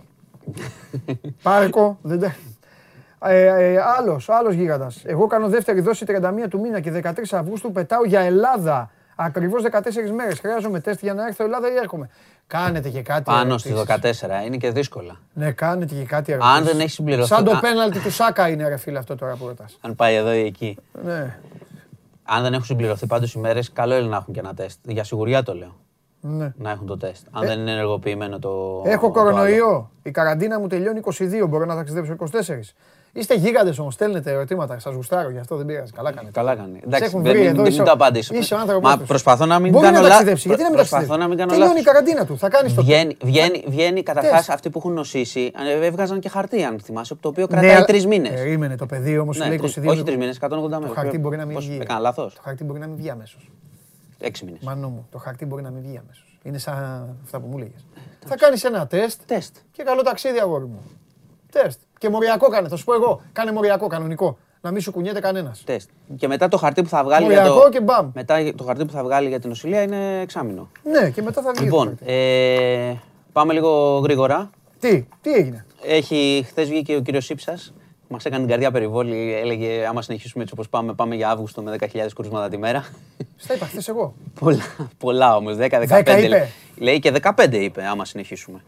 Πάρκο. Δεντράκι. Ε, ε, άλλος, άλλος γίγαντας. Εγώ κάνω δεύτερη δόση 31 του μήνα και 13 Αυγούστου πετάω για Ελλάδα. Ακριβώς 14 μέρες. Χρειάζομαι τεστ για να έρθω Ελλάδα ή έρχομαι. Κάνετε και κάτι Πάνω στη ερωτήσεις. 14 είναι και δύσκολα. Ναι, κάνετε και κάτι Αν ερωτήσεις. δεν έχει συμπληρωθεί. Σαν το α- πέναλτι του Σάκα είναι ρε φίλε αυτό τώρα που ρωτάς. Αν πάει εδώ ή εκεί. Ναι, Αν δεν έχουν συμπληρωθεί πάντως οι μέρες, καλό είναι να έχουν και ένα τεστ. Για σιγουριά το λέω. ναι. Να έχουν το τεστ. Αν δεν είναι ενεργοποιημένο το. Έχω το άλλο. κορονοϊό. Η καραντίνα μου τελειώνει 22. Μπορώ να ταξιδέψω 24. Είστε γίγαντες όμως, στέλνετε ερωτήματα. Σας γουστάρω, γι' αυτό δεν πειράζει. Καλά κάνετε. Καλά κάνει. Σε Εντάξει, έχουν δεν- βρει μην, εδώ, μην είσαι- το απαντήσω. είσαι ο άνθρωπος Μα τους. προσπαθώ να μην Μπορεί κάνω να λάθος. ταξιδέψει. Γιατί να μην Προσπαθώ ταξιδέψει; να μην κάνω Τελειώνει η λάθος. καραντίνα του. Θα κάνεις το. Βγαίνει, βγαίνει, βγαίνει καταρχάς Τεστ. αυτοί που έχουν νοσήσει, ε, έβγαζαν και χαρτί, αν θυμάσαι, το οποίο Ναι, κρατάει αλλά- τρεις μήνες. Περίμενε το παιδί όμως, σου λέει 22. όχι τρεις μήνες, 180 μέρε. Το χαρτί μπορεί να μην βγει. Έκανα λάθος. Το χαρτί μπορεί να μην βγει αμέσως. Έξι μήνες. Μανώ μου, το χαρτί μπορεί να μην βγει αμέσως. Είναι σαν αυτά που μου λέγες. Θα κάνεις ένα τεστ Τεστ. και καλό ταξίδι, αγόρι μου. Τεστ. Και μοριακό κάνε, θα σου πω εγώ. Κάνε μοριακό κανονικό. Να μην σου κουνιέται κανένας. Τεστ. Και μετά το χαρτί που θα βγάλει. για Μοριακό το... και μπαμ. Μετά το χαρτί που θα βγάλει για την νοσηλεία είναι εξάμεινο. Ναι, και μετά θα βγει. Λοιπόν, ε, πάμε λίγο γρήγορα. Τι, τι έγινε; Έχει, χθες βγήκε ο κύριος Σύψας. Μας έκανε την καρδιά περιβόλη. Έλεγε: Άμα συνεχίσουμε έτσι όπως πάμε, πάμε για Αύγουστο με 10.000 κρούσματα τη μέρα. Στα είπα χθες εγώ. πολλά, πολλά όμως. 10-15. είπε. Λέει και 15 είπε, άμα συνεχίσουμε.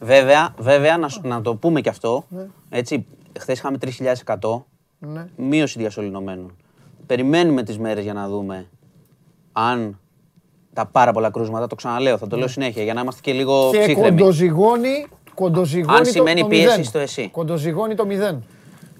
Βέβαια, βέβαια να, σου- να το πούμε και αυτό. Έτσι, χθες είχαμε 3.100 Ναι. μείωση διασωληνωμένων. Περιμένουμε τις μέρες για να δούμε αν τα πάρα πολλά κρούσματα, το ξαναλέω, θα το λέω συνέχεια για να είμαστε και λίγο Ναι. Και ψύχρεμοι. κοντοζυγώνει, κοντοζυγώνει Αν το, σημαίνει το πίεση μηδέν. στο εσύ. Κοντοζυγώνει το μηδέν.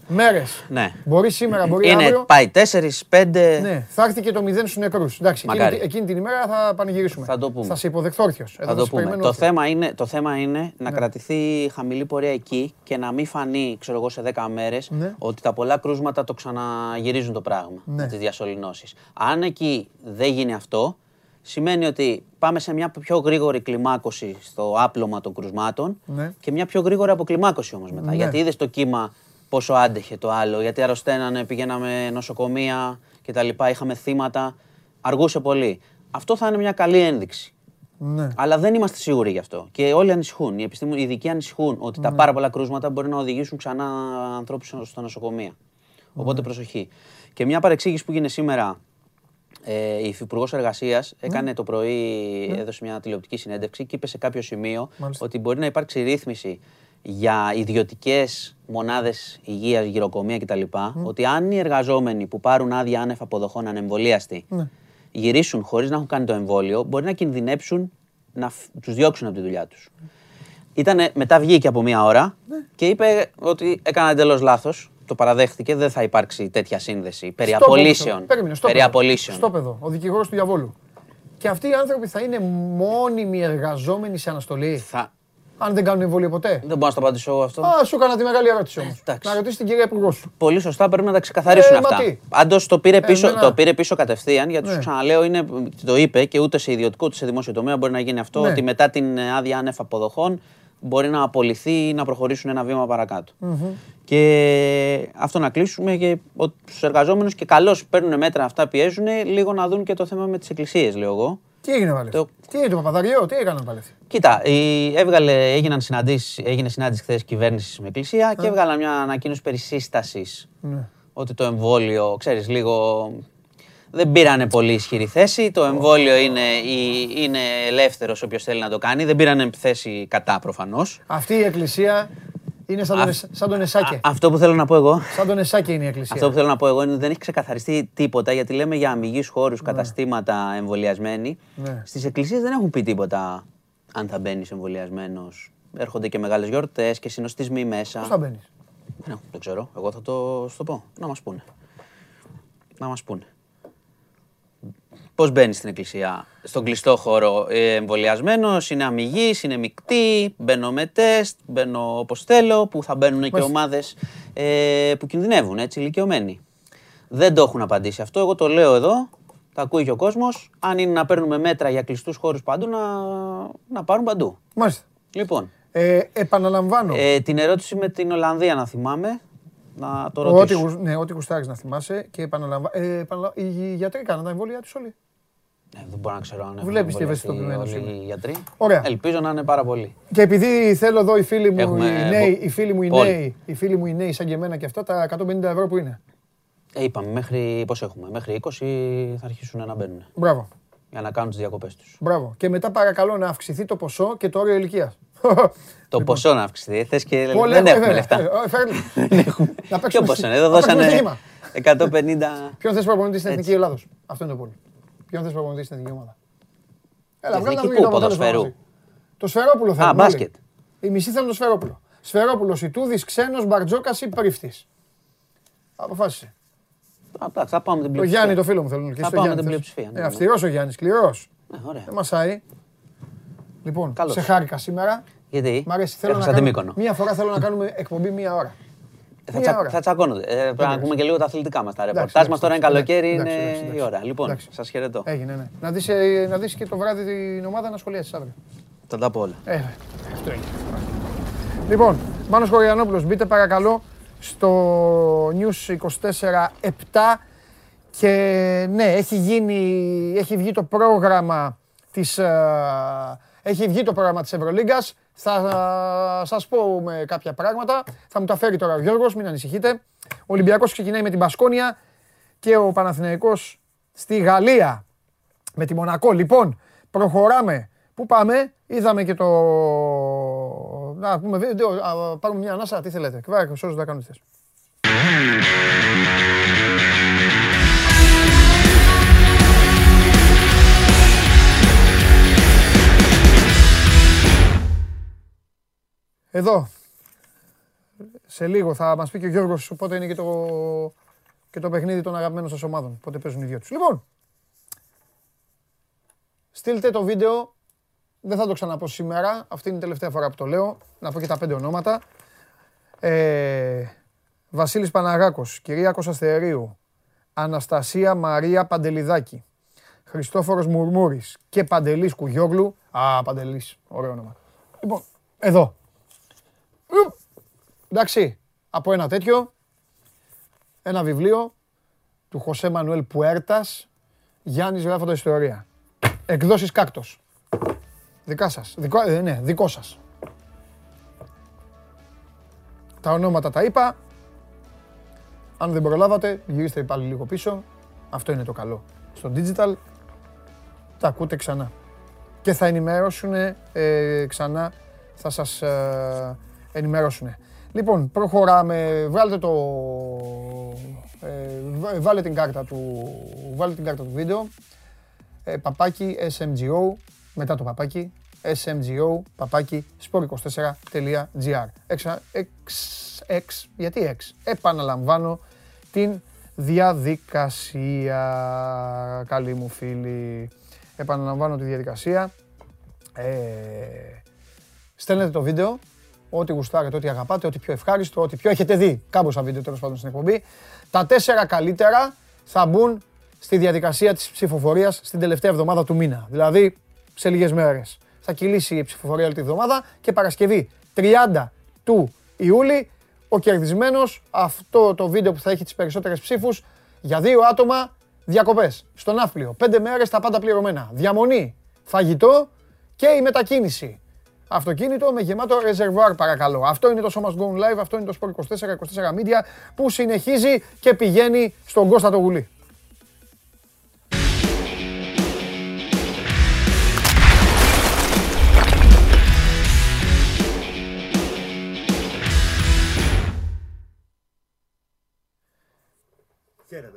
Μέρες. Ναι. Μπορεί σήμερα, μπορεί Είναι, αύριο. πάει 4-5. Ναι, θα έρθει και το μηδέν στους νεκρούς. Εντάξει, εκείνη, Μακάρι. εκείνη την ημέρα θα πανηγυρίσουμε. Θα το πούμε. Θα σε υποδεχθώ όρθιος. Θα το πούμε. Το θέμα είναι, το θέμα είναι να κρατηθεί χαμηλή πορεία εκεί και να μην φανεί, ξέρω εγώ, σε 10 μέρες Ναι. ότι τα πολλά κρούσματα το ξαναγυρίζουν το πράγμα Ναι. με τις διασωληνώσεις. Αν εκεί δεν γίνει αυτό, σημαίνει ότι πάμε σε μια πιο γρήγορη κλιμάκωση στο άπλωμα των κρουσμάτων Ναι. και μια πιο γρήγορη αποκλιμάκωση όμως μετά. Ναι. Γιατί είδες το κύμα πόσο άντεχε το άλλο, γιατί αρρωσταίνανε, πηγαίναμε νοσοκομεία κτλ. Είχαμε θύματα. Αργούσε πολύ. Αυτό θα είναι μια καλή ένδειξη. Ναι. Αλλά δεν είμαστε σίγουροι γι' αυτό. Και όλοι ανησυχούν. Οι, επιστήμονες, οι ειδικοί ανησυχούν ότι Ναι. τα πάρα πολλά κρούσματα μπορεί να οδηγήσουν ξανά ανθρώπους στα νοσοκομεία. Οπότε προσοχή. Και μια παρεξήγηση που έγινε σήμερα. Ε, η Υφυπουργός Εργασίας Ναι. έκανε το πρωί, έδωσε μια τηλεοπτική συνέντευξη και είπε σε κάποιο σημείο Μάλιστα. ότι μπορεί να υπάρξει ρύθμιση για ιδιωτικές μονάδες υγείας, γυροκομεία κτλ. Ότι αν οι εργαζόμενοι που πάρουν άδεια άνευ αποδοχών ανεμβολίαστοι Ναι. γυρίσουν χωρίς να έχουν κάνει το εμβόλιο, μπορεί να κινδυνέψουν να τους διώξουν από τη δουλειά τους. Ήτανε, μετά βγήκε από μία ώρα Ναι. και είπε ότι έκανα εντελώς λάθος. Το παραδέχτηκε, δεν θα υπάρξει τέτοια σύνδεση. Περί Στο παιδό. απολύσεων. Περίμενε, στο Περί παιδό. απολύσεων. Στο παιδό, ο δικηγόρος του διαβόλου. Και αυτοί οι άνθρωποι θα είναι μόνιμοι εργαζόμενοι σε αναστολή; Θα... Αν δεν κάνουν εμβόλιο ποτέ. Δεν μπορώ να στο απαντήσω εγώ αυτό. Α, σου έκανα τη μεγάλη ερώτηση όμως. Εντάξει. Να ρωτήσει την κυρία Υπουργό σου. Πολύ σωστά πρέπει να τα ξεκαθαρίσουν Ε, μα αυτά. τι. Πάντως το, πήρε πίσω, εμένα- το πήρε πίσω κατευθείαν γιατί Ναι. σου ξαναλέω, είναι, το είπε και ούτε σε ιδιωτικό ούτε σε δημόσιο τομέα μπορεί να γίνει αυτό. Ναι. Ότι μετά την ε, άδεια άνευ αποδοχών μπορεί να απολυθεί ή να προχωρήσουν ένα βήμα παρακάτω. Και αυτό να κλείσουμε και στου εργαζόμενους και καλώς παίρνουν μέτρα αυτά, πιέζουν λίγο να δουν και το θέμα με τις εκκλησίες, λέω εγώ. Τι έγινε πάλι. Το- Τι έγινε το Παπαδαριό, τι έκαναν πάλι. αυτοί; Κοίτα, η, έβγαλε, έγιναν συναντήσεις, έγινε συνάντηση χθες κυβέρνησης με εκκλησία και έβγαλαν μια ανακοίνωση περί σύστασης Ναι. ότι το εμβόλιο, ξέρεις, λίγο δεν πήρανε πολύ ισχυρή θέση. Το εμβόλιο είναι, η- είναι ελεύθερος όποιος θέλει να το κάνει. Δεν πήρανε θέση κατά προφανώς. Αυτή η εκκλησία είναι σαν τον, Α- Εσ- σαν τον Εσάκε. Α- αυτό που θέλω να πω εγώ, Σαν τον Εσάκε είναι η εκκλησία. αυτό που θέλω να πω εγώ είναι ότι δεν έχει ξεκαθαριστεί τίποτα γιατί λέμε για αμυγείς χώρους, καταστήματα εμβολιασμένοι. Ναι. Στις εκκλησίες δεν έχουν πει τίποτα αν θα μπαίνεις εμβολιασμένος. Έρχονται και μεγάλες γιορτές και συνοστισμοί μέσα. Πώς θα μπαίνεις; Ναι, δεν ξέρω. Εγώ θα το, σου το πω. Να μας πούνε. Να μας πούνε. Πώς μπαίνει στην εκκλησία, στον κλειστό χώρο ε, εμβολιασμένος, είναι αμυγής, είναι μεικτή, μπαίνω με τεστ, μπαίνω όπως θέλω, που θα μπαίνουν και Μάλιστα. ομάδες ε, που κινδυνεύουν, έτσι, ηλικιωμένοι. Δεν το έχουν απαντήσει αυτό. Εγώ το λέω εδώ, τα ακούει και ο κόσμος. Αν είναι να παίρνουμε μέτρα για κλειστούς χώρους παντού, να, να πάρουν παντού. Μάλιστα. Λοιπόν, Ε, επαναλαμβάνω. ε, την ερώτηση με την Ολλανδία να θυμάμαι. Να το Ό,τι, ρωτήσω. γουσ- ναι, ό,τι γουστάρεις να θυμάσαι και επαναλαμβάνω. Ε, επαναλα- οι γιατροί κάναν τα εμβόλια τους όλοι. Ε, δεν μπορώ να ξέρω αν έχουν Βλέπεις τι εμβολιαστεί ευαισθητοποιημένος όλοι είμαι. οι γιατροί. Ωραία. Ελπίζω να είναι πάρα πολλοί. Και επειδή θέλω εδώ οι φίλοι μου, Έχουμε οι νέοι, βο- οι φίλοι μου οι πόλη. νέοι, οι φίλοι μου οι νέοι σαν και εμένα και αυτά, τα 150 ευρώ που είναι. Ε, είπαμε, μέχρι πώς έχουμε, μέχρι 20 θα αρχίσουν να μπαίνουν Μπράβο. για να κάνουν τις διακοπές τους. Μπράβο. Και μετά παρακαλώ να αυξηθεί το ποσό και το όριο ηλικίας. Το ποσό να αυξηθεί. Θες και Πολύ δεν ωραία, έχουμε βέβαια. λεφτά. Ε, ε, φέρνει. Να Ποιο παίξουμε ποσό στη- είναι, εδώ να παίξουμε δώσανε στοίχημα. 150. Ποιον θες προπονητής στην Έτσι. Εθνική Ελλάδος; Αυτό είναι το πόλι. Ποιον θες προπονητή στην Εθνική Ομάδα; Έλα, βγάλε Εθνική να πού, μην αποτέλεσμα ποδοσφαίρου; μαζί. Το Σφερόπουλο θέλουν. όλοι. μπάσκετ. Οι μισοί θέλουν το Σφερόπουλο. Σφερόπουλο, Ιτούδης, Ξένος, Μπαρτζόκας ή Πρίφτης. Αποφάσισε. Απλά θα πάμε την Το πλειοψηφία. Γιάννη το φίλο μου θέλουν. Και Θα στο πάμε Γιάννη την θες. πλειοψηφία, ναι, Ε, ναι. αυστηρός ο Γιάννης, σκληρός. Ναι, ωραία. Δεν μασάει. Λοιπόν, Καλώς. σε χάρηκα σήμερα. Γιατί, Μ' αρέσει. Θέλω έχω να σαν τη κάνουμε, Μύκονο. μία φορά θέλω να κάνουμε εκπομπή μία ώρα. Ε, Θα, μία τσα, ώρα. θα τσακώνονται. Ε, πρέπει να ακούμε και λίγο τα αθλητικά μας. Τα Εντάξει, ρεπορτάζ εντάξει, μας τώρα είναι εντάξει, καλοκαίρι, εντάξει, είναι εντάξει, εντάξει. η ώρα. Λοιπόν, Εντάξει. σας χαιρετώ. Έγινε, ναι. Να δεις, ε, να δεις και το βράδυ την ομάδα να σχολιάσεις αύριο. Θα τα πω όλα. Ε, αυτό έγινε. Λοιπόν, Μάνος Χωριανόπουλος, μπείτε παρακαλώ στο News 24 7 και ναι, έχει γίνει, έχει βγει το πρόγραμμα της, ε, έχει βγει το πρόγραμμα της Ευρωλίγκας. Θα ε, σας πω με κάποια πράγματα. Θα μου τα φέρει τώρα ο Γιώργος, μην ανησυχείτε. Ο Ολυμπιακός ξεκινάει με την Πασκόνια και ο Παναθηναϊκός στη Γαλλία με τη Μονακό. Λοιπόν, προχωράμε. Πού πάμε, είδαμε και το... Να πούμε βίντεο, α, πάρουμε μια ανάσα, τι θέλετε; Κβάρε, όσους τα κάνουν Εδώ. Σε λίγο θα μας πει και ο Γιώργος πότε είναι και το, και το παιχνίδι των αγαπημένων σας ομάδων. Πότε παίζουν οι δυο τους. Λοιπόν, στείλτε το βίντεο. Δεν θα το ξαναπώ σήμερα. Αυτή είναι η τελευταία φορά που το λέω. Να πω και τα πέντε ονόματα. Ε, Βασίλης Παναγάκος, Κυριάκος Αστερίου, Αναστασία Μαρία Παντελιδάκη, Χριστόφορος Μουρμούρης και Παντελής Κουγιόγλου. Α, Παντελής, ωραίο όνομα. Λοιπόν, εδώ. Ουπ. Εντάξει, από ένα τέτοιο, ένα βιβλίο του Χωσέ Μανουέλ Πουέρτας, Γιάννης γράφοντας ιστορία. Εκδόσεις Κάκτος. Δικά σας. Δικό, ε, ναι, δικό σας. Τα ονόματα τα είπα. Αν δεν προλάβατε, γυρίστε πάλι λίγο πίσω. Αυτό είναι το καλό. Στο digital τα ακούτε ξανά. Και θα ενημερώσουν ε, ξανά, θα σας ε, ενημερώσουν. Λοιπόν, προχωράμε. Βγάλτε το... Ε, βά- βάλε την κάρτα του, βάλε την κάρτα του βίντεο. Ε, παπάκι SMGO, μετά το παπάκι, SMGO, παπάκι, sport24.gr. Εξα, εξ, εξ, γιατί εξ, επαναλαμβάνω την διαδικασία, καλή μου φίλη. Επαναλαμβάνω τη διαδικασία. Ε, στέλνετε το βίντεο, ό,τι γουστάρετε, ό,τι αγαπάτε, ό,τι πιο ευχάριστο, ό,τι πιο έχετε δει κάμποσα βίντεο τέλος πάντων στην εκπομπή. Τα τέσσερα καλύτερα θα μπουν στη διαδικασία της ψηφοφορίας στην τελευταία εβδομάδα του μήνα. Δηλαδή σε λίγες μέρες. Θα κυλήσει η ψηφοφορία όλη τη εβδομάδα και Παρασκευή 30 του Ιούλη ο κερδισμένος αυτό το βίντεο που θα έχει τις περισσότερες ψήφους για δύο άτομα διακοπές στο Ναύπλιο. Πέντε μέρες τα πάντα πληρωμένα. Διαμονή, φαγητό και η μετακίνηση. Αυτοκίνητο με γεμάτο ρεζερβουάρ παρακαλώ. Αυτό είναι το So Must Go Live, αυτό είναι το Sport 24, 24 Media που συνεχίζει και πηγαίνει στον Κώστα το Γουλή.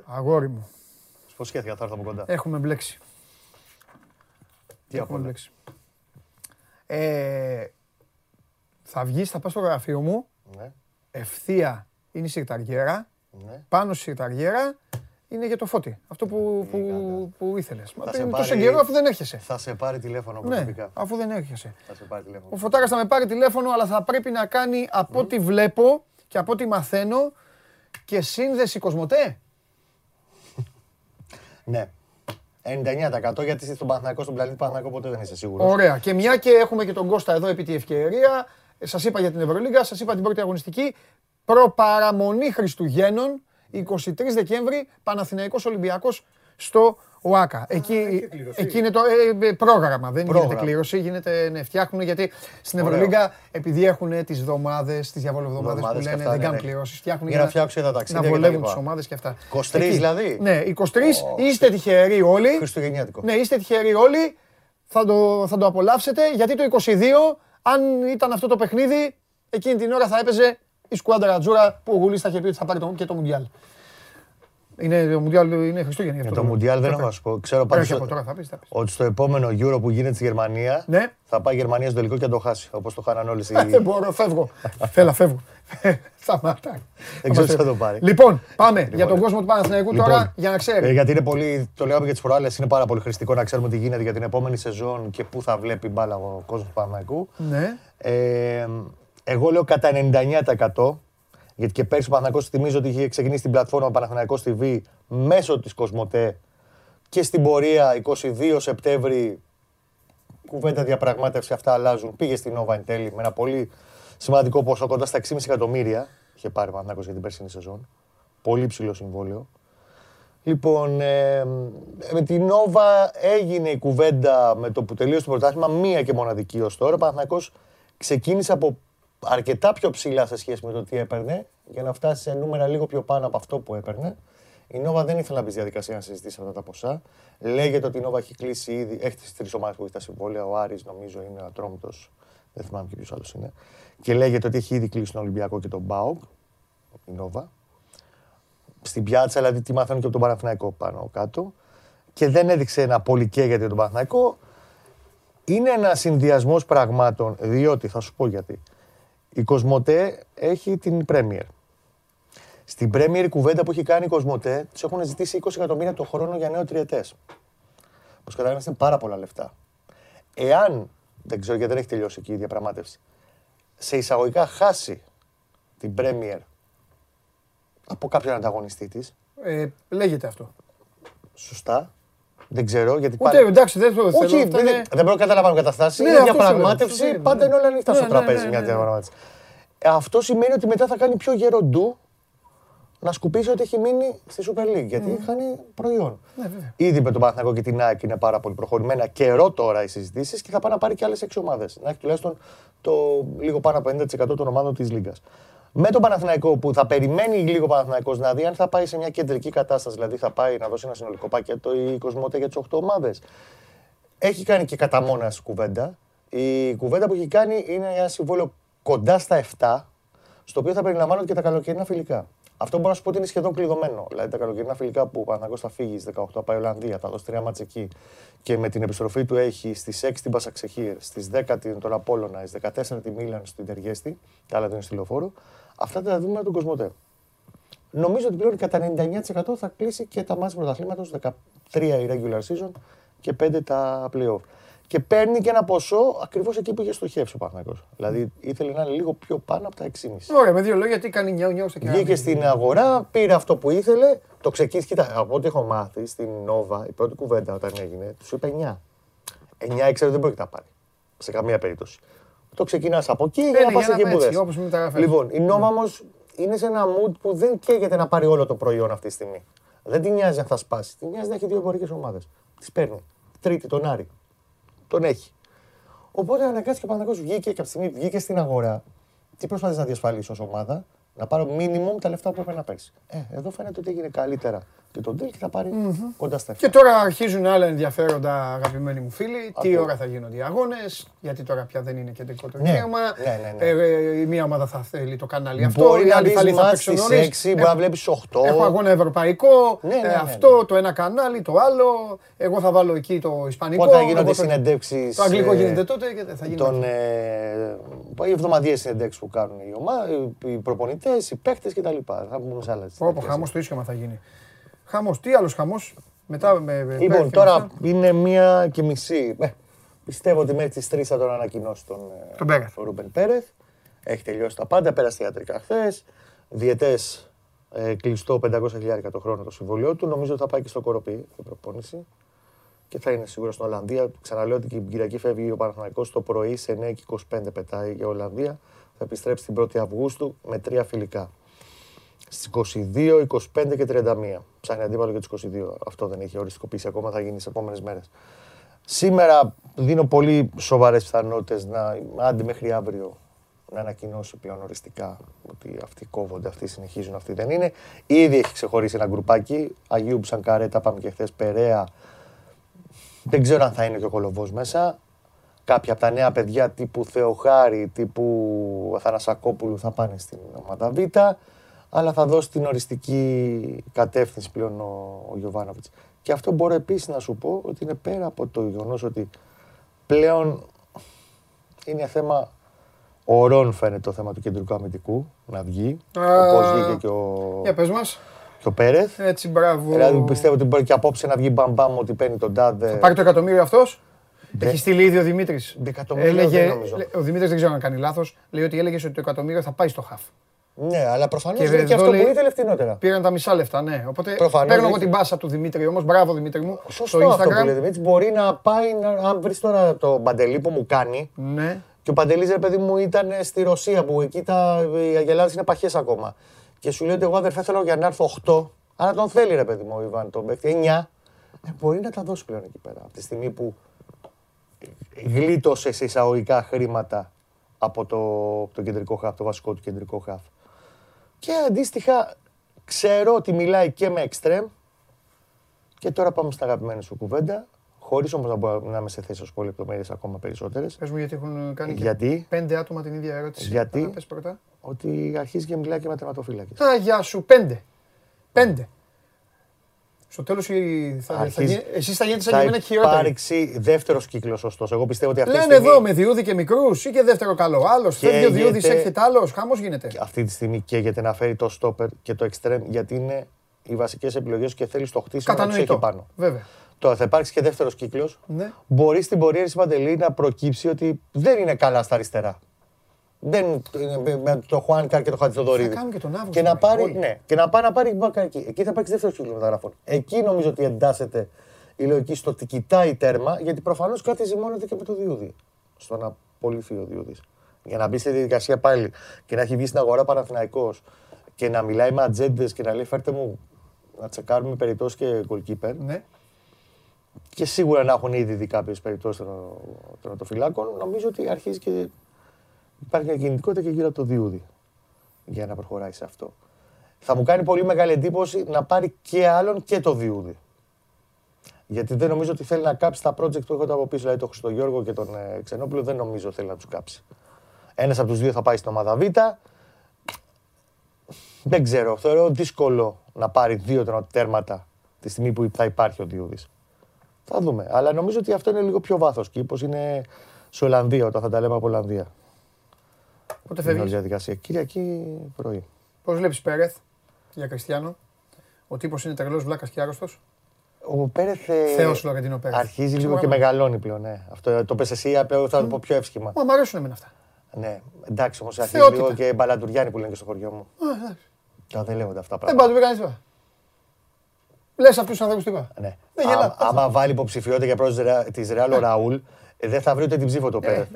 Αγόρι μου, Υποσχέθηκα θα έρθω από κοντά. έχουμε μπλέξει. Τι από Έχουμε όλα. μπλέξει. Ε, θα βγεις, θα πας στο γραφείο μου, Ναι, ευθεία είναι η σιρταριέρα, ναι. πάνω στη σιρταριέρα είναι για το φώτι. Αυτό που, που, που ήθελες. Μα Θα πριν σε τόσο πάρει- καιρό αφού δεν έρχεσαι. Θα σε πάρει τηλέφωνο Ναι, προσωπικά. αφού δεν έρχεσαι. Θα σε πάρει τηλέφωνο. Ο Φωτάρας θα με πάρει τηλέφωνο, αλλά θα πρέπει να κάνει από ό,τι βλέπω και από ό,τι μαθαίνω και σύνδεση Κοσμοτέ. Ναι. 99% γιατί στον Παναθηναϊκό, στον πλανήτη Παναθηναϊκό ποτέ δεν είσαι σίγουρος. Ωραία. Και μια και έχουμε και τον Κώστα εδώ επί τη ευκαιρία, σας είπα για την Ευρωλίγα, σας είπα την πρώτη αγωνιστική. Προπαραμονή Χριστουγέννων, 23 Δεκέμβρη, Παναθηναϊκός Ολυμπιακός στο ΟΑΚΑ. Εκεί, εκεί είναι το ε, ε, πρόγραμμα, δεν Πρόγραμμα. γίνεται κλήρωση, γίνεται, ναι, φτιάχνουν γιατί στην Ωραίο. Ευρωλίγα, επειδή έχουν τις εβδομάδες, τις διαβολοβδομάδες που Εβδομάδες και λένε, αυτά, δεν ναι, κάνουν ναι. κληρώσεις, φτιάχνουν Για να φτιάξουν τα ταξίδια να και τα βολεύουν λοιπά. τις ομάδες και αυτά. 23 Εκεί. δηλαδή; Ναι, 23, είστε τυχεροί όλοι. Χριστουγεννιάτικο. Ναι, είστε τυχεροί όλοι. Θα το, θα το απολαύσετε γιατί το 22, αν ήταν αυτό το παιχνίδι, εκείνη την ώρα θα έπαιζε η σκουάντρα Ρατζούρα που ο Γουλής θα είχε πει ότι θα πάρει το, και το Μουντιάλ. Είναι, το Μουντιάλ είναι Χριστούγεννα. γι' Για αυτό το Μουντιάλ δεν θα έχω να πει. σου πω. Ξέρω Όχι πάντως από ότι- τώρα θα πεις, θα πεις. ότι στο επόμενο Euro που γίνεται στη Γερμανία Ναι. θα πάει η Γερμανία στο τελικό και να το χάσει. Όπως το χάναν όλοι. στη- Ε, Δεν μπορώ, φεύγω. Θέλω, φεύγω. Σταματά. Δεν ξέρω τι θα το πάρει. Λοιπόν, πάμε για τον κόσμο του Παναθηναϊκού Λοιπόν, τώρα για να Ε, ξέρει. γιατί είναι πολύ, το λέγαμε και τις προάλλες, είναι πάρα πολύ χρηστικό να ξέρουμε τι γίνεται για την επόμενη σεζόν και πού θα βλέπει μπάλα ο κόσμος του Παναθηναϊκού. Ναι. Ε, εγώ λέω κατά 99% γιατί και πέρσι ο Παναθηναϊκός θυμίζω ότι είχε ξεκινήσει την πλατφόρμα Παναθηναϊκός TV μέσω της Κοσμοτέ και στην πορεία 22 Σεπτέμβρη κουβέντα διαπραγμάτευση αυτά αλλάζουν. Πήγε στην Nova εν τέλει με ένα πολύ σημαντικό ποσό, κοντά στα 6,5 εκατομμύρια είχε πάρει ο Παναθηναϊκός για την περσινή σεζόν. Πολύ ψηλό συμβόλαιο. Λοιπόν, ε, με την Νόβα έγινε η κουβέντα με το που τελείωσε το πρωτάθλημα, μία και μοναδική ως τώρα. Ο Παναθηναϊκός ξεκίνησε από αρκετά πιο ψηλά σε σχέση με το τι έπαιρνε, για να φτάσει σε νούμερα λίγο πιο πάνω από αυτό που έπαιρνε. Η Νόβα δεν ήθελε να μπει στη διαδικασία να συζητήσει αυτά τα ποσά. Λέγεται ότι η Νόβα έχει κλείσει ήδη, έχει τις τρεις ομάδες που έχει τα συμβόλαια. Ο Άρης νομίζω είναι ο Ατρόμητος, δεν θυμάμαι και ποιος άλλος είναι. Και λέγεται ότι έχει ήδη κλείσει τον Ολυμπιακό και τον Μπάουκ, η Νόβα. Στην πιάτσα, δηλαδή τι μάθανε και από τον Παναθηναϊκό πάνω κάτω. Και δεν έδειξε ένα πολύ καίγεται τον Παναθηναϊκό. Είναι ένα συνδυασμός πραγμάτων, διότι θα σου πω γιατί. Η Κοσμοτέ έχει την Premier. Στην Premier η κουβέντα που έχει κάνει η Κοσμοτέ του έχουν ζητήσει 20 εκατομμύρια το χρόνο για νέο τριετές. Όπως καταλαβαίνετε, είναι πάρα πολλά λεφτά. Εάν, δεν ξέρω γιατί δεν έχει τελειώσει εκεί η διαπραγμάτευση, σε εισαγωγικά χάσει την Premier από κάποιον ανταγωνιστή της, Ε, λέγεται αυτό. σωστά. Δεν ξέρω γιατί Ούτε πάλι- εντάξει, δεν το θέλω. Όχι, αυτά δεν, είναι- δεν μπορώ να καταλάβω καταστάσεις. Ναι, είναι αυτό σου λέω, διαπραγμάτευση. αυτό σου Πάντα λέω. είναι όλα ανοιχτά Ναι, στο ναι, τραπέζι ναι, μια ναι. διαπραγμάτευση. Ε, Αυτό σημαίνει ότι μετά θα κάνει πιο γερό ντου να σκουπίσει ότι έχει μείνει στη Super League. Γιατί χάνει προϊόν. Ναι, βέβαια. Ήδη με τον Παναθηναϊκό και την ΑΕΚ είναι πάρα πολύ προχωρημένα. Καιρό τώρα οι συζητήσεις και θα πάει να πάρει και άλλες έξι ομάδες. Να έχει τουλάχιστον το λίγο πάνω από 50% των ομάδων της Λίγκας. Με τον Παναθηναϊκό που θα περιμένει λίγο ο Παναθηναϊκός να δει αν θα πάει σε μια κεντρική κατάσταση, δηλαδή θα πάει να δώσει ένα συνολικό πακέτο ή Κοσμότε για τις 8 ομάδες. Έχει κάνει και κατά μόνας κουβέντα. Η κουβέντα που έχει κάνει είναι ένα συμβόλαιο κοντά στα 7, στο οποίο θα περιλαμβάνονται και τα καλοκαιρινά φιλικά. Αυτό μπορώ να σου πω ότι είναι σχεδόν κλειδωμένο. Δηλαδή τα καλοκαιρινά φιλικά που ο Παναγός θα φύγει στις 18 θα πάει Ολλανδία, θα δώσει τρία μάτς εκεί και με την επιστροφή του έχει στις 6 την Πασαξεχήρ, στις 10 την τον Απόλλωνα, στις 14 τη Μίλαν στην Τεργέστη, τα άλλα την στη Λεωφόρο. Αυτά τα δούμε με τον Κοσμοτέ. Νομίζω ότι πλέον κατά 99% θα κλείσει και τα μάτια πρωταθλήματος, 13 η regular season και 5 τα playoff. Και παίρνει και ένα ποσό ακριβώς εκεί που είχε στοχεύσει ο Παναγιώτο. Δηλαδή ήθελε να είναι λίγο πιο πάνω από τα 6,5. Ωραία, με δύο λόγια, τι κάνει νιάου νιάου στα κεραμίδια. Βγήκε στην αγορά, πήρε αυτό που ήθελε, το ξεκίνησε. Κοίτα, από ό,τι έχω μάθει στην Nova, η πρώτη κουβέντα όταν έγινε, τους είπε 9. 9 ήξερε δεν πρόκειται να πάρει. Σε καμία περίπτωση. Το ξεκινάς από εκεί για Ναι, να ναι, πας για να εκεί που πάει έτσι, δες. όπως με μεταγραφές. Λοιπόν, η Nova όμως είναι σε ένα mood που δεν καίγεται να πάρει όλο το προϊόν αυτή τη στιγμή. Δεν την νοιάζει αν θα σπάσει. Την νοιάζει να έχει δύο εμπορικές ομάδες. Τις παίρνει. Τρίτη, τον Άρη. Τον έχει. Οπότε αναγκάστηκε ο Παναγός βγήκε και από τη στιγμή που βγήκε στην αγορά. Τι προσπαθεί να διασφαλίσει ως ομάδα, να πάρω minimum τα λεφτά που έπαιρνα πέρσι. Ε, εδώ φαίνεται ότι έγινε καλύτερα και τον deal και θα πάρει κοντά στα 7. Και τώρα αρχίζουν άλλα ενδιαφέροντα, αγαπημένοι μου φίλοι. Τι Αυτό. ώρα θα γίνονται οι αγώνες, γιατί τώρα πια δεν είναι κεντρικό το Ναι, δικαίωμα. ναι, ναι, ναι. Ε, ε, η μία ομάδα θα θέλει το κανάλι αυτό, Μπορεί η να άλλη δεις θα λέει θα μάτς παίξουν στις νωρίς. 6, μπορεί να βλέπεις 8. Έχω αγώνα ευρωπαϊκό, Ναι, ναι, ε, ναι, αυτό, ναι. το ένα κανάλι, το άλλο. Εγώ θα βάλω εκεί το ισπανικό. Πότε θα εγώ γίνονται οι το- συνεντεύξεις, Το αγγλικό ε, γίνεται τότε και δεν θα γίνει. Τον, ε, οι εβδομαδιαίες συνεντεύξεις που κάνουν οι, ομα... οι προπονητές, οι παίκτες κτλ. Θα πούμε σε άλλες. Όπω χαμό το ίσιο θα γίνει. Χαμός, τι άλλος χαμός; Μετά με. με- Λοιπόν, πέφτει και τώρα μετά. είναι μία και μισή. Ε, πιστεύω ότι μέχρι τις 3 θα τον ανακοινώσει τον, ε, Τον Πέρεθ. Ρούμπεν Πέρεθ. Έχει τελειώσει τα πάντα, πέρασε τα ιατρικά χθες. Διαιτές ε, κλειστό 500 χιλιάρικα το χρόνο το συμβολιό του. Νομίζω ότι θα πάει και στο κοροπή η προπόνηση. Και θα είναι σίγουρα στην Ολλανδία. Ξαναλέω ότι και την Κυριακή φεύγει ο Παναθηναϊκός το πρωί σε 9 και 25 πετάει για Ολλανδία. Θα επιστρέψει την 1η Αυγούστου με τρία φιλικά. Στις 22, 25 και 31. Ψάχνει αντίπαλο για τι 22. Αυτό δεν έχει οριστικοποιήσει ακόμα, θα γίνει τι επόμενες μέρες. Σήμερα δίνω πολύ σοβαρές πιθανότητες να, άντε μέχρι αύριο, να ανακοινώσει πλέον οριστικά ότι αυτοί κόβονται, αυτοί συνεχίζουν, αυτοί δεν είναι. Ήδη έχει ξεχωρίσει ένα γκρουπάκι. Αγίου Ψανκαρέτα, πάμε και χθες Περέα. Δεν ξέρω αν θα είναι και ο Κολοβός μέσα. Κάποια από τα νέα παιδιά τύπου Θεοχάρη, τύπου Αθανασακόπουλου θα πάνε στην ομάδα Β. Αλλά θα δώσει την οριστική κατεύθυνση πλέον ο, ο Γιωβάνοβιτς. Και αυτό μπορώ επίσης να σου πω ότι είναι πέρα από το γεγονός ότι πλέον είναι θέμα ορών φαίνεται το θέμα του κεντρικού αμυντικού να βγει. Α, Όπως βγήκε και ο, Για πες μας. και ο Πέρεθ. Έτσι, μπράβο. Δηλαδή πιστεύω ότι μπορεί και απόψε να βγει μπαμπάμ ότι παίρνει τον τάδε. Θα πάρει το εκατομμύριο αυτός; Δε- Έχει στείλει ήδη ο Δημήτρης. Εκατομμύριο δεν νομίζω. Ο Δημήτρης δεν ξέρω αν κάνει λάθος. Λέει ότι έλεγε ότι το εκατομμύριο θα πάει στο χαφ. Ναι, αλλά προφανώς Και είναι και εδώ αυτό λέει- που ήθελε φτηνότερα. Πήραν τα μισά λεφτά, ναι. Οπότε Προφανώς παίρνω εγώ έχει- την μπάσα του Δημήτρη όμως. Μπράβο Δημήτρη μου. Σωστό στο αυτό που λέει Instagram. Δημήτρης. Μπορεί να πάει, να, αν βρεις τώρα το μπαντελή που μου κάνει Ναι. Και ο Παντελής, ρε παιδί μου, ήταν στη Ρωσία που εκεί τα, οι αγελάδες είναι παχές ακόμα. Και σου λέει ότι εγώ αδερφέ θέλω για να έρθω 8, αλλά τον θέλει ρε παιδί μου ο Ιβάν τον παίκτη. 9. Ε, μπορεί να τα δώσει πλέον εκεί πέρα. Από τη στιγμή που γλίτωσες σε εισαγωγικά χρήματα από το, το κεντρικό χαφ, το βασικό του κεντρικό χαφ. Και αντίστοιχα ξέρω ότι μιλάει και με εξτρέμ. Και τώρα πάμε στα αγαπημένα σου κουβέντα. Χωρίς όμως να, μπορώ να είμαι σε θέση να σου πω λεπτομέρειες ακόμα περισσότερες. Πες μου γιατί έχουν κάνει και Γιατί; πέντε άτομα την ίδια ερώτηση. Γιατί; Α, πες πρώτα. Ότι αρχίζει και μιλάει και με τερματοφύλακες. Α, γεια σου, πέντε. Πέντε. Στο τέλος θα, θα, Αρχίζει- γι- εσείς θα γίνετε σαν Θα και εμένα και χειρότεροι. υπάρξει δεύτερος κύκλος, ωστόσο. Εγώ πιστεύω ότι αυτή τη Λένε στιγμή, εδώ με διούδη και μικρούς ή και δεύτερο καλό. Άλλος φεύγει ο διούδη, Καίγεται. έρχεται άλλος. Χαμός γίνεται. αυτή τη στιγμή καίγεται να φέρει το στόπερ και το εξτρέμ γιατί είναι οι βασικές επιλογές και θέλει το χτίσιμο να του έχει Κατανοητό. πάνω. Βέβαια. Τώρα θα υπάρξει και δεύτερος κύκλος. Ναι. Μπορεί στην πορεία τη Παντελή να προκύψει ότι δεν είναι καλά στα αριστερά. Δεν είναι με το Χουάνκαρ και το Χατζηδωρίδη. Θα κάνουν και τον Αύγουστο, Και να ρε, πάρει, όλοι. ναι, και να πάει να πάρει μπάκα εκεί. Εκεί θα υπάρξει δεύτερο κύκλο μεταγραφών. Εκεί νομίζω ότι εντάσσεται η λογική στο ότι κοιτάει τέρμα, γιατί προφανώς κάτι ζυμώνεται και με το Διούδη. Στο να απολυθεί ο Διούδη. Για να μπει στη διαδικασία πάλι και να έχει βγει στην αγορά Παναθηναϊκός και να μιλάει με ατζέντες και να λέει φέρτε μου να τσεκάρουμε περιπτώσεις και goalkeeper Ναι. και σίγουρα να έχουν ήδη δει κάποιες περιπτώσεις των τερματοφυλάκων, νομίζω ότι αρχίζει και υπάρχει μια κινητικότητα και γύρω από το διούδι για να προχωράει σε αυτό. Θα μου κάνει πολύ μεγάλη εντύπωση να πάρει και άλλον και το διούδι. Γιατί δεν νομίζω ότι θέλει να κάψει τα project που έρχονται από πίσω. Δηλαδή τον Χριστογιώργο και τον ε, Ξενόπουλο δεν νομίζω θέλει να τους κάψει. Ένας από τους δύο θα πάει στην ομάδα Β. Δεν ξέρω. Θεωρώ δύσκολο να πάρει δύο τέρμα- τέρματα τη στιγμή που θα υπάρχει ο Διούδης. Θα δούμε. Αλλά νομίζω ότι αυτό είναι λίγο πιο βάθος κήπος. Είναι σε Ολλανδία, όταν θα τα λέμε από Ολλανδία. Πότε Είναι όλη η φεύγεις; διαδικασία. Κυριακή πρωί. Πώς βλέπεις Πέρεθ για Κριστιανό; Ο τύπος είναι τρελός βλάκας και άρρωστο. Ο Πέρεθ. ε, Θεός Φλωρεντίνο Πέρεθ. Αρχίζει λίγο Θυμάμαι. και μεγαλώνει πλέον. Ναι. Αυτό το πες εσύ, απλά θα το πω πιο εύσχημα. Μα μ' αρέσουν εμένα αυτά. Ναι, εντάξει όμως αρχίζει Θεότητα. λίγο και μπαλαντουριάνι που λένε και στο χωριό μου. Α, εντάξει. Τώρα δεν λέγονται αυτά Δεν πράγματα. πάω, του κανεί τίποτα. Λες αυτούς τους ανθρώπους τι είπα. Ναι. Δεν γελά. Άμα- Άμα βάλει υποψηφιότητα για πρόεδρο της Ρεάλ ο Ραούλ, ε, δεν θα βρει ούτε την ψήφο το Ε, Πέρεθ.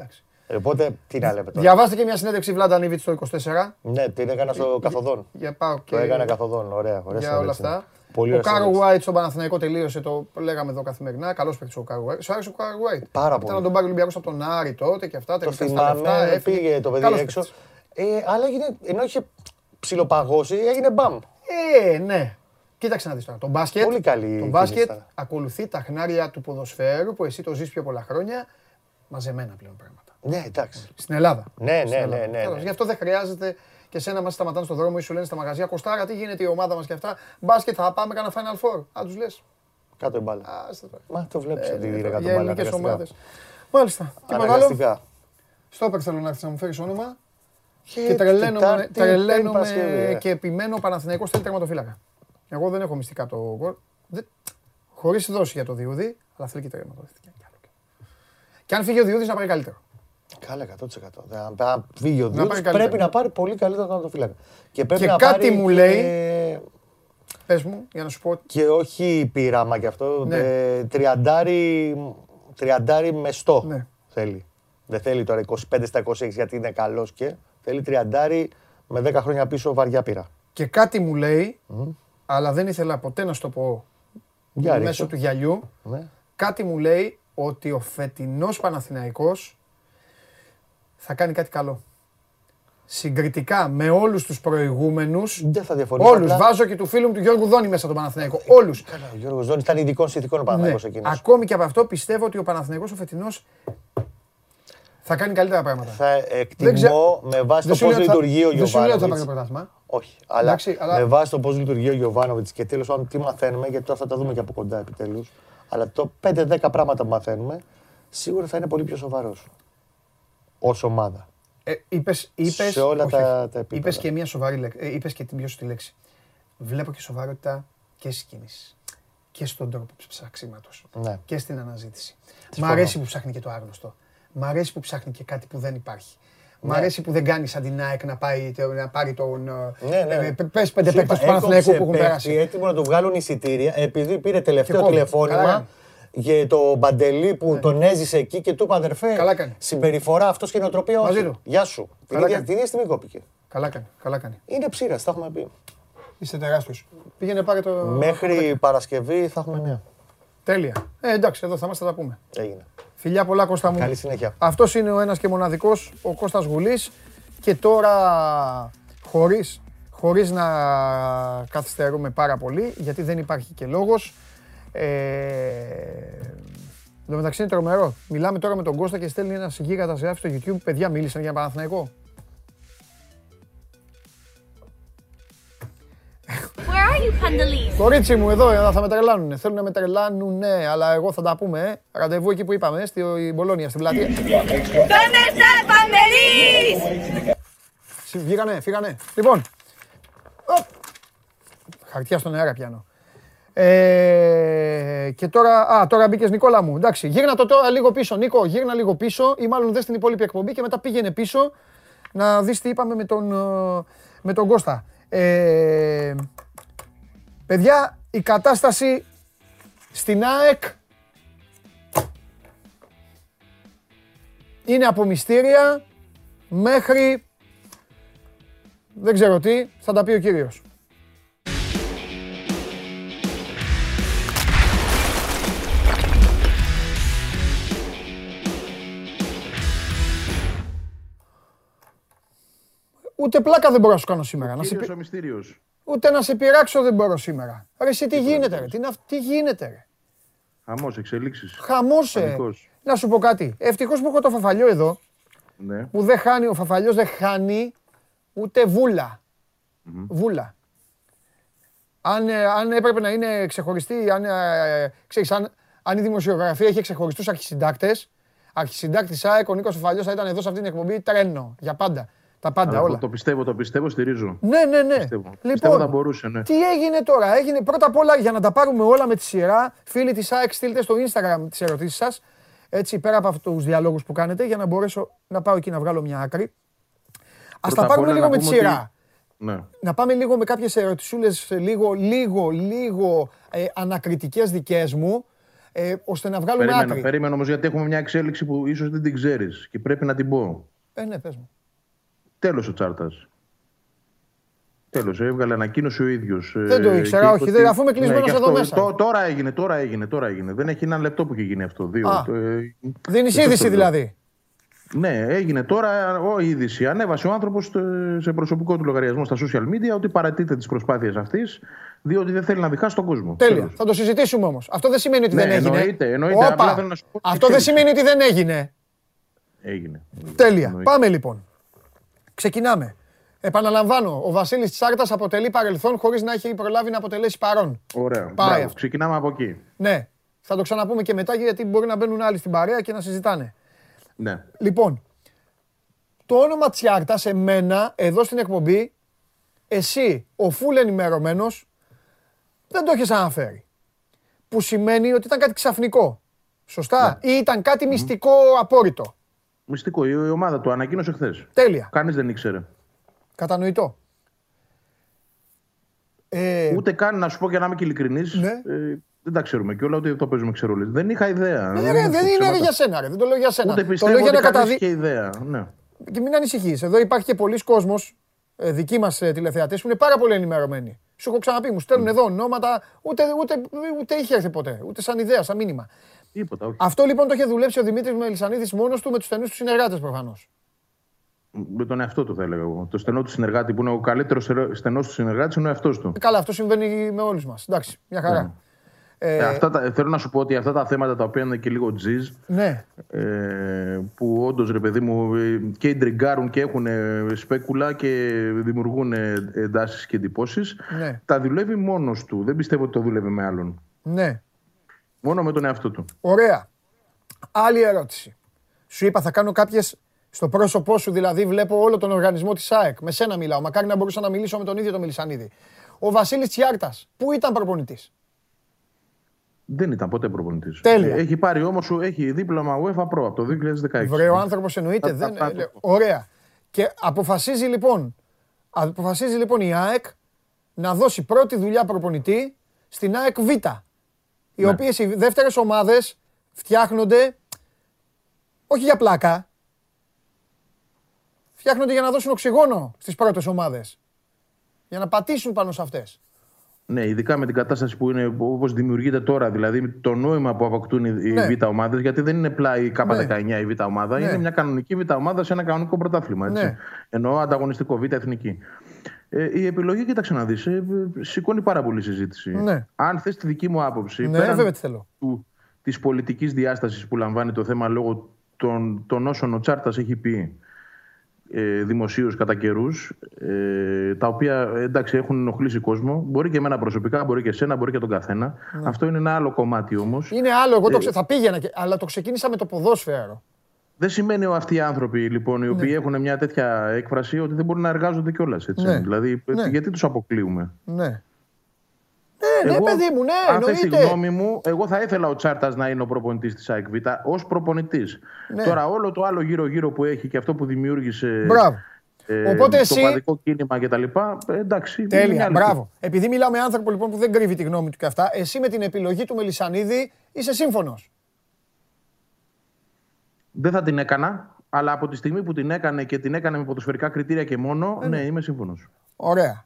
Εντάξει. Ε, Οπότε τι να λέμε τώρα; Διαβάστε και μια συνέντευξη Βλάντα Νίβιτ στο 24. Ναι, την έκανα στο καθοδόν. Για πάω και Το έκανα καθοδόν. Ωραία, ωραία. για όλα συνέντευξη. αυτά. Πολύ ο ωραία Κάρο συνέντευξη. White στον Παναθηναϊκό τελείωσε, το λέγαμε εδώ καθημερινά. Καλός παίκτης Οκάρο White. Σου άρεσε Οκάρο White. Πάρα Ήταν πολύ. να τον πάρει ο Ολυμπιακός από τον Άρη τότε και αυτά. Το τελικά στα λεφτά, θυμάμαι, έφυγε. πήγε το παιδί Καλός έξω. παίκτης. Ε, αλλά έγινε, ενώ είχε ψιλοπαγώσει, έγινε μπαμ. Ε, ναι. Κοίταξε να δεις τώρα. Το μπάσκετ, Πολύ καλή το μπάσκετ κίνηση ήταν. ακολουθεί τα χνάρια του ποδοσφαίρου που εσύ το ζεις πιο πολλά χρόνια. Μαζεμένα πλέον πράγματα. Ναι, εντάξει. Στην Ελλάδα. Ναι, Στην ναι, Ελλάδα. ναι, ναι, Τέλος. ναι. Γι' αυτό δεν χρειάζεται και σένα μας σταματάνε στον δρόμο ή σου λένε στα μαγαζιά Κοστάρα, τι γίνεται η ομάδα μας και αυτά. Μπάσκετ θα πάμε κάνα Final Four. Α, τους λες. Κάτω η μπάλα. Άστα τώρα. Μα το βλέπεις Ε, ότι ναι, είναι τώρα, κάτω Για μπάλα. ελληνικές αναγκαστικά. ομάδες. Μάλιστα. Και μεγάλο. Αναγκαστικά. Στόπερ θέλω να έρθεις να μου φέρεις όνομα. Και Ε, τρελαίνομαι, Τετάρτη, Πέμπτη, τρελαίνομαι Παρασκευή, ε. και επιμένω ο Παναθηναϊκός θέλει τερματοφύλακα. Εγώ δεν έχω μυστικά το γκολ. Δεν... Χωρίς δόση για το Διούδη, αλλά θέλει και τερματοφύλακα. Και αν φύγει ο Διούδης να πάει καλύτερο. Καλά, 100%. Δεν- Αν φύγει ο πάρει Διούδης, καλύτερα. πρέπει να πάρει πολύ καλύτερο τερματοφύλακα. Και πρέπει Και να κάτι πάρει μου και- λέει- Πες μου, για να σου πω. Και όχι πειράμα κι αυτό. Ναι. ε, Τριαντάρι, τριαντάρι μεστό Ναι. θέλει. Δεν θέλει τώρα 25 στα 26 γιατί είναι καλός και θέλει τριαντάρι με 10 χρόνια πίσω βαριά πείρα. Και κάτι μου λέει, αλλά δεν ήθελα ποτέ να σου το πω Για μέσω ρίξω. του γυαλιού. Ναι. Κάτι μου λέει ότι ο φετινός Παναθηναϊκός θα κάνει κάτι καλό. Συγκριτικά με όλους τους προηγούμενους, Δεν θα διαφωνήσω. όλους, απλά- βάζω και του φίλου μου του Γιώργου Δόνη μέσα τον Παναθηναϊκό, όλους. Καλά, ο Γιώργος Δόνης ήταν ειδικών συνθηκών ο Ναι. Παναθηναϊκός εκείνος. Ακόμη και από αυτό πιστεύω ότι ο Παναθηναϊκός ο φετινός θα κάνει καλύτερα πράγματα. Θα Δεν ξέρω- εκτιμώ με βάση Δεν το σου πώς λέω ότι θα- λειτουργεί ο Δεν σου λέω ότι θα πάρει το Γιωβάνοβιτς. πρωτάθλημα. Όχι. Αλλά, Εντάξει, αλλά- με βάση το πώς λειτουργεί ο Γιωβάνοβιτς και τέλος πάντων τι μαθαίνουμε, γιατί τώρα θα τα δούμε και από κοντά επιτέλους. Αλλά το 5-10 πράγματα που μαθαίνουμε, σίγουρα θα είναι πολύ πιο σοβαρός. Ω ομάδα. Ε, είπες, είπες, Σε όλα όχι, τα- όχι. τα επίπεδα. Είπες και μια σοβαρή λέξη. Ε, είπες και την πιο σωστή λέξη. Βλέπω και σοβαρότητα και στις κινήσεις. Και στον τρόπο ψαξίματος. Ναι. Και στην αναζήτηση. Μ' Συμφωνώ. αρέσει που ψάχνει και το άγνωστο. Μ' αρέσει που ψάχνει και κάτι που δεν υπάρχει. Μ' Ναι. αρέσει που δεν κάνει σαν την ΑΕΚ να, πάει, να πάρει τον. Ναι, ναι. Ε, πε- πες πέντε Σου είπα, παίκτες του Παναθηναϊκού που έκοψε έχουν παίκτη, περάσει. Έτοιμο να του βγάλουν εισιτήρια επειδή πήρε Και τελευταίο κόβει. Καλά τηλεφώνημα. Κάνει. για το Μπαντελή που τον έζησε εκεί και του είπε αδερφέ. Ναι. Καλά κάνει. Συμπεριφορά αυτός και νοοτροπία όχι. Μαζί του. Γεια σου. Την Καλά ίδια, κάνει. την ίδια στιγμή κόπηκε. Καλά κάνει, καλά κάνει. Είναι ψήρας, τα έχουμε πει. Είστε τεράστιος. Πήγαινε πάρε το... Μέχρι Παρασκευή θα έχουμε νέα. Τέλεια. Ε, εντάξει, εδώ θα είμαστε, θα τα πούμε. Έγινε. Φιλιά πολλά Κώστα μου. Καλή συνέχεια. Αυτός είναι ο ένας και μοναδικός, ο Κώστας Γουλής. Και τώρα χωρίς, χωρίς να καθυστερούμε πάρα πολύ, γιατί δεν υπάρχει και λόγος. Ε, Εν τω μεταξύ είναι τρομερό. Μιλάμε τώρα με τον Κώστα και στέλνει ένα γίγαντα σε στο YouTube. Παιδιά μίλησαν για Παναθηναϊκό. Where are you, Pandalis? Κορίτσι μου, εδώ ε, θα με τρελάνουνε. Θέλουν να με τρελάνουνε, αλλά εγώ θα τα πούμε. Ε. Ραντεβού εκεί που είπαμε, στη Μπολόνια, στην πλατεία. ¿Dónde está el Pandalis? Συ- Βγήκανε, φύγανε. Λοιπόν. Οπ. Χαρτιά στον αέρα πιάνω. Ε, και τώρα, α, τώρα μπήκες Νικόλα μου. Εντάξει, γύρνα το τώρα λίγο πίσω. Νίκο, γύρνα λίγο πίσω ή μάλλον δες την υπόλοιπη εκπομπή και μετά πήγαινε πίσω να δεις τι είπαμε με τον, ε, με τον Κώστα. Ε, παιδιά, η κατάσταση στην ΑΕΚ είναι από μυστήρια μέχρι δεν ξέρω τι, θα τα πει ο κύριος. Ούτε πλάκα δεν μπορώ να σου κάνω σήμερα. Να σε Κύριος πει- ο μυστήριος. Ούτε να σε πειράξω δεν μπορώ σήμερα. Ρε εσύ τι γίνεται ρε, τι, είναι αυ- τι γίνεται ρε; Χαμός, εξελίξεις. Χαμός ε. Πανικός. Να σου πω κάτι. Ευτυχώς που έχω το φαφαλιό εδώ, Ναι. που δεν χάνει, ο φαφαλιός δεν χάνει ούτε βούλα. Βούλα. Αν, ε, αν έπρεπε να είναι ξεχωριστή, αν, ε, ξέρεις, αν, αν η δημοσιογραφία είχε ξεχωριστούς αρχισυντάκτες, αρχισυντάκτης ΑΕΚ, ο Νίκος Φαφαλιός θα ήταν εδώ σε αυτή την εκπομπή τρένο, για πάντα. Τα πάντα Αλλά όλα. Το πιστεύω, το πιστεύω, στηρίζω. Ναι, ναι, ναι. Πιστεύω. Πιστεύω θα μπορούσε, ναι. Τι έγινε τώρα; Έγινε πρώτα απ' όλα για να τα πάρουμε όλα με τη σειρά. Φίλοι της ΑΕΚ, στείλτε στο Instagram τις ερωτήσεις σας. Έτσι, πέρα από αυτούς του διαλόγους που κάνετε, για να μπορέσω να πάω εκεί να βγάλω μια άκρη. Α Πρώτα τα απ' πάρουμε όλα λίγο να με τη πούμε σειρά. Ναι. Να πάμε λίγο με κάποιες ερωτησούλες, λίγο, λίγο, λίγο ε, ανακριτικές δικές μου, ε, ώστε να βγάλουμε Περίμενε, άκρη. περίμενε όμως γιατί έχουμε μια εξέλιξη που ίσως δεν την ξέρεις και πρέπει να την πω. Ε, ναι, πες μου. Τέλος ο Τσάρτας. Τέλος, έβγαλε ανακοίνωση ο ίδιος. Δεν το ε, ήξερα, και όχι, είπε δεν- ότι- αφού είμαι κλεισμένος και εδώ αυτό- μέσα. τώ- τώρα έγινε, τώρα έγινε, τώρα έγινε. Δεν έχει ένα λεπτό που έχει γίνει αυτό. Δύο. Α. Το, ε, Δίνεις δεν το είδηση λέω. δηλαδή. Ναι, έγινε τώρα ο είδηση. Ανέβασε ο άνθρωπος σε προσωπικό του λογαριασμό στα social media ότι παρατείται τις προσπάθειες αυτής, διότι δεν θέλει να διχάσει τον κόσμο. Τέλεια. Τέλος. Θα το συζητήσουμε όμως. Αυτό δεν σημαίνει ότι Ναι, δεν έγινε. εννοείται, εννοείται. Όπα. Απλά θέλω να σου πω ότι Αυτό δεν εξέλιξη. σημαίνει ότι δεν έγινε. Έγινε. Τέλεια. Εννοείται. Πάμε λοιπόν. Ξεκινάμε. Επαναλαμβάνω, ο Βασίλης Τσάρτας αποτελεί παρελθόν χωρίς να έχει προλάβει να αποτελέσει παρόν. Ωραία. Πάει Μπράβο. αυτό. Ξεκινάμε από εκεί. Ναι. Θα το ξαναπούμε και μετά γιατί μπορεί να μπαίνουν άλλοι στην παρέα και να συζητάνε. Ναι. Λοιπόν, το όνομα Τσιάρτας σε μένα, εδώ στην εκπομπή, εσύ, ο φουλ ενημερωμένος, δεν το έχεις αναφέρει. Που σημαίνει ότι ήταν κάτι ξαφνικό. Σωστά. Ή ήταν κάτι μυστικό απόρριτο. Μυστικό. Η η ομάδα του ανακοίνωσε χθες. Τέλεια. Κανείς δεν ήξερε. Κατανοητό. Ε, Ούτε καν να σου πω και να είμαι και ειλικρινής. Ναι. Ε, δεν τα ξέρουμε κιόλας, ούτε το παίζουμε ξερόλε. Δεν είχα ιδέα. ε, ρε, δεν είναι ρε για σένα, ρε. δεν το λέω για σένα. Ούτε το πιστεύω λέω για ότι να κανείς καταδεί... είχε ιδέα. Ναι. Και μην ανησυχείς. Εδώ υπάρχει και πολλοί κόσμος, ε, δικοί μας ε, τηλεθεατές, που είναι πάρα πολύ ενημερωμένοι. Σου έχω ξαναπεί, μου στέλνουν εδώ ονόματα, ούτε, ούτε, ούτε είχε έρθει ποτέ, ούτε σαν ιδέα, σαν μήνυμα. Τίποτα, όχι. Αυτό λοιπόν το είχε δουλέψει ο Δημήτρης Μελισανίδης μόνος του με τους στενούς τους συνεργάτες προφανώς. Με τον εαυτό του θα έλεγα εγώ. Το στενό του συνεργάτη που είναι ο καλύτερος στενός του συνεργάτη είναι ο εαυτός του. Ε, Καλά, αυτό συμβαίνει με όλους μας. Εντάξει, μια χαρά. Ε, Ε, αυτά τα, θέλω να σου πω ότι αυτά τα θέματα τα οποία είναι και λίγο τζιζ, ναι, ε, που όντως ρε παιδί μου ε, και ιντριγκάρουν και έχουν ε, σπέκουλα και δημιουργούν εντάσεις και εντυπώσεις, ναι, τα δουλεύει μόνος του. Δεν πιστεύω ότι το δουλεύει με άλλον. ναι. Μόνο με τον εαυτό του. Ωραία. Άλλη ερώτηση. Σου είπα θα κάνω κάποιες στο πρόσωπό σου, δηλαδή βλέπω όλο τον οργανισμό της ΑΕΚ. Με σένα μιλάω. Μακάρι να μπορούσα να μιλήσω με τον ίδιο τον Μελισανίδη. Ο Βασίλης Τσιάρτας, πού ήταν προπονητής; Δεν ήταν ποτέ προπονητής. Τέλεια. Έχει πάρει όμως έχει δίπλωμα UEFA Pro από το 2016. Βρε, ο άνθρωπος εννοείται. Θα- θα- δεν, θα- ε, ωραία. Και αποφασίζει λοιπόν, αποφασίζει λοιπόν η ΑΕΚ να δώσει πρώτη δουλειά προπονητή στην ΑΕΚ Β. οι οποίες οι δεύτερες ομάδες φτιάχνονται όχι για πλάκα. Φτιάχνονται για να δώσουν οξυγόνο στις πρώτες ομάδες. Για να πατήσουν πάνω σε αυτές. Ναι, ειδικά με την κατάσταση που είναι όπως δημιουργείται τώρα, δηλαδή το νόημα που αποκτούν οι Ναι. Β' ομάδες, γιατί δεν είναι πλάι η K19 η Β' ομάδα, Ναι. είναι μια κανονική Β' ομάδα σε ένα κανονικό πρωτάθλημα. Έτσι. Ναι. Εννοώ ανταγωνιστικό Β' εθνική. Ε, η επιλογή, κοίταξε να δεις, σηκώνει πάρα πολύ συζήτηση. Ναι. Αν θες τη δική μου άποψη, Ναι, πέραν βέβαια τι θέλω. του, της πολιτικής διάστασης που λαμβάνει το θέμα λόγω των, των όσων ο Τσάρτας έχει πει ε, δημοσίως κατά καιρούς, ε, τα οποία εντάξει έχουν ενοχλήσει κόσμο. Μπορεί και εμένα προσωπικά, μπορεί και εσένα, μπορεί και τον καθένα. Αυτό είναι ένα άλλο κομμάτι όμως. Είναι άλλο, εγώ το Ε, ξε... θα πήγαινα, και... αλλά το ξεκίνησα με το ποδόσφαιρο. Δεν σημαίνει ο αυτοί οι άνθρωποι λοιπόν, οι οποίοι έχουν μια τέτοια έκφραση ότι δεν μπορούν να εργάζονται κιόλας. Ναι. Δηλαδή, Ναι. γιατί τους αποκλείουμε; Ναι. Ναι, ναι, παιδί μου, ναι, αν θες τη εννοείται. γνώμη μου, εγώ θα ήθελα ο Τσάρτας να είναι ο προπονητής της ΑΕΚ Β ως προπονητής. Ναι. Τώρα, όλο το άλλο γύρω-γύρω που έχει και αυτό που δημιούργησε. Μπράβο. ε, Οπότε το εσύ- παδικό κίνημα κτλ. Ε, εντάξει. είναι Τέλεια, μια άλλη μπράβο. Επειδή μιλάω με άνθρωπο λοιπόν που δεν κρύβει τη γνώμη του και αυτά, εσύ με την επιλογή του Μελισανίδη είσαι σύμφωνος. Δεν θα την έκανα, αλλά από τη στιγμή που την έκανε και την έκανε με ποδοσφαιρικά κριτήρια και μόνο, ναι, είμαι σύμφωνος. Ωραία.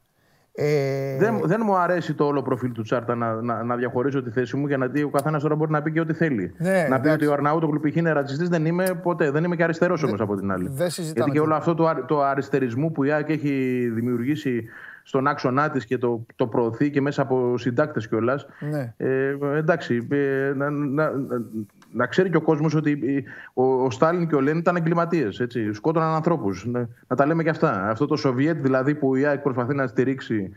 Ε, Δεν, δεν μου αρέσει το όλο προφίλ του Τσάρτα να, να, να διαχωρίσω τη θέση μου γιατί ο καθένας τώρα μπορεί να πει και ό,τι θέλει. Ναι, να πει εντάξει. ότι ο Αρναούτογλου π.χ. είναι ρατσιστής, δεν είμαι ποτέ. Δεν είμαι και αριστερός όμως από την άλλη. δεν συζητάμε γιατί και τίποτα. όλο αυτό το, αρι- το αριστερισμό που η ΑΕΚ έχει δημιουργήσει στον άξονά της και το, το προωθεί και μέσα από συντάκτες κιόλας. Ναι. Ε, εντάξει, ε, να, να, να, να ξέρει και ο κόσμος ότι ε, ο, ο Στάλιν και ο Λένιν ήταν εγκληματίες. Σκότωναν ανθρώπους. Να, να τα λέμε και αυτά. Αυτό το Σοβιέτ δηλαδή που η ΑΕΚ προσπαθεί να στηρίξει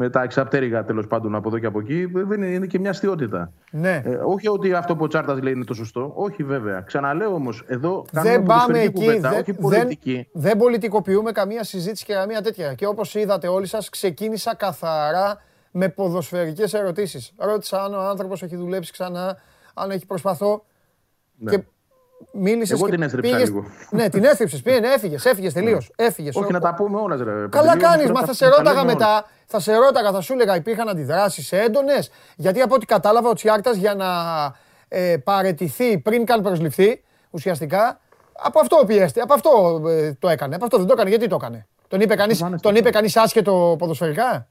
με τα εξαπτέρυγα τέλος πάντων από εδώ και από εκεί, δεν είναι, είναι και μια αστείωτητα. Ναι. Ε, όχι ότι αυτό που ο Τσάρτας λέει είναι το σωστό. Όχι βέβαια. Ξαναλέω όμως, εδώ κάνουμε δεν πάμε ποδοσφαιρική εκεί. κουβέντα, δεν, όχι πολιτική. Δεν, δεν πολιτικοποιούμε καμία συζήτηση και καμία τέτοια. Και όπως είδατε όλοι σας, ξεκίνησα καθαρά με ποδοσφαιρικές ερωτήσεις. Ρώτησα αν ο άνθρωπος έχει δουλέψει ξανά, αν έχει προσπαθώ. Ναι. Και μίλησες. Εγώ και την έστρεψα πήγες- λίγο. Ναι, την έστρεψε. Πήγαινε, έφυγες, έφυγες τελείως. Έφυγες. Όχι να τα πούμε όλα, ρε. Καλά παιδί, κάνεις, όμως, μα τα- θα σε τα ρώταγα λέμε όλα. μετά. Θα σε ρώταγα, θα σου έλεγα, υπήρχαν αντιδράσεις έντονες; Γιατί από ό,τι κατάλαβα, ο Τσιάρτα για να ε, παρετηθεί πριν καν προσληφθεί, ουσιαστικά, από αυτό πιέστη, από αυτό ε, το έκανε. Από αυτό δεν το έκανε. Γιατί το έκανε; Τον είπε κανεί τον είπε κανείς άσχετο ποδοσφαιρικά;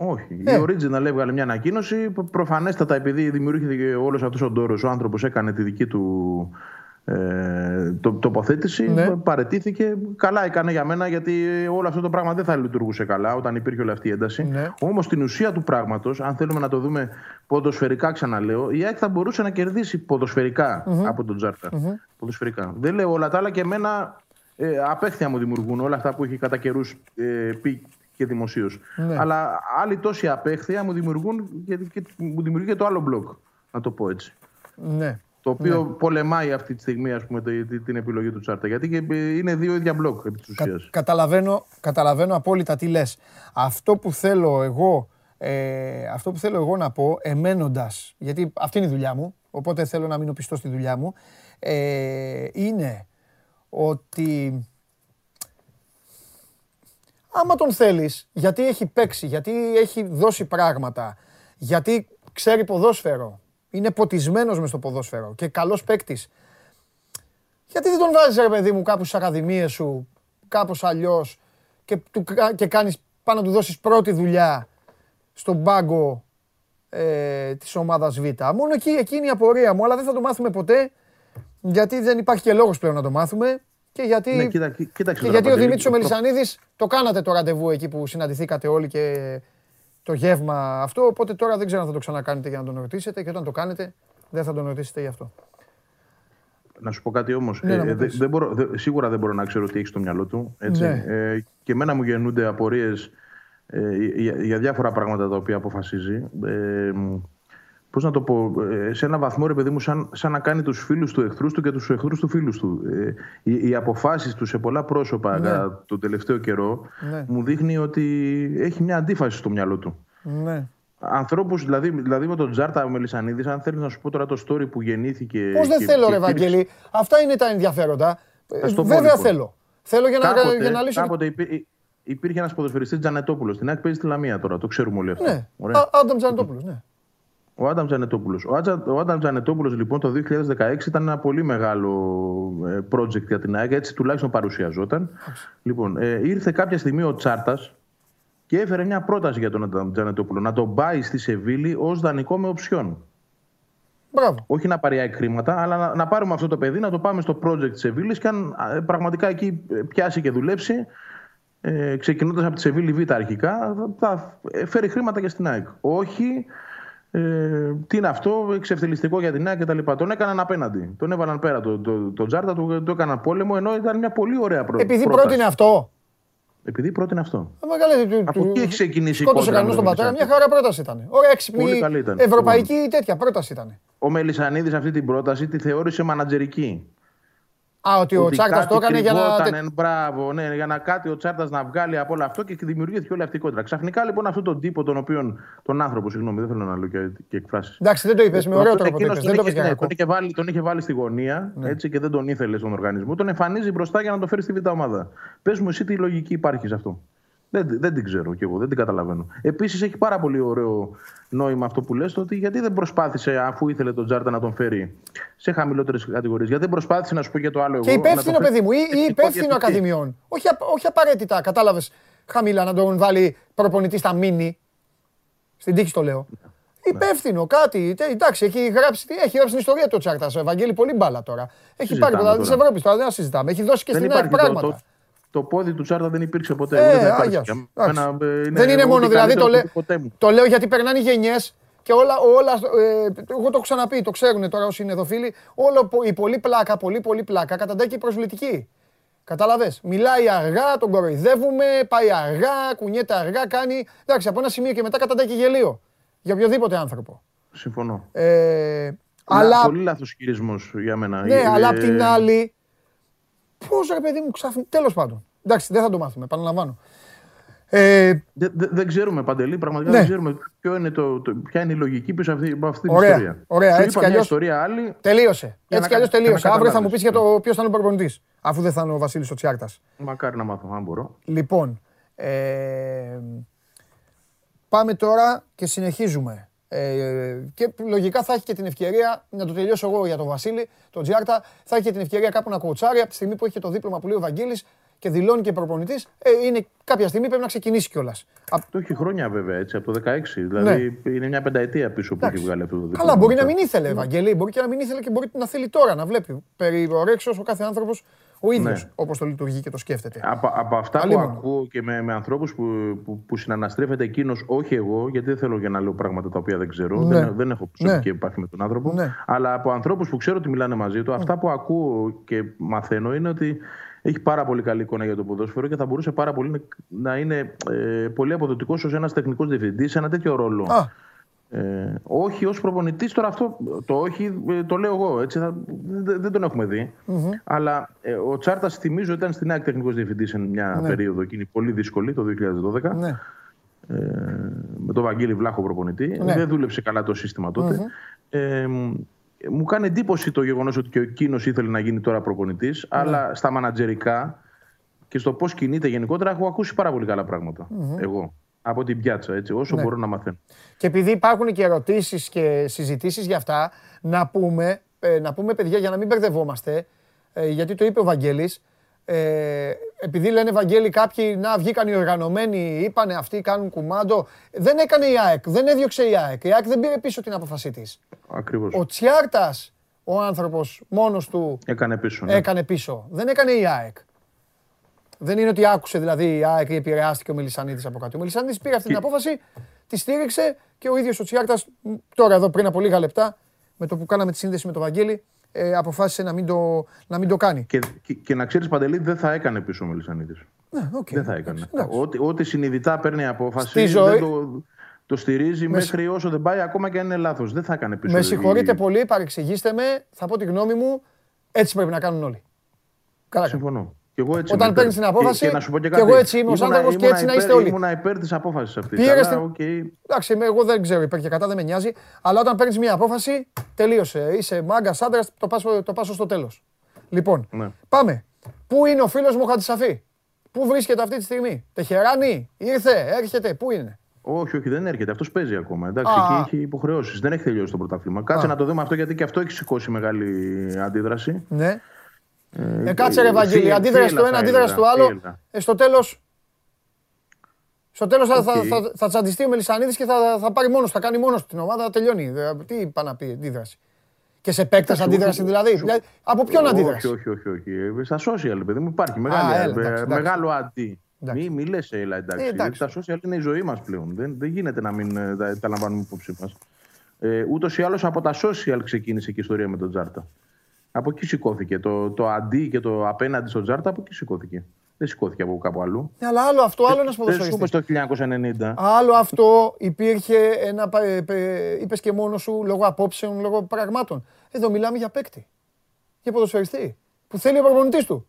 Όχι. Ε. Η Original έβγαλε μια ανακοίνωση. Προ- Προφανέστατα, επειδή δημιουργήθηκε όλος αυτός ο ντόρος, ο άνθρωπος έκανε τη δική του ε, το, τοποθέτηση. Ναι. Παρετήθηκε. Καλά έκανε για μένα, γιατί όλο αυτό το πράγμα δεν θα λειτουργούσε καλά όταν υπήρχε όλη αυτή η ένταση. Ναι. Όμως στην ουσία του πράγματος, αν θέλουμε να το δούμε ποδοσφαιρικά, ξαναλέω, η ΑΕΚ θα μπορούσε να κερδίσει ποδοσφαιρικά από τον τζαρτα Ποδοσφαιρικά. Δεν λέω όλα τα άλλα και εμένα ε, απέχθεια μου δημιουργούν όλα αυτά που έχει κατά καιρούς ε, πει και δημοσίως. Ναι. Αλλά άλλοι τόσοι απέχθεια μου δημιουργούν και, και μου δημιουργεί και το άλλο μπλοκ. Να το πω έτσι. Ναι. Το οποίο πολεμάει αυτή τη στιγμή ας πούμε, τη- τη- την επιλογή του Τσάρτα. Γιατί και ε, είναι δύο ίδια μπλοκ επί της Κα- ουσίας. καταλαβαίνω, καταλαβαίνω απόλυτα τι λες. Αυτό που θέλω εγώ, ε, αυτό που θέλω εγώ να πω, εμένοντας, γιατί αυτή είναι η δουλειά μου, οπότε θέλω να μείνω πιστός στη δουλειά μου, ε, είναι ότι άμα τον θέλεις, γιατί έχει παίξει, γιατί έχει δώσει πράγματα, γιατί ξέρει ποδόσφαιρο, είναι ποτισμένος μες στο ποδόσφαιρο και καλός παίκτης. Γιατί δεν τον βάζεις ρε παιδί μου κάπου στις ακαδημίες σου, κάπως αλλιώς και, του, κα- και κάνεις πάνω να του δώσεις πρώτη δουλειά στον πάγκο ε, της ομάδας Β. Μόνο εκεί, εκείνη η απορία μου, αλλά δεν θα το μάθουμε ποτέ γιατί δεν υπάρχει και λόγος πλέον να το μάθουμε και γιατί, Ναι, κοίτα- κοί- κοίταξε και τώρα, γιατί ο Παντελή, Δημήτρης ο το- Μελισανίδης το κάνατε το ραντεβού εκεί που συναντηθήκατε όλοι και το γεύμα αυτό, οπότε τώρα δεν ξέρω αν θα το ξανακάνετε για να τον ρωτήσετε και όταν το κάνετε δεν θα τον ρωτήσετε γι' αυτό. Να σου πω κάτι όμως. Ναι, να μου πεις. σίγουρα δεν μπορώ να ξέρω τι έχεις στο μυαλό του. Έτσι. Ναι. Ε, και εμένα μου γεννούνται απορίες ε, για, για διάφορα πράγματα τα οποία αποφασίζει. Ε, Πώς να το πω, ε, σε ένα βαθμό ρε παιδί μου, σαν, σαν να κάνει τους φίλους του εχθρούς του και τους εχθρούς του φίλους του. Ε, οι, οι αποφάσεις του σε πολλά πρόσωπα Ναι. κατά τον τελευταίο καιρό Ναι. μου δείχνει ότι έχει μια αντίφαση στο μυαλό του. Ναι. Ανθρώπους, δηλαδή, δηλαδή με τον Τζάρτα ο Μελισανίδης, αν θέλεις να σου πω τώρα το story που γεννήθηκε. Πώς δεν και- θέλω, και ρε υπήρξε- Ευαγγέλη. Αυτά είναι τα ενδιαφέροντα. Θα σου το πω, Βέβαια λοιπόν. θέλω. Θέλω για να, Κάποτε, για να λύσω. κάποτε υπή- υπήρχε ένας ποδοσφαιριστής Τζανετόπουλος. Στην ΑΕΚ παίζει στη Λαμία τώρα, το ξέρουμε όλοι αυτό. Ναι, Ωραία. Α- Άνταμ Τζανετόπουλος, ναι. Ο Άνταμ Τζανετόπουλος. Ο, Άτζα- ο Άνταμ Τζανετόπουλος λοιπόν το 2016 ήταν ένα πολύ μεγάλο ε, project για την ΑΕΚ, έτσι τουλάχιστον παρουσιαζόταν. Λοιπόν, ε, ήρθε κάποια στιγμή ο Τσάρτας και έφερε μια πρόταση για τον Άνταμ Τζανετόπουλο να τον πάει στη Σεβίλη ως δανεικό με οψιόν. Μπράβο. Όχι να πάρει η ΑΕΚ χρήματα, αλλά να, να πάρουμε αυτό το παιδί, να το πάμε στο project της Σεβίλης και αν ε, πραγματικά εκεί ε, πιάσει και δουλέψει, ε, ξεκινώντας από τη Σεβίλη Β' αρχικά, θα, θα ε, φέρει χρήματα και στην ΑΕΚ. Όχι, ε, τι είναι αυτό, εξευθελιστικό για την ΑΕΚ κτλ. Τον έκαναν απέναντι. Τον έβαλαν πέρα το, το, το Τζάρτα, το, το έκαναν πόλεμο, ενώ ήταν μια πολύ ωραία προ, Επειδή πρόταση. πρότεινε αυτό. Επειδή πρότεινε αυτό. Ε, Μεγάλε, του, Από του- εκεί έχει ξεκινήσει η Σκότωσε κόντρα κανένας με τον τον πατέρα. Μια Μελισσανίδη. χαρά πρόταση ήταν. Ωραία, έξυπνη. Πολύ καλή ήταν. Ευρωπαϊκή τέτοια πρόταση ήταν. Ο Μελισανίδης αυτή την πρόταση τη θεώρησε μανατζερική. Α, ότι ο Τσάρτας το έκανε για να. κρυβότανε, Μπράβο, ναι, για να κάτι ο Τσάρτας να βγάλει από όλο αυτό και δημιουργήθηκε όλη αυτή η κόντρα. Ξαφνικά λοιπόν αυτόν τον τύπο, τον οποίον. τον άνθρωπο, συγγνώμη, δεν θέλω να λέω και, και εκφράσεις. Εντάξει, δεν το είπες με ωραίο τρόπο. το Εκείνος είπες, τον, Δεν το είχε, είπες για ναι, κακό. τον, είχε βάλει, τον είχε βάλει στη γωνία έτσι, και δεν τον ήθελε στον οργανισμό. Τον εμφανίζει μπροστά για να τον φέρει στη β' ομάδα. Πες μου, εσύ τι λογική υπάρχει σε αυτό. Δεν, δεν την ξέρω κι εγώ, δεν την καταλαβαίνω. Επίσης έχει πάρα πολύ ωραίο νόημα αυτό που λες, το ότι γιατί δεν προσπάθησε, αφού ήθελε τον Τζάρτα να τον φέρει σε χαμηλότερες κατηγορίες, γιατί δεν προσπάθησε να σου πω και το άλλο Και εγώ. να τον υπεύθυνο, φέρει παιδί μου, ή, ή τεχνικό υπεύθυνο διευθυντή. ακαδημιών. Όχι, απ- όχι απαραίτητα, κατάλαβες χαμηλά να τον βάλει προπονητής στα μίνι. Στην τύχη το λέω. Υπεύθυνο, κάτι. τε- Εντάξει, έχει γράψει, τι- έχει γράψει την ιστορία του ο Τσάρτα. Ο Ευαγγέλη πολύ μπάλα τώρα. Έχει Συζητάμε πάρει πρωτάθλημα της τώρα. Ευρώπης τώρα, δεν τα συζητάμε. Έχει δώσει και Δεν στην ΑΕΚ υπάρχει το- πράγματα. Το, το, πόδι του Τσάρτα δεν υπήρξε ποτέ. Ε, ούτε θα υπάρξει. άγια Για σου. μένα, Εντάξει. ε, Δεν είναι ό,τι μόνο, δηλαδή καλύτερο το, λέ- του ποτέ μου. το λέω γιατί περνάνε γενιές και όλα, όλα ε, εγώ το έχω ξαναπεί, το ξέρουν τώρα όσοι είναι εδώ φίλοι, όλο πο- η πολύ πλάκα, πολύ πολύ πλάκα καταντάει και η προσβλητική. Κατάλαβε. Μιλάει αργά, τον κοροϊδεύουμε, πάει αργά, κουνιέται αργά, κάνει. Εντάξει, από ένα σημείο και μετά καταντάει και γελίο. Για οποιοδήποτε άνθρωπο. Συμφωνώ. Ε, Αλλά... αλλά, Πολύ λάθος χειρισμός για μένα. ναι, Ε, αλλά απ' την άλλη. Πώς ρε παιδί μου ξαφνικά. Τέλος πάντων. Εντάξει, δεν θα το μάθουμε, επαναλαμβάνω. Ε, Δεν, δεν- δεν ξέρουμε παντελή, πραγματικά Ναι. δεν ξέρουμε ποιο είναι το, το- ποια είναι η λογική πίσω αυτή, από αυτή την Ωραία, ιστορία. ωραία, Σου έτσι είπα κι μια αλλιώς- ιστορία άλλη. Τελείωσε. Για Έτσι να κι αλλιώς κα- για να τελείωσε. Αύριο θα μου καταλάβεις. πεις για το ποιος θα είναι ο προπονητής. Αφού δεν θα είναι ο Βασίλης ο Τσιάρτα. Μακάρι να μάθω, αν μπορώ. Λοιπόν, ε, πάμε τώρα και συνεχίζουμε. Ε, και λογικά θα έχει και την ευκαιρία, να το τελειώσω εγώ για τον Βασίλη, τον Τζιάρτα, θα έχει και την ευκαιρία κάπου να κοουτσάρει από τη στιγμή που έχει και το δίπλωμα που λέει ο Βαγγέλης και δηλώνει και προπονητής. Ε, είναι κάποια στιγμή πρέπει να ξεκινήσει κιόλας. Το έχει χρόνια βέβαια έτσι, από το 16. Δηλαδή είναι μια πενταετία πίσω που έχει βγάλει αυτό το δίπλωμα. Ναι. Καλά, μπορεί να μην ήθελε, Βαγγέλη, μπορεί και να μην ήθελε και μπορεί να θέλει τώρα να βλέπει. Περί ορέξεω ο κάθε άνθρωπος ο ίδιος Ναι. όπως το λειτουργεί και το σκέφτεται. Από, από αυτά Αλλήμον. που ακούω και με, με ανθρώπους που, που, που συναναστρέφεται εκείνος, όχι εγώ, γιατί δεν θέλω και να λέω πράγματα τα οποία δεν ξέρω, Ναι. δεν, δεν έχω προσωπική Ναι. επαφή με τον άνθρωπο, Ναι. αλλά από ανθρώπους που ξέρω ότι μιλάνε μαζί του, αυτά που ακούω και μαθαίνω είναι ότι έχει πάρα πολύ καλή εικόνα για το ποδόσφαιρο και θα μπορούσε πάρα πολύ να- να είναι ε, πολύ αποδοτικός ως ένας τεχνικός διευθυντής σε ένα τέτοιο ρόλο. Α, Ε, όχι ως προπονητής, τώρα αυτό το όχι ε, το λέω εγώ. Έτσι, θα, δεν, δεν τον έχουμε δει. Αλλά ε, ο Τσάρτας, θυμίζω, ήταν στην ΑΕΚ τεχνικός διευθυντής σε μια Ναι. περίοδο εκείνη πολύ δύσκολη, το 2012. ναι. Ε, με τον Βαγγέλη Βλάχο προπονητή. Ναι. Δεν δούλεψε καλά το σύστημα τότε. Ε, μ, μου κάνει εντύπωση το γεγονός ότι και εκείνος ήθελε να γίνει τώρα προπονητής, Ναι. αλλά στα μανατζερικά και στο πώς κινείται γενικότερα έχω ακούσει πάρα πολύ καλά πράγματα. Εγώ. Από την πιάτσα, έτσι, όσο Ναι. μπορώ να μαθαίνω. Και επειδή υπάρχουν και ερωτήσεις και συζητήσεις για αυτά, να πούμε, ε, να πούμε παιδιά για να μην μπερδευόμαστε, ε, γιατί το είπε ο Βαγγέλης, ε, επειδή λένε Βαγγέλη κάποιοι να βγήκαν οι οργανωμένοι, είπανε αυτοί κάνουν κουμάντο, δεν έκανε η ΑΕΚ, δεν έδιωξε η ΑΕΚ, η ΑΕΚ δεν πήρε πίσω την απόφασή της. Ακριβώς. Ο Τσιάρτας, ο άνθρωπος μόνος του Έκανε πίσω. ναι. έκανε πίσω, δεν έκανε η ΑΕΚ. Δεν είναι ότι άκουσε δηλαδή η ΑΕΚ ή επηρεάστηκε ο Μελισανίδης από κάτι. Ο Μελισανίδης πήρε αυτή την απόφαση, τη στήριξε και ο ίδιος ο Τσιάρτας μ, τώρα εδώ πριν από λίγα λεπτά με το που κάναμε τη σύνδεση με τον Βαγγέλη ε, αποφάσισε να μην το, να μην το κάνει. Και, και, και να ξέρεις, Παντελή, δεν θα έκανε πίσω ο Μελισανίδης. Ναι, οκ. δεν θα έκανε. εντάξει. Ό,τι, ό,τι συνειδητά παίρνει απόφαση. Στη ζωή- δεν το, το στηρίζει Με μέχρι όσο δεν πάει, ακόμα και αν είναι λάθος. Δεν θα έκανε πίσω. Με η- συγχωρείτε πολύ, παρεξηγήστε με, θα πω τη γνώμη μου, έτσι πρέπει να κάνουν όλοι. Καλά κάνουν. Συμφωνώ. Και εγώ έτσι Όταν είμαι παίρνεις υπέρ. την απόφαση, Και, και να σου πω και και κάτι. εγώ έτσι είμαι ως Ήμουνα- άνθρωπος και ήμουνα έτσι να υπέρ- είστε όλοι. Ήμουνα υπέρ της απόφασης αυτής. Πήρες Αλλά, την- οκ. Εντάξει, είμαι- εγώ δεν ξέρω υπέρ και κατά, δεν με νοιάζει. Αλλά όταν παίρνεις μια απόφαση, τελείωσε. Είσαι μάγκας άντρας, το πας, το πας στο τέλος. Λοιπόν, Ναι. πάμε. Πού είναι ο φίλος μου Χατζησαφή, Πού βρίσκεται αυτή τη στιγμή, Τεχεράνη, ήρθε, έρχεται, πού είναι; Όχι, όχι, δεν έρχεται. Αυτός παίζει ακόμα. Εντάξει, Α. εκεί έχει υποχρεώσεις. Δεν έχει τελειώσει το πρωτάθλημα. Κάτσε Α. να το δούμε αυτό γιατί και αυτό έχει σηκώσει μεγάλη αντίδραση. Ναι. Ε, Ε, κάτσε ρε Βαγγέλη, θύελλα, αντίδραση το θύελλα ένα, θα αντίδραση έλεγα, το άλλο. θύελλα. Ε, στο τέλος, στο τέλος θα, θα, Οκ. θα, θα τσαντιστεί ο Μελισανίδης και θα, θα πάρει μόνος, θα κάνει μόνος του την ομάδα, τελειώνει. Ε, Τι είπα να πει, αντίδραση. Και σε παίκτες Εντάξει, αντίδραση όχι, δηλαδή. όχι. δηλαδή. Από ποιον όχι, αντίδραση; Όχι, όχι, όχι. Ε, Στα social, παιδί μου, υπάρχει μεγάλη, έλα, ε, εντάξει, εντάξει. μεγάλο αντί. Εντάξει. Μη, μη λες, έλα, εντάξει. Ε, εντάξει. Γιατί τα social είναι η ζωή μας πλέον. Δεν, δεν γίνεται να μην ε, τα, τα λαμβάνουμε υπόψη μας. Ε, ούτως ή άλλως από τα social ξεκίνησε και η ιστορία με τον Τζάρτα. Από εκεί σηκώθηκε. Το, το αντί και το απέναντι στον Τζάρτα από εκεί σηκώθηκε. Δεν σηκώθηκε από κάπου αλλού. Ναι, αλλά άλλο αυτό, άλλο ένας Δεν σου ποδοσφαιριστής. είπε στο 1990. Άλλο αυτό υπήρχε ένα. Είπες και μόνος σου λόγω απόψεων, λόγω πραγμάτων. Εδώ μιλάμε για παίκτη. Για ποδοσφαιριστή. Που θέλει ο προπονητής του.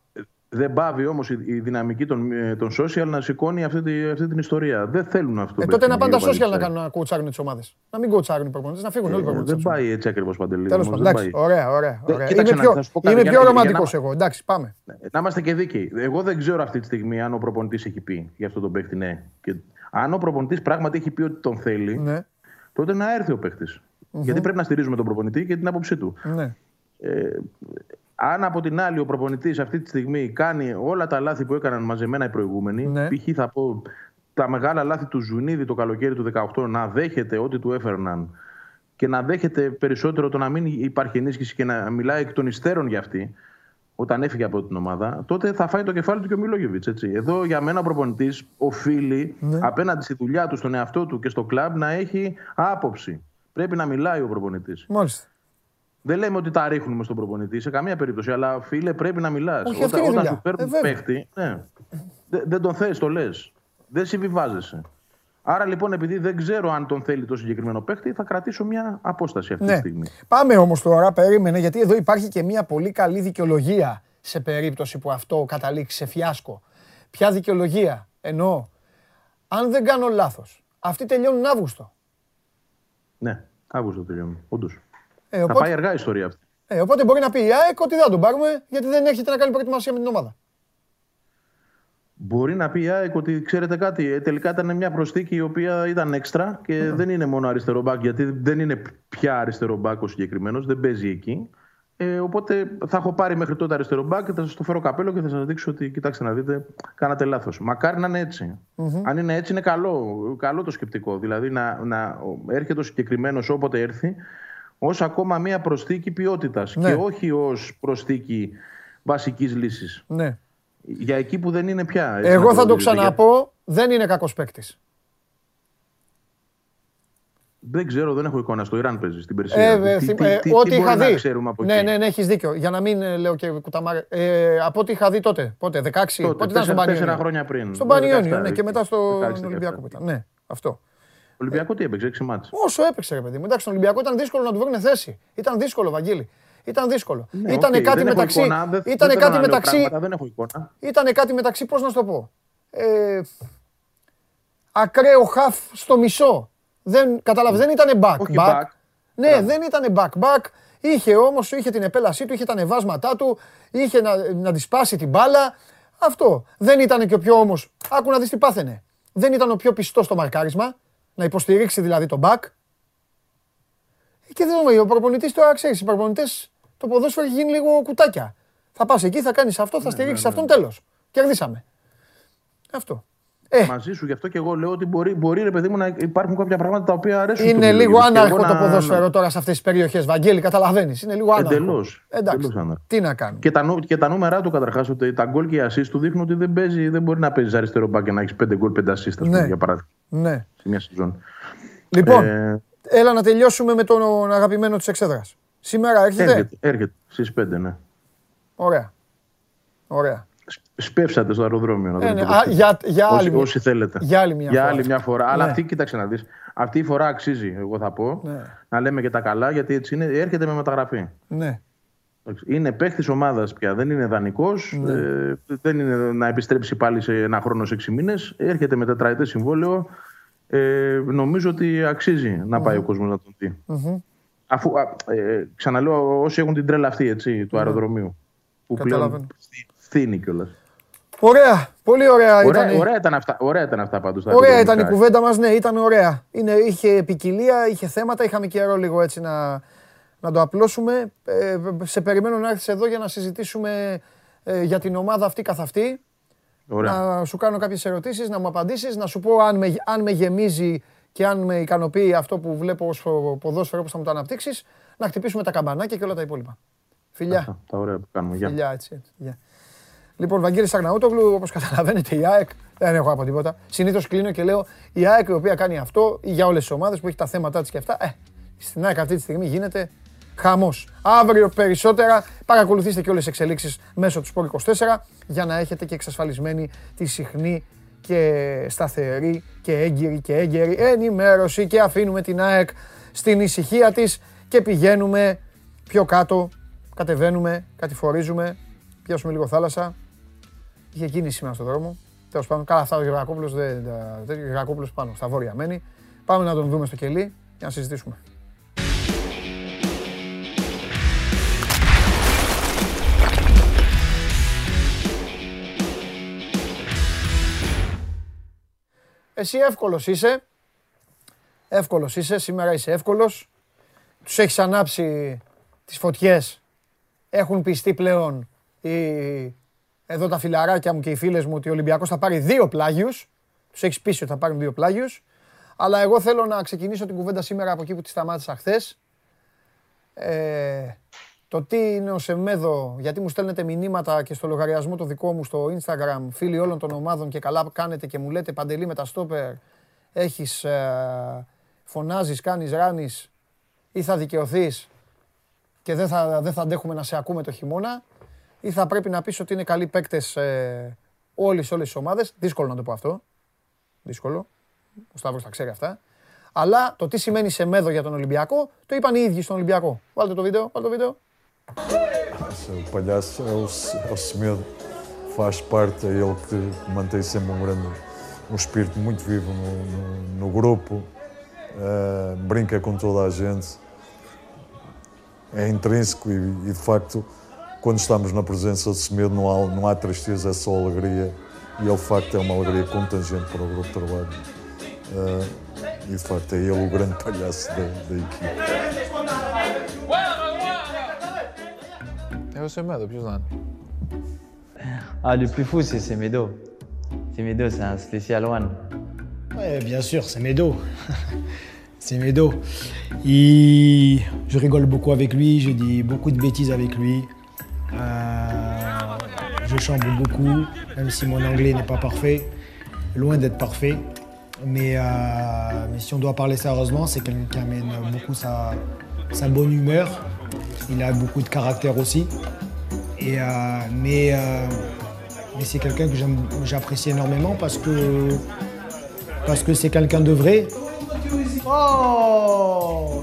Δεν πάβει όμως η, η δυναμική των, ε, των social να σηκώνει αυτή, τη, αυτή την ιστορία. Δεν θέλουν αυτό. Ε, τότε να πάνε τα social να κάνουν να κοουτσάρουν τις ομάδες. Να μην κοουτσάρουν οι προπονητές, να φύγουν όλοι οι Ε, προπονητές. δεν πάει έτσι ακριβώς παντελή. Τέλος όμως, πάντων. δεν Εντάξει, πάει. ωραία, ωραία. Ε, ωραία. κοίταξε Είμαι να- πιο, θα σου πω κάτι, είμαι για πιο να- για ρομαντικός να- εγώ. Εντάξει, πάμε. Να είμαστε και δίκαιοι. Εγώ δεν ξέρω αυτή τη στιγμή αν ο προπονητής έχει πει για αυτό τον παίχτη ναι. Και αν ο προπονητής πράγματι έχει πει ότι τον θέλει, Ναι, τότε να έρθει ο παιχτη Γιατί πρέπει να στηρίζουμε τον προπονητή και την άποψή του. ναι. Ε, αν από την άλλη ο προπονητής αυτή τη στιγμή κάνει όλα τα λάθη που έκαναν μαζεμένα οι προηγούμενοι, Ναι. π.χ. θα πω τα μεγάλα λάθη του Ζουνίδη το καλοκαίρι του 18 να δέχεται ό,τι του έφερναν και να δέχεται περισσότερο το να μην υπάρχει ενίσχυση και να μιλάει εκ των υστέρων για αυτή, όταν έφυγε από την ομάδα, τότε θα φάει το κεφάλι του και ο Μιλόγεβιτς. Εδώ για μένα ο προπονητής οφείλει Ναι. απέναντι στη δουλειά του, στον εαυτό του και στο κλαμπ να έχει άποψη. Πρέπει να μιλάει ο προπονητής. Μάλιστα. Δεν λέμε ότι τα ρίχνουμε στον προπονητή σε καμία περίπτωση, αλλά φίλε πρέπει να μιλάς. Όχι, αυτή είναι η όταν δουλειά. σου παίρνουν Ε, βέβαια. παίχτη, ναι, δεν, δεν τον θες, το λες. Δεν συμβιβάζεσαι. Άρα λοιπόν, επειδή δεν ξέρω αν τον θέλει το συγκεκριμένο παίχτη, θα κρατήσω μια απόσταση αυτή τη Ναι. στιγμή. Πάμε όμως τώρα, περίμενε, γιατί εδώ υπάρχει και μια πολύ καλή δικαιολογία σε περίπτωση που αυτό καταλήξει σε φιάσκο. Ποια δικαιολογία, εννοώ. Αν δεν κάνω λάθος, αυτοί τελειώνουν Αύγουστο. Ναι, Αύγουστο τελειώνει. Όντως. Ε, Θα οπότε, πάει αργά η ιστορία αυτή. ε, οπότε μπορεί να πει η ΑΕΚ ότι δεν θα τον πάρουμε γιατί δεν έρχεται να κάνει προετοιμασία με την ομάδα. Μπορεί να πει η ΑΕΚ ότι ξέρετε κάτι, ε, τελικά ήταν μια προσθήκη η οποία ήταν έξτρα και Ναι. δεν είναι μόνο αριστερό μπακ, γιατί δεν είναι πια αριστερό μπακ ο συγκεκριμένος, δεν παίζει εκεί. Ε, οπότε θα έχω πάρει μέχρι τότε αριστερό μπακ και θα σας το φέρω καπέλο και θα σας δείξω ότι κοιτάξτε να δείτε, κάνατε λάθος. Μακάρι να είναι έτσι. Αν είναι έτσι, είναι καλό, καλό το σκεπτικό. Δηλαδή να, να έρχεται ο συγκεκριμένος όποτε έρθει ως ακόμα μια προσθήκη ποιότητας Ναι. και όχι ως προσθήκη βασικής λύσης. Ναι. Για εκεί που δεν είναι πια. έτσι Εγώ να θα το δείτε. Για- ξαναπώ, δεν είναι κακός παίκτης. Δεν ξέρω, δεν έχω εικόνα. Στο Ιράν παίζεις στην Περσία. Ε, Τι- ε, τι- θυ- τι- ε, τι Ό,τι μπορεί είχα να δει. ξέρουμε από Ναι, εκεί; ναι, ναι, έχεις δίκιο. Για να μην ε, λέω και κουταμάρε. Ε, από ό,τι είχα δει τότε. Πότε, 16. Τότε, πότε ήταν στον τέσσερα- τέσσερα Πανιόνιο. χρόνια πριν. Στον Ναι, Πανιόνιο, 17, ναι, και μετά στο 16, Ολυμπιακό που ήταν. Ναι, αυτό. Ολυμπιακό τι έπαιξε, 6 ματς. Όσο έπαιξε, ρε παιδί μου. Εντάξει, στον Ολυμπιακό ήταν δύσκολο να του βρουν θέση. Ήταν δύσκολο, Βαγγέλη. Ήταν δύσκολο. Ναι, Ήτανε οκ, κάτι δεν έχω μεταξύ. εικόνα, δεν- δεν Ήτανε θέλω κάτι να λέω μεταξύ. πράγματα, Δεν έχω εικόνα. Ήτανε κάτι μεταξύ, πώς να σου το πω. Ε, ακραίο χαφ στο μισό. Δεν, κατάλαβες, δεν ήτανε back. Όχι back. back. Ναι, Μπράβο. δεν ήτανε back. Back. Είχε όμως, είχε την επέλασή του, είχε τα ανεβάσματά του, είχε να, να της σπάσει την μπάλα. Αυτό. Δεν ήταν και ο πιο όμως, άκου να δεις τι πάθαινε. Δεν ήταν ο πιο πιστός στο μαρκάρισμα, να υποστηρίξει δηλαδή τον back. Και δεν ο προπονητής τώρα ξέρεις, οι προπονητές το ποδόσφαιρο έχει γίνει λίγο κουτάκια. Θα πας εκεί, θα κάνεις αυτό, Ναι, θα στηρίξεις αυτόν, τέλος. Κερδίσαμε. Αυτό. Ε, Μαζί σου, γι' αυτό και εγώ λέω ότι μπορεί, μπορεί ρε παιδί μου να υπάρχουν κάποια πράγματα τα οποία αρέσουν. είναι στον λίγο Μιλόγεβιτς. Και άναρχο εγώ το να- ποδόσφαιρο τώρα σε αυτές τις περιοχές, Βαγγέλη, καταλαβαίνεις. Είναι λίγο άναρχο. Εντελώς, Εντάξει, εντελώς άναρχο. τι να κάνουμε. Και τα, νου- και τα νούμερα του καταρχάς, ότι τα γκολ και οι assist του δείχνουν ότι δεν, παίζει, δεν μπορεί να παίζεις αριστερό μπακ και να έχεις 5 γκολ, 5 assist, ας πούμε, Ναι. για παράδειγμα, Ναι. σε μια σεζόν. Λοιπόν, Ε, έλα να τελειώσουμε με τον αγαπημένο της εξέδρας. Σήμερα έρχεται; έρχεται, έρχεται στις 5, ναι. Ωραία. Ωραία. Σπεύσατε στο αεροδρόμιο. Να το Ε, ναι. δείτε. Α, για, για, άλλη, όσοι, μια- όσοι θέλετε. για άλλη μια για φορά. άλλη μια φορά. Αλλά Ναι. αυτή, κοίταξε να δεις, αυτή η φορά αξίζει, εγώ θα πω, Ναι. να λέμε και τα καλά, γιατί έτσι είναι, έρχεται με μεταγραφή. Ναι. Εντάξει, Είναι παίχτη ομάδας πια, δεν είναι δανεικός. Ναι. Ε, δεν είναι να επιστρέψει πάλι σε ένα χρόνο, σε 6 μήνες. Έρχεται με τετραετές συμβόλαιο. Ε, νομίζω ότι αξίζει να πάει ο κόσμος να τον δει. Αφού, α, ε, ξαναλέω, όσοι έχουν την τρέλα αυτή έτσι, του αεροδρομίου. Που πλέον Καταλαβαίνω. φθ- φθήνει κιόλας. Ωραία, πολύ ωραία, Ωραία, ήταν. ωραία, ήταν αυτά, ωραία ήταν αυτά πάντως. τα Ωραία ήταν η επικοινωνικά. κουβέντα μας, ναι, ήταν ωραία. Είναι, είχε ποικιλία, είχε θέματα, είχαμε καιρό λίγο έτσι να, να το απλώσουμε. Ε, σε περιμένω να έρθεις εδώ για να συζητήσουμε ε, για την ομάδα αυτή καθ' αυτή. Ωραία. Να σου κάνω κάποιες ερωτήσεις, να μου απαντήσεις, να σου πω αν με, αν με γεμίζει και αν με ικανοποιεί αυτό που βλέπω ως ποδόσφαιρο, όπως θα μου το αναπτύξεις, να χτυπήσουμε τα καμπανάκια και όλα τα υπόλοιπα. Φιλιά. Αυτά, τα ωραία που κάνουμε. Γεια. Φιλιά, έτσι. έτσι. Γεια. Λοιπόν, Βαγγέλης Αγναούτογλου, όπως καταλαβαίνετε, η ΑΕΚ, δεν έχω από τίποτα. Συνήθως κλείνω και λέω, η ΑΕΚ η οποία κάνει αυτό, ή για όλες τις ομάδες που έχει τα θέματα της και αυτά, ε, στην ΑΕΚ αυτή τη στιγμή γίνεται χαμός. Αύριο περισσότερα, παρακολουθήστε και όλες τις εξελίξεις μέσω του Sport24, για να έχετε και εξασφαλισμένη τη συχνή και σταθερή και έγκυρη και έγκαιρη ενημέρωση και αφήνουμε την ΑΕΚ στην ησυχία της και πηγαίνουμε πιο κάτω, κατεβαίνουμε, κατηφορίζουμε, πιάσουμε λίγο θάλασσα. Είχε κίνηση σήμερα στον δρόμο. Τέλος πάντων, καλά, αυτά ο Γερακόπουλος δεν. τα- τέτοιο Γερακόπουλος πάνω στα βόρεια μένει. Πάμε να τον δούμε στο κελί για να συζητήσουμε. Εσύ εύκολος είσαι. Εύκολος είσαι. Σήμερα είσαι εύκολος. Τους έχεις ανάψει τις φωτιές. Έχουν πιστεί πλέον οι... εδώ τα φιλαράκια μου και οι φίλες μου ότι ο Ολυμπιακός θα πάρει δύο πλάγιους. Τους έχεις πείσει ότι θα πάρουν δύο πλάγιους. Αλλά εγώ θέλω να ξεκινήσω την κουβέντα σήμερα από εκεί που τη σταμάτησα χθες. Ε, το τι είναι ο Σεμέδο, γιατί μου στέλνετε μηνύματα και στο λογαριασμό το δικό μου στο Instagram, φίλοι όλων των ομάδων και καλά κάνετε και μου λέτε Παντελή με τα στόπερ, έχεις, ε, φωνάζεις, κάνεις, ράνεις ή θα δικαιωθείς και δεν θα, δεν θα αντέχουμε να σε ακούμε το χειμώνα ή θα πρέπει να πεις ότι είναι καλοί παίκτες ε, όλες, όλες τις ομάδες. Δύσκολο να το πω αυτό. Δύσκολο. Ο Σταύρος τα ξέρει αυτά. Αλλά το τι σημαίνει σε μέδο για τον Ολυμπιακό, το είπαν οι ίδιοι στον Ολυμπιακό. Βάλτε το βίντεο, βάλτε το βίντεο. O palhaço é o, é o Semedo, faz parte, é ele que mantém sempre um grande, um espírito muito vivo no, no, no grupo, eh, brinca com toda a gente, é intrínseco e, e, de facto, quando estamos na presença de Semedo não há, não há tristeza, é só alegria e ele de facto é uma alegria contangente para o grupo de trabalho. Eh, e de facto é ele o grande palhaço da, da equipe. É o Semedo, ποιος να είναι. Ah, le plus fou, c'est Semedo. Semedo, c'est un spécial one. Ouais, bien sûr, c'est Medo. c'est Medo. Il... Je rigole beaucoup avec lui, je dis beaucoup de bêtises avec lui. Euh, Je chambre beaucoup, même si mon anglais n'est pas parfait, loin d'être parfait. Mais, euh, mais si on doit parler sérieusement, c'est quelqu'un qui amène beaucoup sa, sa bonne humeur. il a beaucoup de caractère aussi. Et, euh, mais euh, mais c'est quelqu'un que j'apprécie énormément parce que parce que c'est quelqu'un de vrai. Oh,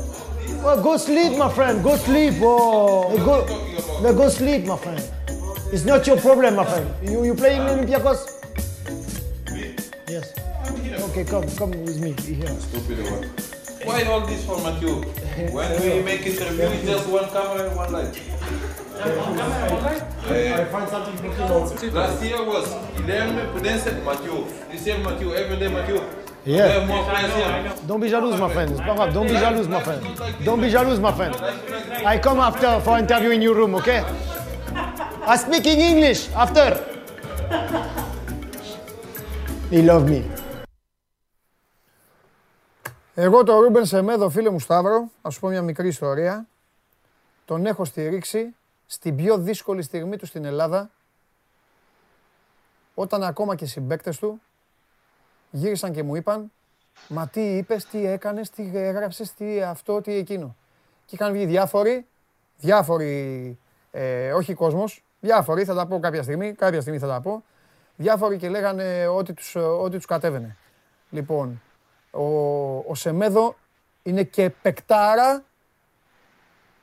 well, go sleep, my friend. Go sleep. Oh, go, go sleep, my friend. It's not your problem, my friend. You you playing Olympiacos? Yes. Okay, come come with me. Why all this for Matthew? When we make interview, it's just one camera and one light. One camera, one light? I find something Last year was Guilherme Prudence Matthew. This year Matthew, every day Matthew. Yeah. have more players here. Don't be jealous, my friend. It's pas grave. Don't be jealous, my friend. Don't be jealous, my friend. I come after for interview in your room, okay? I speak in English after. He love me. Εγώ το Ρούμπεν Σεμέδο, φίλε μου Σταύρο, θα σου πω μια μικρή ιστορία. Τον έχω στηρίξει στην πιο δύσκολη στιγμή του στην Ελλάδα, όταν ακόμα και οι συμπαίκτες του γύρισαν και μου είπαν «Μα τι είπες, τι έκανες, τι έγραψες, τι αυτό, τι εκείνο». Και είχαν βγει διάφοροι, διάφοροι, ε, όχι κόσμος, διάφοροι, θα τα πω κάποια στιγμή, κάποια στιγμή θα τα πω, διάφοροι και λέγανε ό,τι τους, ό,τι τους κατέβαινε. Λοιπόν, ο, ο Σεμέδο είναι και παικτάρα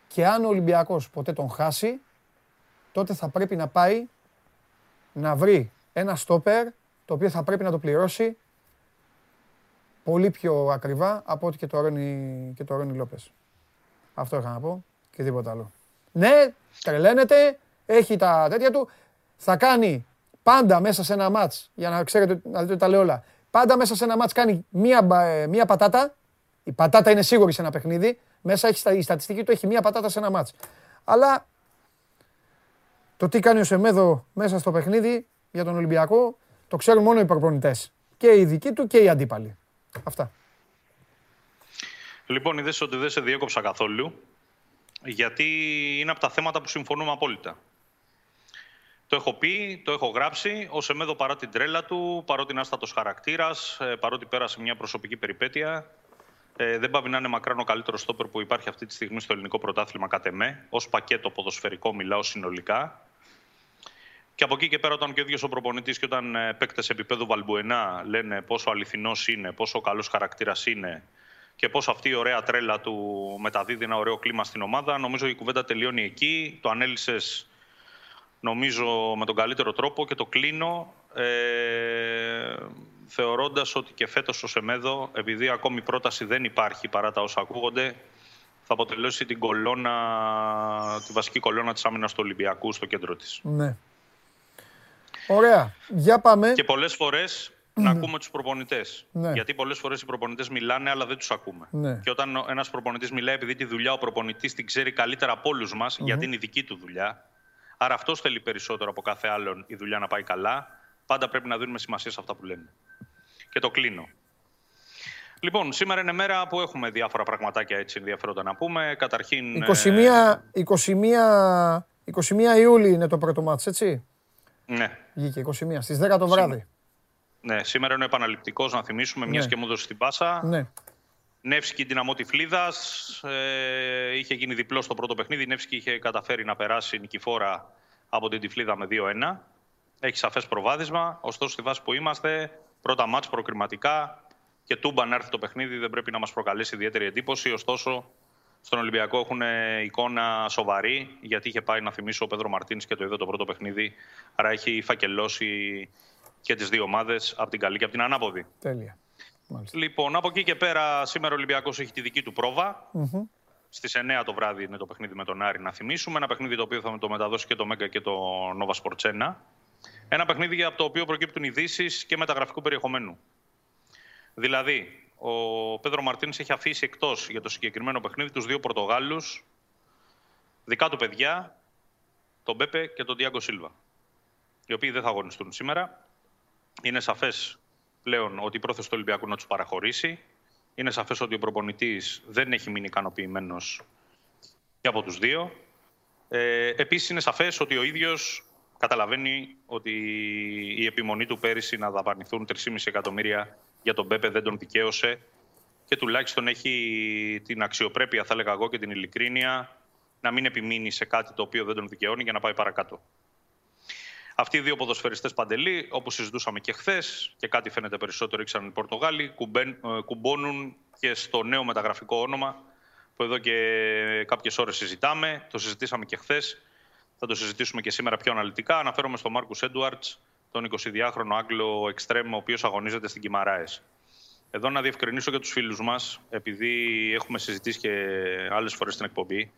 και αν ο Ολυμπιακός ποτέ τον χάσει, τότε θα πρέπει να πάει να βρει ένα στόπερ το οποίο θα πρέπει να το πληρώσει πολύ πιο ακριβά από ό,τι και το Ρόνι, και το Ρόνι Λόπες. Αυτό είχα να πω και τίποτα άλλο. Ναι, τρελαίνεται, έχει τα τέτοια του, θα κάνει πάντα μέσα σε ένα μάτς, για να ξέρετε, να δείτε ότι τα λέω όλα, πάντα μέσα σε ένα μάτς κάνει μία, μπα- ε, μία πατάτα, η πατάτα είναι σίγουρη σε ένα παιχνίδι, μέσα έχει, στα- η στατιστική του έχει μία πατάτα σε ένα μάτς. Αλλά το τι κάνει ο Σεμέδο μέσα στο παιχνίδι για τον Ολυμπιακό, το ξέρουν μόνο οι προπονητές. Και οι δικοί του και οι αντίπαλοι. Αυτά. Λοιπόν, είδες ότι δεν σε διέκοψα καθόλου, γιατί είναι από τα θέματα που συμφωνούμε απόλυτα. Το έχω πει, το έχω γράψει. Ο Σεμέδο παρά την τρέλα του, παρότι είναι άστατος χαρακτήρας, ε, παρότι πέρασε μια προσωπική περιπέτεια, ε, δεν πάβει να είναι μακράν ο καλύτερος στόπερ που υπάρχει αυτή τη στιγμή στο ελληνικό πρωτάθλημα κατ' εμέ. Ω πακέτο ποδοσφαιρικό μιλάω συνολικά. Και από εκεί και πέρα, όταν και ο ίδιος ο προπονητής και όταν ε, παίκτες επίπεδου Βαλμπουενά λένε πόσο αληθινός είναι, πόσο καλός χαρακτήρας είναι και πόσο αυτή η ωραία τρέλα του μεταδίδει ένα ωραίο κλίμα στην ομάδα, νομίζω η κουβέντα τελειώνει εκεί. Το ανέλησες, νομίζω, με τον καλύτερο τρόπο και το κλείνω ε, θεωρώντας ότι και φέτος ο Σεμέδο, επειδή ακόμη πρόταση δεν υπάρχει παρά τα όσα ακούγονται, θα αποτελέσει την κολόνα, τη βασική κολόνα της άμυνας του Ολυμπιακού στο κέντρο της. Ναι. Ωραία. Για πάμε. Και πολλές φορές να ακούμε τους προπονητές. Ναι. Γιατί πολλές φορές οι προπονητές μιλάνε, αλλά δεν τους ακούμε. Ναι. Και όταν ο- ένας προπονητής μιλάει, επειδή τη δουλειά ο προπονητής την ξέρει καλύτερα από όλους μας, γιατί είναι η δική του δουλειά, άρα αυτός θέλει περισσότερο από κάθε άλλον η δουλειά να πάει καλά, πάντα πρέπει να δίνουμε σημασία σε αυτά που λένε. Και το κλείνω. Λοιπόν, σήμερα είναι μέρα που έχουμε διάφορα πραγματάκια έτσι ενδιαφέροντα να πούμε. Καταρχήν. ε, 21, 21, 21 Ιούλη είναι το πρώτο μάτς, έτσι; ναι, Βγήκε 21, στις 10 το βράδυ. ναι, σήμερα είναι ο επαναληπτικός να θυμίσουμε, μιας Ναι. και μου έδωσε την πάσα. Ναι. Νεύσκι δυναμό Τυφλίδας. Ε, είχε γίνει διπλό στο πρώτο παιχνίδι. Η Νεύσκι είχε καταφέρει να περάσει νικηφόρα από την Τυφλίδα με 2-1. Έχει σαφές προβάδισμα. Ωστόσο, στη βάση που είμαστε, πρώτα μάτς προκριματικά και τούμπα να έρθει το παιχνίδι δεν πρέπει να μας προκαλέσει ιδιαίτερη εντύπωση. Ωστόσο, στον Ολυμπιακό έχουν ε, εικόνα σοβαρή, γιατί είχε πάει να θυμίσω ο Πέδρο Μαρτίνης και το είδε το πρώτο παιχνίδι. Άρα έχει φακελώσει και τις δύο ομάδες από την καλή και από την ανάποδη. Τέλεια. Λοιπόν, από εκεί και πέρα, σήμερα ο Ολυμπιακός έχει τη δική του πρόβα. Μμμ. Στις 9 το βράδυ είναι το παιχνίδι με τον Άρη, να θυμίσουμε. Ένα παιχνίδι το οποίο θα το μεταδώσει και το Μέγκα και το Nova Sports 1. Ένα παιχνίδι από το οποίο προκύπτουν ειδήσεις και μεταγραφικού περιεχομένου. Δηλαδή, ο Πέδρο Μαρτίνης έχει αφήσει εκτός για το συγκεκριμένο παιχνίδι τους δύο Πορτογάλους, δικά του παιδιά, τον Μπέπε και τον Διάγκο Σίλβα. Οι οποίοι δεν θα αγωνιστούν σήμερα. Είναι σαφές πλέον ότι η πρόθεση του Ολυμπιακού να τους παραχωρήσει. Είναι σαφές ότι ο προπονητής δεν έχει μείνει ικανοποιημένος και από τους δύο. Ε, επίσης είναι σαφές ότι ο ίδιος καταλαβαίνει ότι η επιμονή του πέρυσι να δαπανηθούν 3,5 εκατομμύρια για τον Πέπε δεν τον δικαίωσε και τουλάχιστον έχει την αξιοπρέπεια, θα έλεγα εγώ, και την ειλικρίνεια να μην επιμείνει σε κάτι το οποίο δεν τον δικαιώνει για να πάει παρακάτω. Αυτοί οι δύο ποδοσφαιριστές παντελή, όπως συζητούσαμε και χθες, και κάτι φαίνεται περισσότερο ήξεραν οι Πορτογάλοι, κουμπέν, ε, κουμπώνουν και στο νέο μεταγραφικό όνομα που εδώ και κάποιες ώρες συζητάμε. Το συζητήσαμε και χθες. Θα το συζητήσουμε και σήμερα πιο αναλυτικά. Αναφέρομαι στον Μάρκους Έντουαρτς, τον 22χρονο Άγγλο εξτρέμ, ο οποίος αγωνίζεται στην Κιμαράες. Εδώ να διευκρινίσω για τους φίλους μας, επειδή έχουμε συζητήσει και άλλες φορές στην εκπομπή,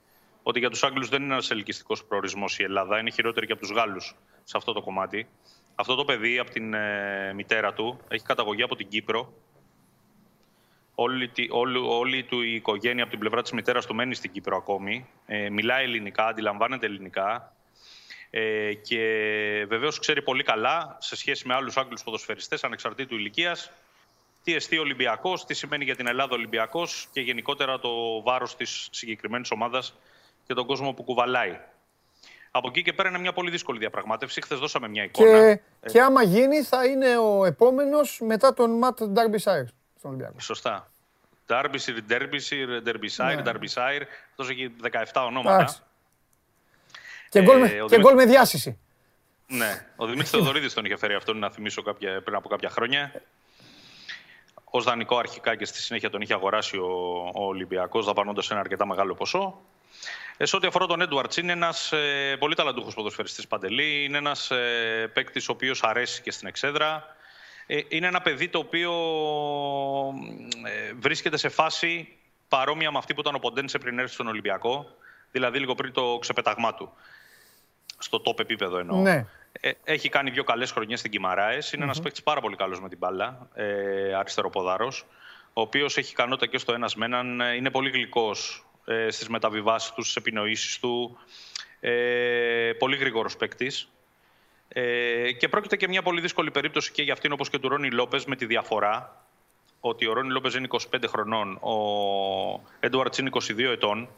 ότι για τους Άγγλους δεν είναι ένας ελκυστικός προορισμός η Ελλάδα. Είναι χειρότερη και από τους Γάλλους σε αυτό το κομμάτι. Αυτό το παιδί από την ε, μητέρα του έχει καταγωγή από την Κύπρο. Όλη, τη- όλη, όλη του η οικογένεια από την πλευρά της μητέρας του μένει στην Κύπρο ακόμη. Ε, μιλάει ελληνικά, αντιλαμβάνεται ελληνικά. Ε, και βεβαίως ξέρει πολύ καλά, σε σχέση με άλλους Άγγλους ποδοσφαιριστές, ανεξαρτήτου ηλικίας, τι εστί Ολυμπιακός, τι σημαίνει για την Ελλάδα Ολυμπιακός και γενικότερα το βάρος της συγκεκριμένης ομάδας και τον κόσμο που κουβαλάει. Από εκεί και πέρα είναι μια πολύ δύσκολη διαπραγμάτευση. Χθες δώσαμε μια εικόνα. Και, και άμα γίνει θα είναι ο επόμενος μετά τον Ματ Ντάρμπισάιρ στον Ολυμπιακό. Σωστά. Ντάρμπισιρ, Ντέρμπισιρ, Ντέρμπισάιρ, Ναι. Ντάρμπισάιρ. Αυτός έχει 17 ονόματα. Εντάξει. Και γκολ με, Ε, ο και Δημήτρης- γκολ με διάσηση. Ναι. Ο Δημήτρης Θεοδωρίδης τον είχε φέρει αυτόν, να θυμίσω κάποια, πριν από κάποια χρόνια. Ω δανεικό αρχικά και στη συνέχεια τον είχε αγοράσει ο, ο Ολυμπιακός, δαπανώντας ένα αρκετά μεγάλο ποσό. Ε, σε ό,τι αφορά τον Έντουαρτ, είναι ένας ε, πολύ ταλαντούχος ποδοσφαιριστής παντελή. Είναι ένας ε, παίκτης ο οποίος αρέσει και στην εξέδρα. Ε, είναι ένα παιδί το οποίο ε, βρίσκεται σε φάση παρόμοια με αυτή που ήταν ο Ποντένσε πριν έρθει στον Ολυμπιακό, δηλαδή λίγο πριν το ξεπεταγμά του. Στο top επίπεδο εννοώ. Ναι. Ε, έχει κάνει δύο καλές χρονιές στην Κιμαράες. Είναι ένας παίκτης πάρα πολύ καλός με την μπάλα. Ε, αριστεροποδάρος. Ο οποίος έχει ικανότητα και στο ένας με έναν. ε, Είναι πολύ γλυκός ε, στις μεταβιβάσεις του, στις επινοήσεις του. Ε, πολύ γρήγορος παίκτης. Ε, και πρόκειται και μια πολύ δύσκολη περίπτωση και για αυτήν όπως και του Ρόνι Λόπες με τη διαφορά ότι ο Ρόνι Λόπες είναι 25 χρονών, ο Έντουαρτς είναι 22 ετών.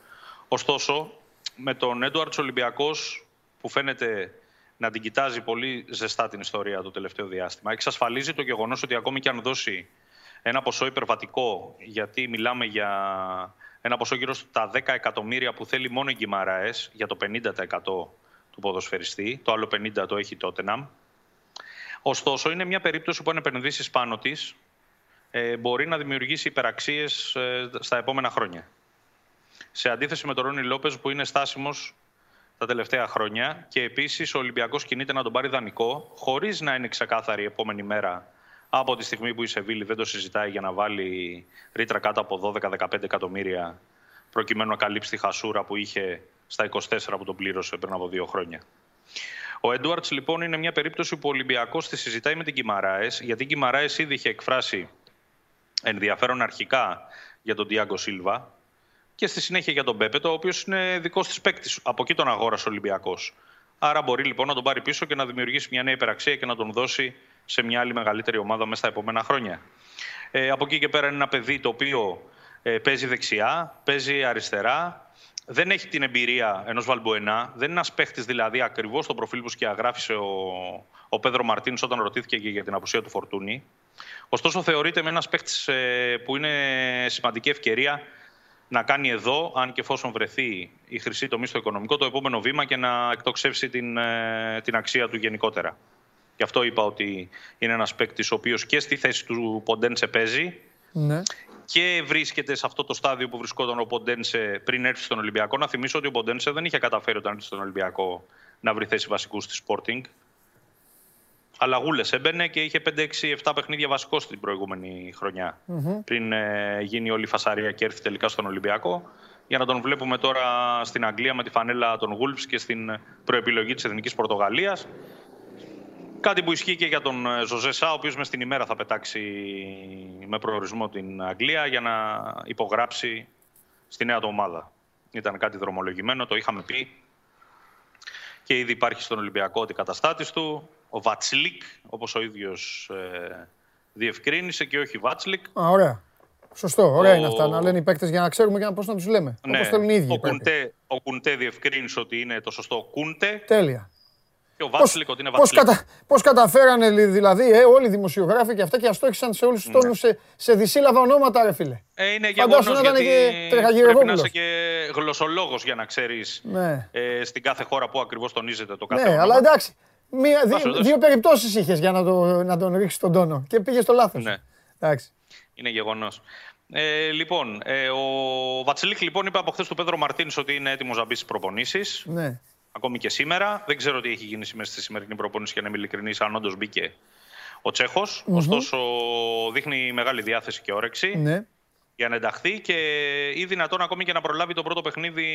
Ωστόσο, με τον Έντουαρτς Ολυμπιακός που φαίνεται να την κοιτάζει πολύ ζεστά την ιστορία το τελευταίο διάστημα, εξασφαλίζει το γεγονός ότι ακόμη και αν δώσει ένα ποσό υπερβατικό, γιατί μιλάμε για ένα ποσό γύρω στα 10 εκατομμύρια που θέλει μόνο η Γκυμαράες για το 50% του ποδοσφαιριστή, το άλλο 50% το έχει τότε Τότεναμ. Ωστόσο, είναι μια περίπτωση που αν επενδύσεις πάνω της, ε, μπορεί να δημιουργήσει υπεραξίες ε, στα επόμενα χρόνια. Σε αντίθεση με τον Ρόνι Λόπες που είναι στάσιμος τα τελευταία χρόνια και επίσης ο Ολυμπιακός κινείται να τον πάρει δανεικό, χωρίς να είναι ξεκάθαρη η επόμενη μέρα από τη στιγμή που η Σεβίλη δεν το συζητάει για να βάλει ρήτρα κάτω από 12-15 εκατομμύρια προκειμένου να καλύψει τη χασούρα που είχε στα 24 που τον πλήρωσε πριν από δύο χρόνια. Ο Έντουαρτ λοιπόν είναι μια περίπτωση που ο Ολυμπιακός τη συζητάει με την Κιμαράες, γιατί η Κιμαράες ήδη είχε εκφράσει ενδιαφέρον αρχικά για τον Τιάγκο Σίλβα και στη συνέχεια για τον Πέπετο, ο οποίος είναι δικός της παίκτης. Από εκεί τον αγόρασε ο Ολυμπιακός. Άρα μπορεί λοιπόν να τον πάρει πίσω και να δημιουργήσει μια νέα υπεραξία και να τον δώσει σε μια άλλη μεγαλύτερη ομάδα μέσα στα επόμενα χρόνια. Ε, από εκεί και πέρα είναι ένα παιδί το οποίο ε, παίζει δεξιά, παίζει αριστερά, δεν έχει την εμπειρία ενός Βαλμποενά. Δεν είναι ένας παίχτης δηλαδή ακριβώς το προφίλ που σκιαγράφησε ο, ο Πέδρο Μαρτίν όταν ρωτήθηκε και για την απουσία του Φορτούνη. Ωστόσο, θεωρείται με ένας παίχτης που είναι σημαντική ευκαιρία να κάνει εδώ, αν και εφόσον βρεθεί η χρυσή τομή στο οικονομικό, το επόμενο βήμα και να εκτοξεύσει την, ε, την αξία του γενικότερα. Γι' αυτό είπα ότι είναι ένας παίκτης ο οποίος και στη θέση του Ποντένσε παίζει Ναι. και βρίσκεται σε αυτό το στάδιο που βρισκόταν ο Ποντένσε πριν έρθει στον Ολυμπιακό. Να θυμίσω ότι ο Ποντένσε δεν είχε καταφέρει όταν ήρθε στον Ολυμπιακό να βρει θέση βασικού στη Sporting. Αλλαγούλες έμπαινε και είχε 5-6-7 παιχνίδια βασικό στην προηγούμενη χρονιά. Μμμ. Πριν ε, γίνει όλη η φασαρία και έρθει τελικά στον Ολυμπιακό. Για να τον βλέπουμε τώρα στην Αγγλία με τη φανέλα των Wolves και στην προεπιλογή της Εθνικής Πορτογαλίας. Κάτι που ισχύει και για τον ε, Ζωζέ Σά, ο οποίος μες στην ημέρα θα πετάξει με προορισμό την Αγγλία για να υπογράψει στη νέα του ομάδα. Ήταν κάτι δρομολογημένο, το είχαμε πει. Και ήδη υπάρχει στον Ολυμπιακό ότι καταστάτης του. Ο Βατσλικ, όπως ο ίδιος ε, διευκρίνησε, και όχι Βατσλικ. Α, ωραία. Σωστό, ωραία είναι Ο- αυτά. Να λένε οι παίκτες για να ξέρουμε και πώς να τους λέμε. Ναι, Όπως θέλουν οι ίδιοι. ο, οι παίκτες. Κουντέ, ο Κουντέ διευκρίνησε ότι είναι το σωστό Κούντε Τέλεια. και ο Βάτσλικ ότι είναι Πώς, Βάτσλικ. κατα... πώς καταφέρανε λι- δηλαδή ε, όλοι οι δημοσιογράφοι και αυτά και αστόχησαν σε όλους τους Ναι. τόνους σε, σε δυσύλλαβα ονόματα ρε φίλε. Ε, είναι Φαντάσου γεγονός να ήταν γιατί και πρέπει να Τρεχαγυρευόπουλος. είσαι και γλωσσολόγος για να ξέρεις Ναι. ε, στην κάθε χώρα που ακριβώς τονίζεται το κάθε Ναι, όνομα. αλλά εντάξει. Μία, Να δύ- σου δώσω. δύο περιπτώσεις είχες για να, το, να τον ρίξεις τον τόνο και πήγες στο λάθος. Ναι. Εντάξει. Είναι γεγονός. Ε, λοιπόν, ε, ο Βατσλίκ λοιπόν είπε από χθες του Πέδρο Μαρτίνς ότι είναι έτοιμος να μπει στις προπονήσεις. Ναι. Ακόμη και σήμερα. Δεν ξέρω τι έχει γίνει σήμερα στη σημερινή προπόνηση για να είμαι ειλικρινής, αν όντως μπήκε ο τσεχος Μμμ. Ωστόσο, δείχνει μεγάλη διάθεση και όρεξη Ναι. για να ενταχθεί και ή δυνατόν ακόμη και να προλάβει το πρώτο παιχνίδι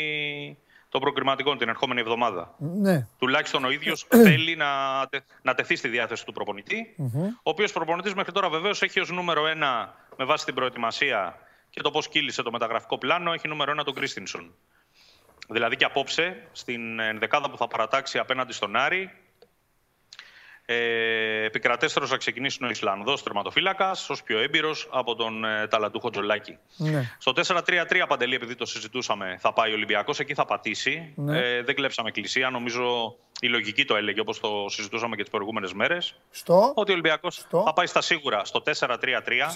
των προκριματικών την ερχόμενη εβδομάδα. Ναι. Τουλάχιστον ο ίδιος θέλει να, τε- να τεθεί στη διάθεση του προπονητή. Μμμ. Ο οποίος προπονητής μέχρι τώρα βεβαίως έχει ως νούμερο ένα με βάση την προετοιμασία και το πώς κύλησε το μεταγραφικό πλάνο, έχει νούμερο ένα τον Κρίστινσον. Δηλαδή και απόψε, στην ενδεκάδα που θα παρατάξει απέναντι στον Άρη, ε, επικρατέστερο θα ξεκινήσει ο Ισλανδός τερματοφύλακας, ως πιο έμπειρος από τον ε, ταλαντούχο Τζολάκη. Ναι. Στο 4-3-3, Παντελή, επειδή το συζητούσαμε, θα πάει ο Ολυμπιακός. Εκεί θα πατήσει. Ναι. Ε, δεν κλέψαμε εκκλησία. Νομίζω η λογική το έλεγε, όπως το συζητούσαμε και τις προηγούμενες μέρες. Στο; Ότι ο Ολυμπιακός θα πάει στα σίγουρα στο 4-3-3.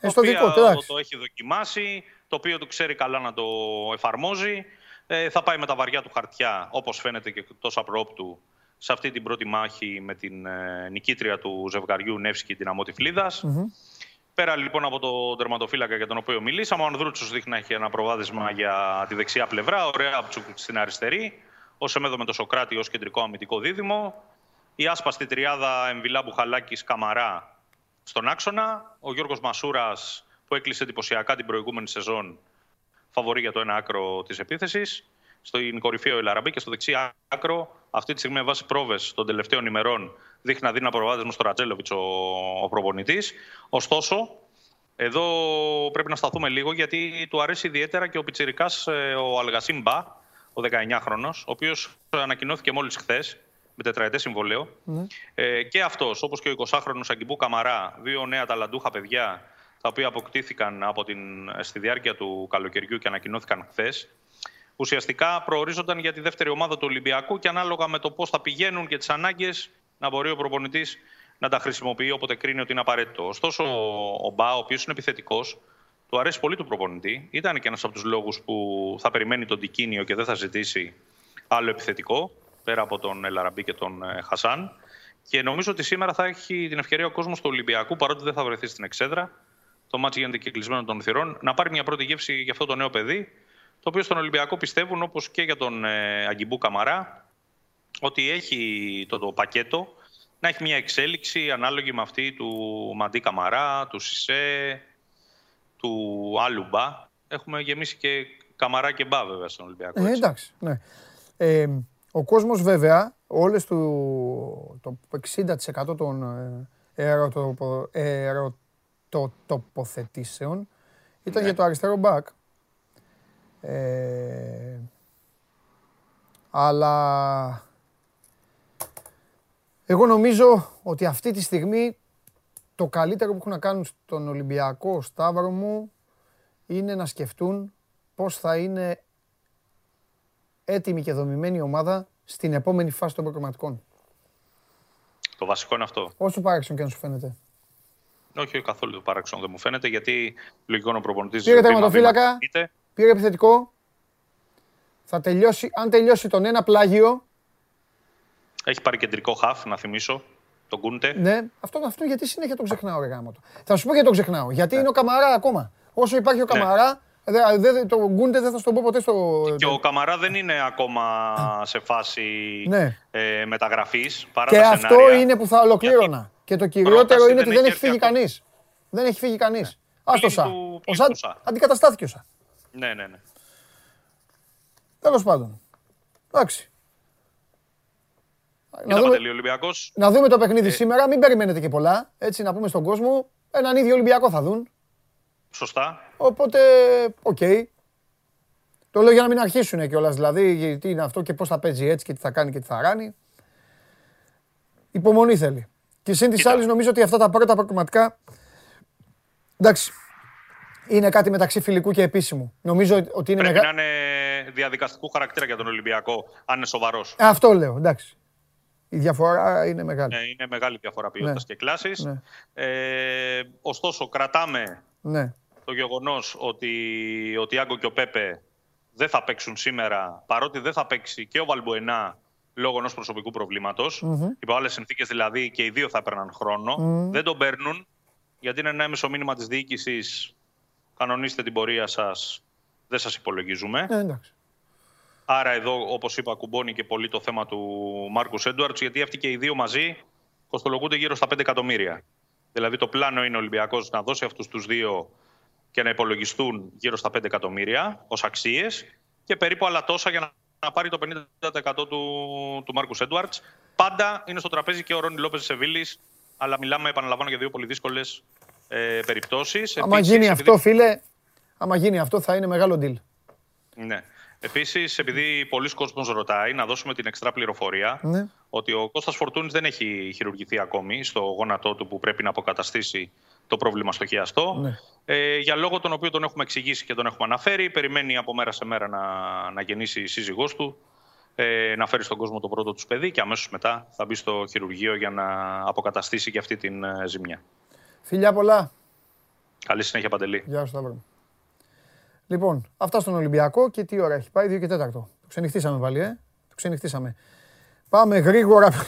Ε, Το στο οποίο δικό του, εντάξει. το έχει δοκιμάσει, το οποίο του ξέρει καλά να το εφαρμόζει. Ε, θα πάει με τα βαριά του χαρτιά, όπως φαίνεται και εκτός απρόπτου, σε αυτή την πρώτη μάχη με την ε, νικήτρια του ζευγαριού Νεύσκη, την Αμότη Φλίδας. Μμμ. Πέρα λοιπόν από το τερματοφύλακα για τον οποίο μιλήσαμε, ο Ανδρούτσος δείχνει να έχει ένα προβάδισμα για τη δεξιά πλευρά, ο Ρέαμπτσουκ στην αριστερή, ο Σεμέδο με το Σοκράτη ως κεντρικό αμυντικό δίδυμο, η άσπαστη τριάδα Εμβιλά Μπουχαλάκης Καμαρά στον άξονα, ο Γιώργος Μασούρας που έκλεισε εντυπωσιακά την προηγούμενη σεζόν φαβορή για το ένα άκρο της επίθεσης στην κορυφή ο Ελαραμπή και στο δεξί άκρο. Αυτή τη στιγμή, με βάση πρόβες των τελευταίων ημερών, δείχνει να δίνει ένα προβάδισμα στο Ρατζέλοβιτς ο, ο προπονητής. Ωστόσο, εδώ πρέπει να σταθούμε λίγο γιατί του αρέσει ιδιαίτερα και ο Πιτσυρικά ο Αλγασίμ Μπα, ο 19χρονο, ο οποίος ανακοινώθηκε μόλις χθες με τετραετές συμβολέο. Ναι. Ε, και αυτός, όπως και ο 20χρονο Αγκιμπού Καμαρά, δύο νέα ταλαντούχα παιδιά, τα οποία αποκτήθηκαν από την, στη διάρκεια του καλοκαιριού και ανακοινώθηκαν χθες, ουσιαστικά προορίζονταν για τη δεύτερη ομάδα του Ολυμπιακού και ανάλογα με το πώς θα πηγαίνουν και τις ανάγκες, να μπορεί ο προπονητής να τα χρησιμοποιεί όποτε κρίνει ότι είναι απαραίτητο. Ωστόσο, ο Μπα, ο οποίος είναι επιθετικός, του αρέσει πολύ του προπονητή. Ήταν και ένας από τους λόγους που θα περιμένει τον Τικίνιο και δεν θα ζητήσει άλλο επιθετικό, πέρα από τον Ελαραμπή και τον ε, Χασάν. Και νομίζω ότι σήμερα θα έχει την ευκαιρία ο κόσμος του Ολυμπιακού, παρότι δεν θα βρεθεί στην εξέδρα, το μάτι γίνεται και κλεισμένο των θυρών, να πάρει μια πρώτη γεύση για αυτό το νέο παιδί, το οποίο στον Ολυμπιακό πιστεύουν, όπως και για τον ε, Αγκιμπού Καμαρά, ότι έχει το, το πακέτο να έχει μια εξέλιξη ανάλογη με αυτή του Μαντί Καμαρά, του Σισε, του άλλου Μπα. Έχουμε γεμίσει και Καμαρά και Μπα βέβαια στον Ολυμπιακό. Ε, έτσι. εντάξει, ναι. Ε, ο κόσμος βέβαια, όλες του, το 60% των ε, ερωτοπο- ερωτοτοποθετήσεων ήταν για το αριστερό μπακ. Ε, αλλά εγώ νομίζω ότι αυτή τη στιγμή το καλύτερο που έχουν να κάνουν στον Ολυμπιακό Σταύρο μου είναι να σκεφτούν πώς θα είναι έτοιμη και δομημένη ομάδα στην επόμενη φάση των προγραμματικών. Το βασικό είναι αυτό. Όσο παράξενο και αν σου φαίνεται. Όχι, όχι καθόλου το παράξενο δεν μου φαίνεται, γιατί λογικό είναι ο προπονητής. Πήρε τερματοφύλακα, πήρε επιθετικό. Θα τελειώσει, αν τελειώσει τον ένα πλάγιο, Έχει πάρει κεντρικό χαφ, να θυμίσω, τον Κούντε. ναι, αυτό, αυτό γιατί συνέχεια τον ξεχνάω ρε γάμο του. Θα σου πω γιατί τον ξεχνάω. Ναι. Γιατί είναι ο Καμαρά ακόμα. Όσο υπάρχει ο Καμαρά, δε, δε, το Γκούντε δεν θα σου τον πω ποτέ στο... Και ο Καμαρά δεν είναι ακόμα σε φάση Ναι. ε, μεταγραφής, παρά Και τα αυτό σενάρια. είναι που θα ολοκλήρωνα. Και το κυριότερο πρόταση είναι δεν ότι δεν έχει έχει φύγει έρθει ακόμα. κανείς. Δεν έχει φύγει κανείς. Α το Πλην Σα. του- Ο πλην Σα του Σα. αντικαταστάθηκε ο Σα. Ναι, ναι, ναι. Τέλος πάντων. Εντάξει. Τι Να θα δούμε, παντελεί ο Ολυμπιακός. να δούμε το παιχνίδι Ε. σήμερα. Μην περιμένετε και πολλά. Έτσι να πούμε στον κόσμο. Έναν ίδιο Ολυμπιακό θα δουν. Σωστά. Οπότε, οκ. Το λέω για να μην αρχίσουν κιόλας. Δηλαδή, τι είναι αυτό και πώς θα παίζει έτσι και τι θα κάνει και τι θα ράνει. Υπομονή θέλει. Και συν τοις άλλοις, νομίζω ότι αυτά τα πρώτα προκριματικά. Εντάξει. Είναι κάτι μεταξύ φιλικού και επίσημου. Νομίζω ότι είναι Πρέπει μεγάλο. να είναι διαδικαστικού χαρακτήρα για τον Ολυμπιακό, αν είναι σοβαρός. Αυτό λέω, εντάξει. Η διαφορά είναι μεγάλη. Ε, είναι μεγάλη διαφορά ποιότητας Ναι. και κλάσης. Ναι. Ε, ωστόσο, κρατάμε Ναι. το γεγονός ότι ο Τιάγκο και ο Πέπε δεν θα παίξουν σήμερα, παρότι δεν θα παίξει και ο Βαλμποενά λόγω ενός προσωπικού προβλήματος. Μμμ. Υπό άλλες συνθήκες δηλαδή και οι δύο θα έπαιρναν χρόνο. Μμμ. Δεν τον παίρνουν, γιατί είναι ένα έμεσο μήνυμα της διοίκησης. Κανονίστε την πορεία σας. Δεν σας υπολογίζουμε. Ναι, εντάξει. Άρα εδώ, όπως είπα, κουμπώνει και πολύ το θέμα του Μάρκους Έντουαρτς, γιατί αυτοί και οι δύο μαζί κοστολογούνται γύρω στα 5 εκατομμύρια. Δηλαδή το πλάνο είναι ο Ολυμπιακός να δώσει αυτούς τους δύο και να υπολογιστούν γύρω στα 5 εκατομμύρια ως αξίες και περίπου άλλα τόσα για να, να πάρει το 50% του, του Μάρκους Έντουαρτς. Πάντα είναι στο τραπέζι και ο Ρόνι Λόπες Σεβίλης, αλλά μιλάμε, επαναλαμβάνω, για δύο πολύ δύσκολες ε, περιπτώσεις. Άμα γίνει αυτό, φίλε, άμα γίνει αυτό θα είναι μεγάλο deal. Ναι. Επίσης, επειδή πολλοί κόσμος ρωτάει, να δώσουμε την εξτρά πληροφορία Ναι. ότι ο Κώστας Φορτούνης δεν έχει χειρουργηθεί ακόμη στο γόνατό του που πρέπει να αποκαταστήσει το πρόβλημα στο χιαστό. Ναι. Ε, για λόγο τον οποίο τον έχουμε εξηγήσει και τον έχουμε αναφέρει, περιμένει από μέρα σε μέρα να, να γεννήσει η σύζυγός του, ε, να φέρει στον κόσμο το πρώτο τους παιδί και αμέσως μετά θα μπει στο χειρουργείο για να αποκαταστήσει και αυτή την ε, ζημιά. Φιλιά πολλά. Καλή συνέχεια, Παντελή. Γεια σου, Σταύρο. Λοιπόν, αυτά στον Ολυμπιακό και τι ώρα έχει πάει, 2 και 4. Το ξενυχτήσαμε πάλι, ε. Το ξενυχτήσαμε. Πάμε γρήγορα.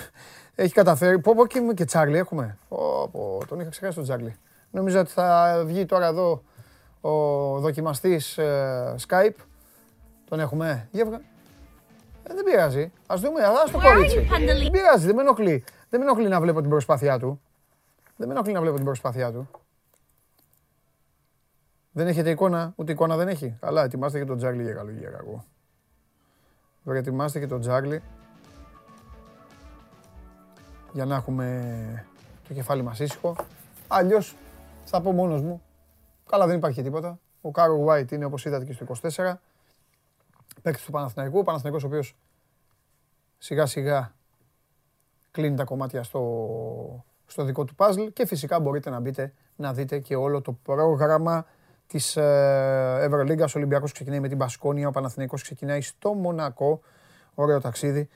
Έχει καταφέρει. Πω, πω και, και Τσάρλι έχουμε. Πω, πω, τον είχα ξεχάσει τον Τσάρλι. Νομίζω ότι θα βγει τώρα εδώ ο δοκιμαστής ε, Skype. Τον έχουμε. Για βγα- Ε, δεν πειράζει. Ας δούμε, ας το Where are κορίτσι. you, Pandeli? Δεν πειράζει, δεν με ενοχλεί. Δεν με ενοχλεί να βλέπω την προσπάθειά του. Δεν με ενοχλεί να βλέπω την προσπάθειά του. Δεν έχετε εικόνα, ούτε εικόνα δεν έχει. Καλά, ετοιμάστε και τον Τζάρλι για καλογέρα εγώ. Προετοιμάστε και τον Τζάρλι για να έχουμε το κεφάλι μας ήσυχο. Αλλιώς θα πω μόνος μου. Καλά δεν υπάρχει τίποτα. Ο Κάρο Γουάιτ είναι όπως είδατε και στο 24. Παίκτης του Παναθηναϊκού. Ο Παναθηναϊκός ο οποίος σιγά σιγά κλείνει τα κομμάτια στο, στο δικό του παζλ και φυσικά μπορείτε να μπείτε να δείτε και όλο το πρόγραμμα της ε, Ευρωλίγκας. Ο Ολυμπιακός ξεκινάει με την Πασκόνια, ο Παναθηναϊκός ξεκινάει στο Μονακό. Ωραίο ταξίδι.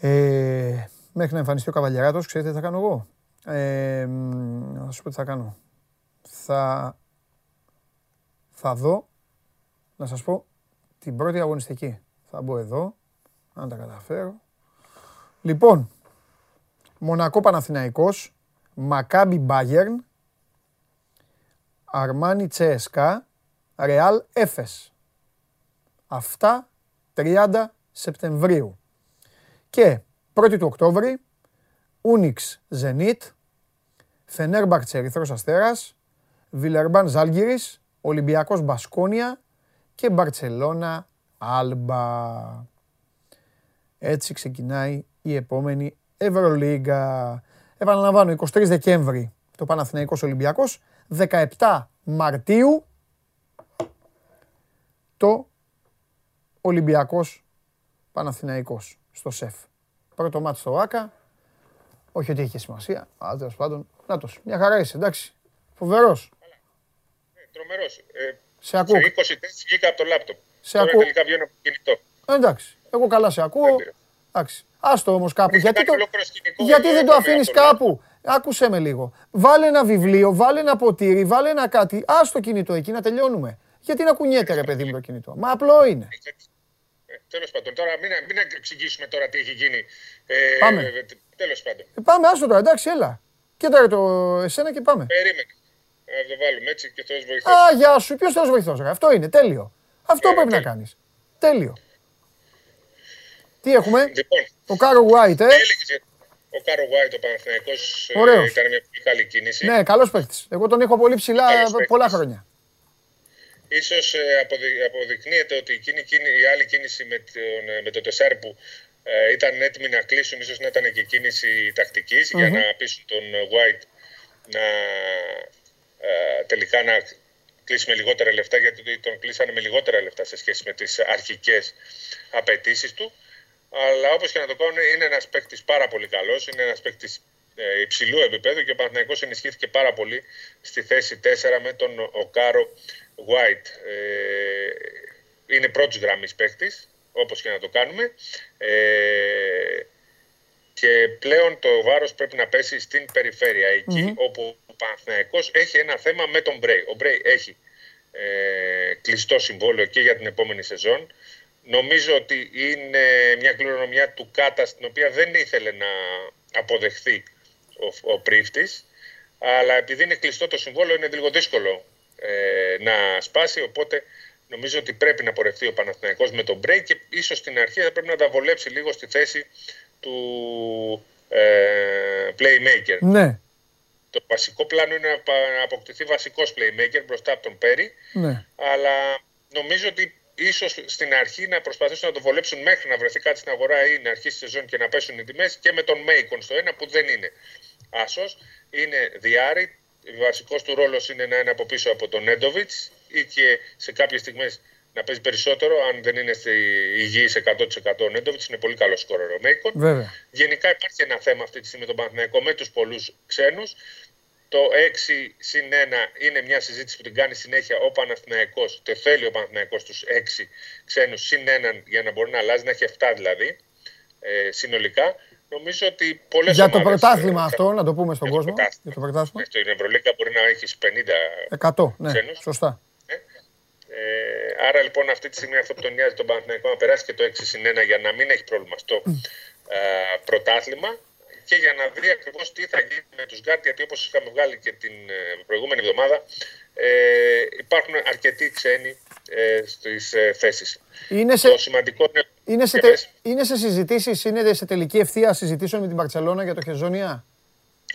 Ε, μέχρι να εμφανιστεί ο Καβαλιαράτος, ξέρετε τι θα κάνω εγώ; Ε, μ, να σας πω τι θα κάνω. Θα, θα δω, να σας πω, την πρώτη αγωνιστική. Θα μπω εδώ, αν τα καταφέρω. Λοιπόν, Μονακό Παναθηναϊκός, Μακάμπι Μπάγερν, Αρμάνι Τσέσκα, Ρεάλ Έφες. Αυτά 30 Σεπτεμβρίου. Και 1η του Οκτώβρη, Ούνιξ Ζενίτ, Φενέρμπαρτς Ερυθρός Αστέρας, Βιλερμπάν Ζάλγκυρης, Ολυμπιακός Μπασκόνια και Μπαρτσελώνα Άλμπα. Έτσι ξεκινάει η επόμενη Ευρωλίγκα. Επαναλαμβάνω, 23 Δεκέμβρη το Παναθηναϊκός Ολυμπιακός, 17 Μαρτίου το Ολυμπιακός Παναθηναϊκός στο ΣΕΦ. Πρώτο μάτι στο ΆΚΑ, όχι ότι είχε σημασία, αλλά τέλος πάντων, νάτος, μια χαρά είσαι, εντάξει, φοβερός. Τρομερός. Ε, Σε ακούω. Σε 20 τεστ βγήκα από το λάπτοπ. Σε Τώρα ακούω. τελικά βγαίνω από το κινητό. Ε, Εντάξει, εγώ καλά σε ακούω. Εντάξει. Άστο όμως κάπου. Γιατί, το... ολόκληρο σκηνικό, γιατί εγώ δεν το έκανα αφήνεις αυτό, κάπου; Άκουσέ με λίγο. Βάλε ένα βιβλίο, βάλε ένα ποτήρι, βάλε ένα κάτι. Ας το κινητό εκεί να τελειώνουμε. Γιατί να κουνιέται ρε παιδί μου το κινητό. Μα απλό είναι. Τέλος πάντων, τώρα μην, μην εξηγήσουμε τώρα τι έχει γίνει. Ε, Πάμε. Τέλος πάντων. Ε, πάμε, άστο τώρα, εντάξει, έλα. Κοίτα ρε το εσένα και πάμε. Περίμενε. Να το βάλουμε έτσι και Θεός βοηθός. Α, γεια σου. Ποιος θέλει βοηθός, ρε. Αυτό είναι, τέλειο. Αυτό πρέπει να κάνεις. Τέλειο. Τι έχουμε, Λοιπόν, Οκάρο White, ε. έλεγες, Οκάρο White, ο Παναθηναϊκός, ε, Ωραίος. ήταν μια πολύ καλή κίνηση. Ναι, καλός παίκτης. Εγώ τον έχω πολύ ψηλά Καλός παίκτης. πολλά χρόνια. Ίσως ε, αποδει- αποδεικνύεται ότι εκείνη, εκείνη, η άλλη κίνηση με, τον, ε, με το τεσάρι που ε, ήταν έτοιμοι να κλείσουν, ίσως να ήταν και κίνηση τακτικής για Μμμ. να πείσουν τον ε, White να ε, τελικά να κλείσει με λιγότερα λεφτά, γιατί τον κλείσανε με λιγότερα λεφτά σε σχέση με τις αρχικές απαιτήσεις του. Αλλά όπως και να το κάνουν, είναι ένας παίκτης πάρα πολύ καλός, είναι ένας παίκτης ε, υψηλού επίπεδου και ο Παναθηναϊκός ενισχύθηκε πάρα πολύ στη θέση 4 με τον Οκάρο White. Ε, είναι πρώτης γραμμής παίκτης, όπως και να το κάνουμε. Ε, και πλέον το βάρος πρέπει να πέσει στην περιφέρεια, εκεί Μμμ. όπου ο Παναθηναϊκός έχει ένα θέμα με τον Μπρέι. Ο Μπρέι έχει ε, κλειστό συμβόλαιο και για την επόμενη σεζόν. Νομίζω ότι είναι μια κληρονομιά του Κάτα στην οποία δεν ήθελε να αποδεχθεί ο, ο πρίφτης αλλά επειδή είναι κλειστό το συμβόλαιο είναι λίγο δύσκολο ε, να σπάσει οπότε νομίζω ότι πρέπει να πορευτεί ο Παναθηναϊκός με τον break και ίσως στην αρχή θα πρέπει να τα βολέψει λίγο στη θέση του ε, playmaker. Ναι, Το βασικό πλάνο είναι να πα- να αποκτηθεί βασικός playmaker μπροστά από τον Πέρι ναι. αλλά νομίζω ότι ίσως στην αρχή να προσπαθήσουν να το βολέψουν μέχρι να βρεθεί κάτι στην αγορά ή να αρχίσει η σεζόν και να πέσουν οι τιμές και με τον Μέικον στο ένα που δεν είναι άσος. Είναι διάρρη. Ο βασικός του ρόλος είναι να είναι από πίσω από τον Νέντοβιτς ή και σε κάποιες στιγμές να παίζει περισσότερο. Αν δεν είναι στη υγιή 100% ο Νέντοβιτς, είναι πολύ καλός σκόρερ ο Μέικον. Βέβαια. Γενικά υπάρχει ένα θέμα αυτή τη στιγμή με τον Παναθηναϊκό με τους πολλούς ξένους. Το 6 συν 1 είναι μια συζήτηση που την κάνει συνέχεια ο Παναθηναϊκός. Το θέλει ο Παναθηναϊκός τους 6 ξένους συν 1 για να μπορεί να αλλάζει, να έχει 7 δηλαδή ε, συνολικά. Νομίζω ότι πολλές Για το ομάδες, πρωτάθλημα ε, αυτό, να το πούμε στον κόσμο. πρωτάθλημα. Για το πρωτάθλημα. Στην Ευρωλίγκα μπορεί να έχεις 50 100, ναι, ξένους. σωστά. Ε, άρα λοιπόν αυτή τη στιγμή αυτό που τον νοιάζει τον Παναθηναϊκό να περάσει και το 6 συν 1 για να μην έχει πρόβλημα στο ε, πρωτάθλημα και για να δει ακριβώς τι θα γίνει με τους γκαρντ. Γιατί όπως είχαμε βγάλει και την ε, προηγούμενη εβδομάδα, ε, υπάρχουν αρκετοί ξένοι ε, στις ε, θέσεις. Είναι σε, Το σημαντικό είναι. είναι σε, Για τε, πες. είναι σε συζητήσεις, είναι σε τελική ευθεία συζητήσεων με την Μπαρτσελώνα για το Χεζόνια;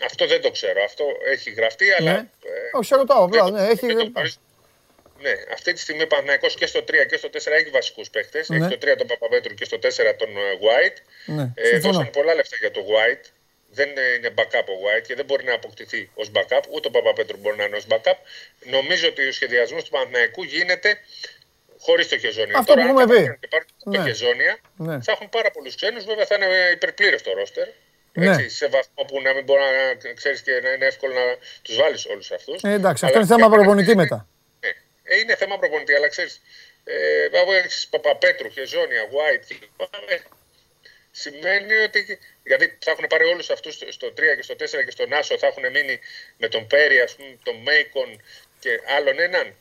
Αυτό δεν το ξέρω. Αυτό έχει γραφτεί, αλλά. Ναι. Όχι, σε ρωτάω απλά. Ναι, έχει... Ναι, αυτή τη στιγμή ο Παναθηναϊκός και στο 3 και στο 4 έχει βασικούς παίχτες. Ναι. Έχει το 3 τον Παπαπέτρου και στο 4 τον ε, White. Ναι, Ε, συμφωνώ. δώσαν πολλά λεφτά για το White. Δεν ε, είναι backup ο White και δεν μπορεί να αποκτηθεί ως backup. Ούτε ο Παπαπέτρου μπορεί να είναι ως backup. Νομίζω ότι ο σχεδιασμός του Παναθηναϊκού γίνεται χωρίς το χεζόνια. Αυτό που αν έχουμε τα πει. πάρουν και πάρουν το Ναι. χεζόνια, Ναι. θα έχουν πάρα πολλούς ξένους. Βέβαια θα είναι υπερπλήρε το ρόστερ. Ναι. Έτσι, σε βαθμό που να μην μπορεί να ξέρεις και να είναι εύκολο να τους βάλεις όλους αυτούς. Ε, εντάξει, αυτό είναι θέμα προπονητή μετά. Ε, είναι θέμα προπονητή, αλλά ξέρεις. Ε, από έχεις Παπαπέτρου, Χεζόνια, White και ε, σημαίνει ότι. Γιατί θα έχουν πάρει όλους αυτούς στο 3 και στο 4 και στον Άσο, θα έχουν μείνει με τον Πέρι, ας πούμε, τον Μέικον και άλλον έναν.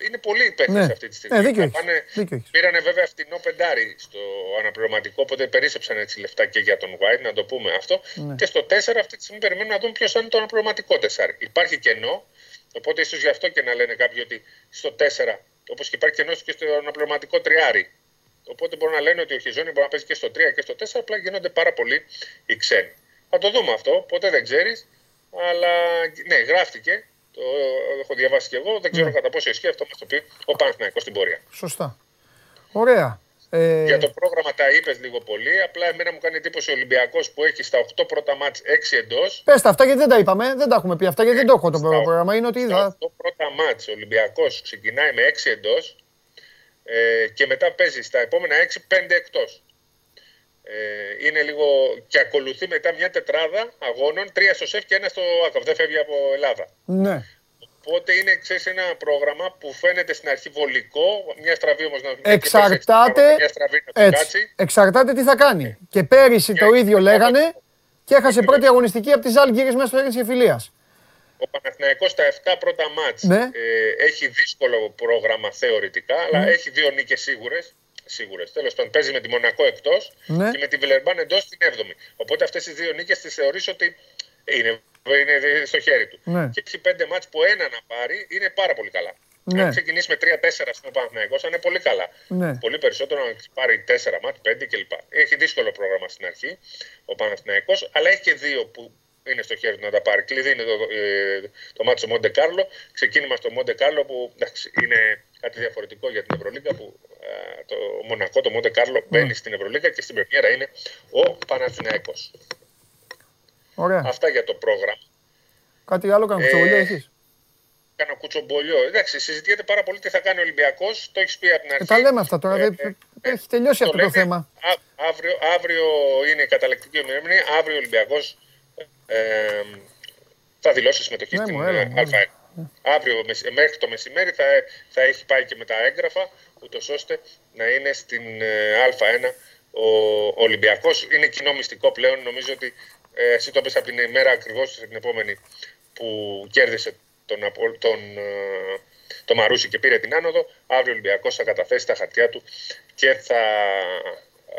Είναι πολλοί παίχτε Ναι. αυτή τη στιγμή. Ε, δίκιο Θα έχεις. πάνε- Δίκιο έχεις. Πήρανε βέβαια φτηνό πεντάρι στο αναπληρωματικό, οπότε περίσσεψαν έτσι λεφτά και για τον White, να το πούμε αυτό. Ναι. Και στο 4 αυτή τη στιγμή περιμένουν να δουν ποιος θα είναι το αναπληρωματικό τεσσάρι. Υπάρχει κενό, οπότε ίσως γι' αυτό και να λένε κάποιοι ότι στο 4, όπως και υπάρχει κενό και στο αναπληρωματικό τριάρι. Οπότε μπορούν να λένε ότι ο Χιζόνι μπορεί να παίζει και στο 3 και στο 4, απλά γίνονται πάρα πολλοί οι ξένοι. Θα το δούμε αυτό, ποτέ δεν ξέρεις. Αλλά ναι, γράφτηκε. Το έχω διαβάσει και εγώ. Δεν ξέρω Ναι. κατά πόσο ισχύει αυτό μας το πει ο Παναθηναϊκός στην πορεία. Σωστά. Ωραία. Ε, Για το πρόγραμμα τα είπες λίγο πολύ. Απλά εμένα μου κάνει εντύπωση ο Ολυμπιακός που έχει στα 8 πρώτα μάτς 6 εντός. Πες τα αυτά γιατί δεν τα είπαμε, δεν τα έχουμε πει αυτά γιατί δεν το έχω το πρόγραμμα. Είναι ότι είδα. Το πρώτα μάτς ο Ολυμπιακός ξεκινάει με 6 εντός ε, και μετά παίζεις στα επόμενα 6 5 εκτός. Ε, είναι λίγο και ακολουθεί μετά μια τετράδα αγώνων, τρία στο ΣΕΦ και ένα στο ΑΚΑΒ. Δεν φεύγει από Ελλάδα. Ναι. Οπότε είναι ξέρεις, ένα πρόγραμμα που φαίνεται στην αρχή βολικό, μια στραβή όμως να Εξαρτάται, Μια στραβή να του έτσι, κάτσει. εξαρτάται τι θα κάνει. Και πέρυσι το ίδιο λέγανε και έχασε πρώτη αγωνιστική από τη Ζάλγκυρης μέσα στο έγγραφο Φιλίας. Ο Παναθηναϊκός στα 7 πρώτα μάτς Ναι. ε, έχει δύσκολο πρόγραμμα θεωρητικά, αλλά Ναι. έχει δύο νίκες σίγουρες. Σίγουρες. Τέλος πάντων, παίζει με τη Μονακό εκτός Ναι. και με τη Βιλερμπάν εντός στην 7η. Οπότε αυτές τις δύο νίκες τις θεωρείς ότι είναι, είναι στο χέρι του. Ναι. Και έχει πέντε μάτς που ένα να πάρει είναι πάρα πολύ καλά. Ναι. Αν ξεκινήσει με 3-4 στον Παναθηναϊκός, θα είναι πολύ καλά. Ναι. Πολύ περισσότερο να πάρει 4 μάτς, 5 κλπ. Έχει δύσκολο πρόγραμμα στην αρχή ο Παναθηναϊκός, αλλά έχει και δύο που είναι στο χέρι του να τα πάρει. Κλειδί είναι το, ε, το μάτι στο Μοντε Κάρλο. Ξεκίνημα στο Μοντε Κάρλο που εντάξει, είναι κάτι διαφορετικό για την Ευρωλίγα που ε, το Μονακό, το Μοντε Κάρλο μπαίνει στην Ευρωλίγα και στην Πρεμιέρα είναι ο Παναθηναϊκός. Ωραία. Αυτά για το πρόγραμμα. Κάτι άλλο κάνω κουτσοβολιά Ε, έχεις; Κάνω κουτσομπολιό. Εντάξει, συζητιέται πάρα πολύ τι θα κάνει ο Ολυμπιακός. Το έχεις πει από την αρχή. Ε, τα λέμε αυτά τώρα. δεν- Έχει τελειώσει αυτό το λέμε. θέμα. Α- αύριο, αύριο είναι η καταλεκτική ημερομηνία. Αύριο ο Ολυμπιακός ε, θα δηλώσεις συμμετοχή Ναι, στην μου, έλα, ε, μου, Α1. Αύριο μεσ- μέχρι το μεσημέρι θα, θα έχει πάει και με τα έγγραφα, ούτως ώστε να είναι στην ε, Α1 ο Ολυμπιακός. Είναι κοινό μυστικό πλέον. Νομίζω ότι ε, εσύ το πες από την ημέρα ακριβώς την επόμενη που κέρδισε τον, Απο- τον, ε, το Μαρούσι και πήρε την άνοδο. Αύριο ο Ολυμπιακός θα καταθέσει τα χαρτιά του και θα ε,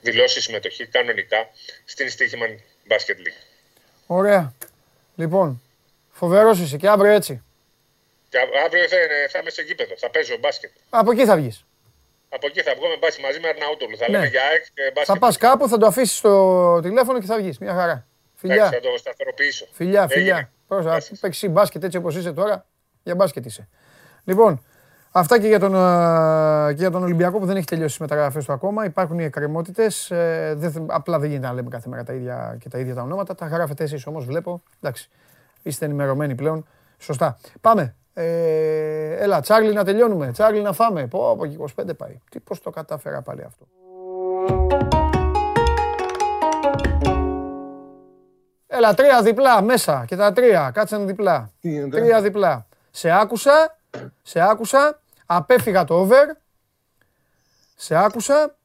δηλώσει συμμετοχή κανονικά στην Stichman Basket League. Ωραία. Λοιπόν, φοβερός είσαι και αύριο έτσι. Και α- αύριο θα, είναι- θα είμαι σε γήπεδο, θα παίζω μπάσκετ. Από εκεί θα βγεις. Από εκεί θα βγω με μπάσκετ μαζί με Αρναούτολου. Θα Ναι. λέμε για ΑΕΚ και μπάσκετ. Θα πας κάπου, θα το αφήσεις στο τηλέφωνο και θα βγεις. Μια χαρά. Εντάξει, Φιλιά. θα το σταθεροποιήσω. Φιλιά, Έγινε. φιλιά. Πώς, αφού παίξεις μπάσκετ έτσι όπως είσαι τώρα, για μπάσκετ είσαι. Λοιπόν, αυτά και για τον, ε, και για τον Ολυμπιακό που δεν έχει τελειώσει τις μεταγραφές του ακόμα. Υπάρχουν οι εκκρεμότητες. Ε, δεν, θε- απλά δεν γίνεται να λέμε κάθε μέρα τα ίδια και τα ίδια τα ονόματα. Τα γράφετε εσείς όμως, βλέπω. Εντάξει, είστε ενημερωμένοι πλέον. Σωστά. Πάμε. Ε, έλα, Τσάρλι να τελειώνουμε. Τσάρλι να φάμε. Πω, από 25 πάει. Τι, πώς το κατάφερα πάλι αυτό. Έλα, τρία διπλά μέσα και τα τρία. Κάτσαν διπλά. Τρία διπλά. Σε άκουσα, σε άκουσα, απέφυγα το over. Σε άκουσα.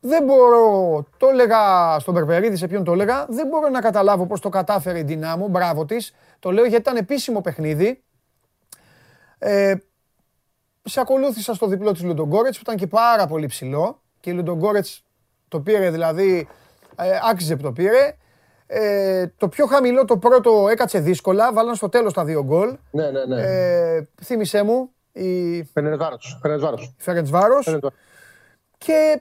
Δεν μπορώ, το έλεγα στον Περπερίδη, σε ποιον το έλεγα, δεν μπορώ να καταλάβω πώς το κατάφερε η Δυνάμω, μπράβο της. Το λέω γιατί ήταν επίσημο παιχνίδι. Ε, σε ακολούθησα στο διπλό της Λουντογκόρετς που ήταν και πάρα πολύ ψηλό και η Λουντογκόρετς το πήρε δηλαδή, ε, άξιζε που το πήρε. Ε, το πιο χαμηλό το πρώτο έκατσε δύσκολα, βάλαν στο τέλος τα δύο γκολ. Ναι, ναι, ναι. Ε, θύμισέ μου, η Φερεντσβάρος. Φερεντσβάρος. Φερεντσβάρος. Και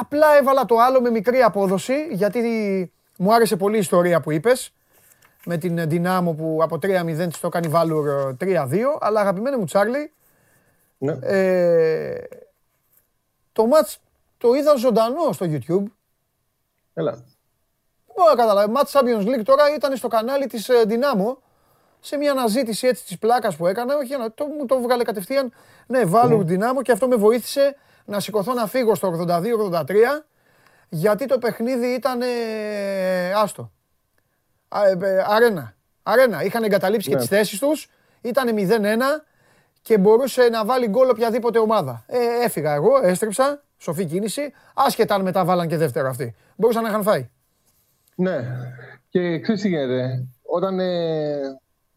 απλά έβαλα το άλλο με μικρή απόδοση, γιατί μου άρεσε πολύ η ιστορία που είπες. με την Δυνάμο που από 3-0 της το κάνει Βάλουρ ε, 3-2. Αλλά αγαπημένο μου Τσάρλι, Ναι. ε, το μάτς το είδα ζωντανό στο YouTube. Έλα. Δεν μπορώ να καταλάβω. Match Champions League τώρα ήταν στο κανάλι της ε, Δυνάμο σε μια αναζήτηση έτσι της πλάκας που έκανα. Όχι, ένα- το, μου το βγάλε κατευθείαν. Ναι, Βάλουρ Δυνάμο και αυτό με βοήθησε να σηκωθώ να φύγω στο 82-83 γιατί το παιχνίδι ήταν ε, άστο. Α, ε, ε, αρένα. Αρένα. Είχαν εγκαταλείψει και Ναι. τις θέσεις τους. Ήταν 0-1 και μπορούσε να βάλει γκολ οποιαδήποτε ομάδα. Ε, έφυγα εγώ, έστριψα, σοφή κίνηση, άσχετα αν μετά βάλαν και δεύτερο αυτοί. Μπορούσαν να είχαν φάει. Ναι. Και ξέρεις τι γίνεται. Όταν ε,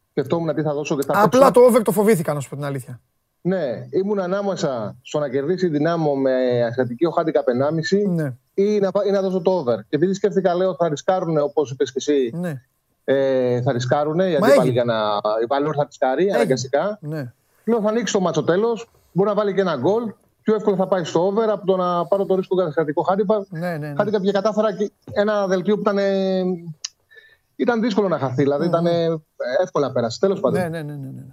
σκεφτόμουν τι θα δώσω και θα Απλά παίξω, το over το φοβήθηκα, να σου πω την αλήθεια. Ναι, ήμουν ανάμεσα στο να κερδίσει δυνάμω με ασιατική ο handicap 1,5 Ναι. ή, να, πά- ή να δώσω το over. Και επειδή σκέφτηκα, λέω, θα ρισκάρουν όπως είπες και εσύ. Ναι. Ε, θα ρισκάρουν, γιατί έγινε. πάλι για να. Η Βαλόρ θα ρισκάρει αναγκαστικά. Ναι. Λέω, θα ανοίξει το μάτσο τέλος. Μπορεί να βάλει και ένα γκολ. Πιο εύκολο θα πάει στο over από το να πάρω το ρίσκο καταστατικό handicap. Ναι, ναι, ναι. Handicap και κατάφερα και ένα δελτίο που ήταν. ε, ήταν δύσκολο να χαθεί, δηλαδή ήταν ε, εύκολα να πέρασε. Τέλος πάντων. Ναι, ναι, ναι, ναι, ναι.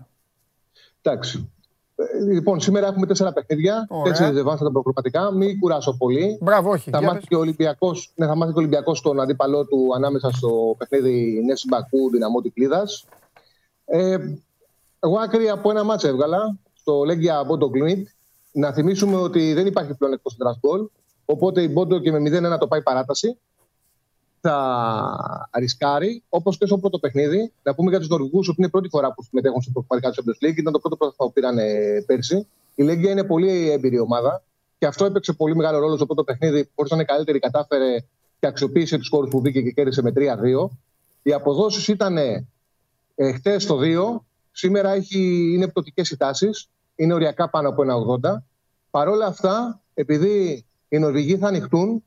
Εντάξει. Ε, Λοιπόν, σήμερα έχουμε τέσσερα παιχνίδια. Ωραία. Έτσι ρεζεβάνσα τα προκριματικά. Μην κουράσω πολύ. Μπράβο, όχι. Θα για μάθει πες. και ο Ολυμπιακός ναι, θα μάθει και ο Ολυμπιακός τον αντίπαλό του ανάμεσα στο παιχνίδι Νέσης Μπακού Δυναμό Τυκλίδα. Ε, εγώ άκρη από ένα μάτσο έβγαλα στο Λέγκια Μπόντο Γκλουνίτ. Να θυμίσουμε ότι δεν υπάρχει πλέον εκτός γκολ. Οπότε η Μπόντο και με 0-1 το πάει παράταση. Θα ρισκάρει, όπως και στο πρώτο παιχνίδι. Να πούμε για τους Νορβηγού ότι είναι η πρώτη φορά που συμμετέχουν στο προκριματικά του Champions League. Ήταν το πρώτο πρωτάθλημα που πήραν ε, πέρσι. Η Λέγκια είναι πολύ έμπειρη ομάδα και αυτό έπαιξε πολύ μεγάλο ρόλο στο πρώτο παιχνίδι. Χωρί να είναι καλύτερη, κατάφερε και αξιοποίησε τους χώρου που μπήκε και κέρδισε με 3-2. Οι αποδόσεις ήταν ε, χτες το 2. Σήμερα έχει, είναι πτωτικές οι τάσεις. Είναι οριακά πάνω από 1,80. Παρ' όλα αυτά, επειδή οι Νορβηγοί θα ανοιχτούν,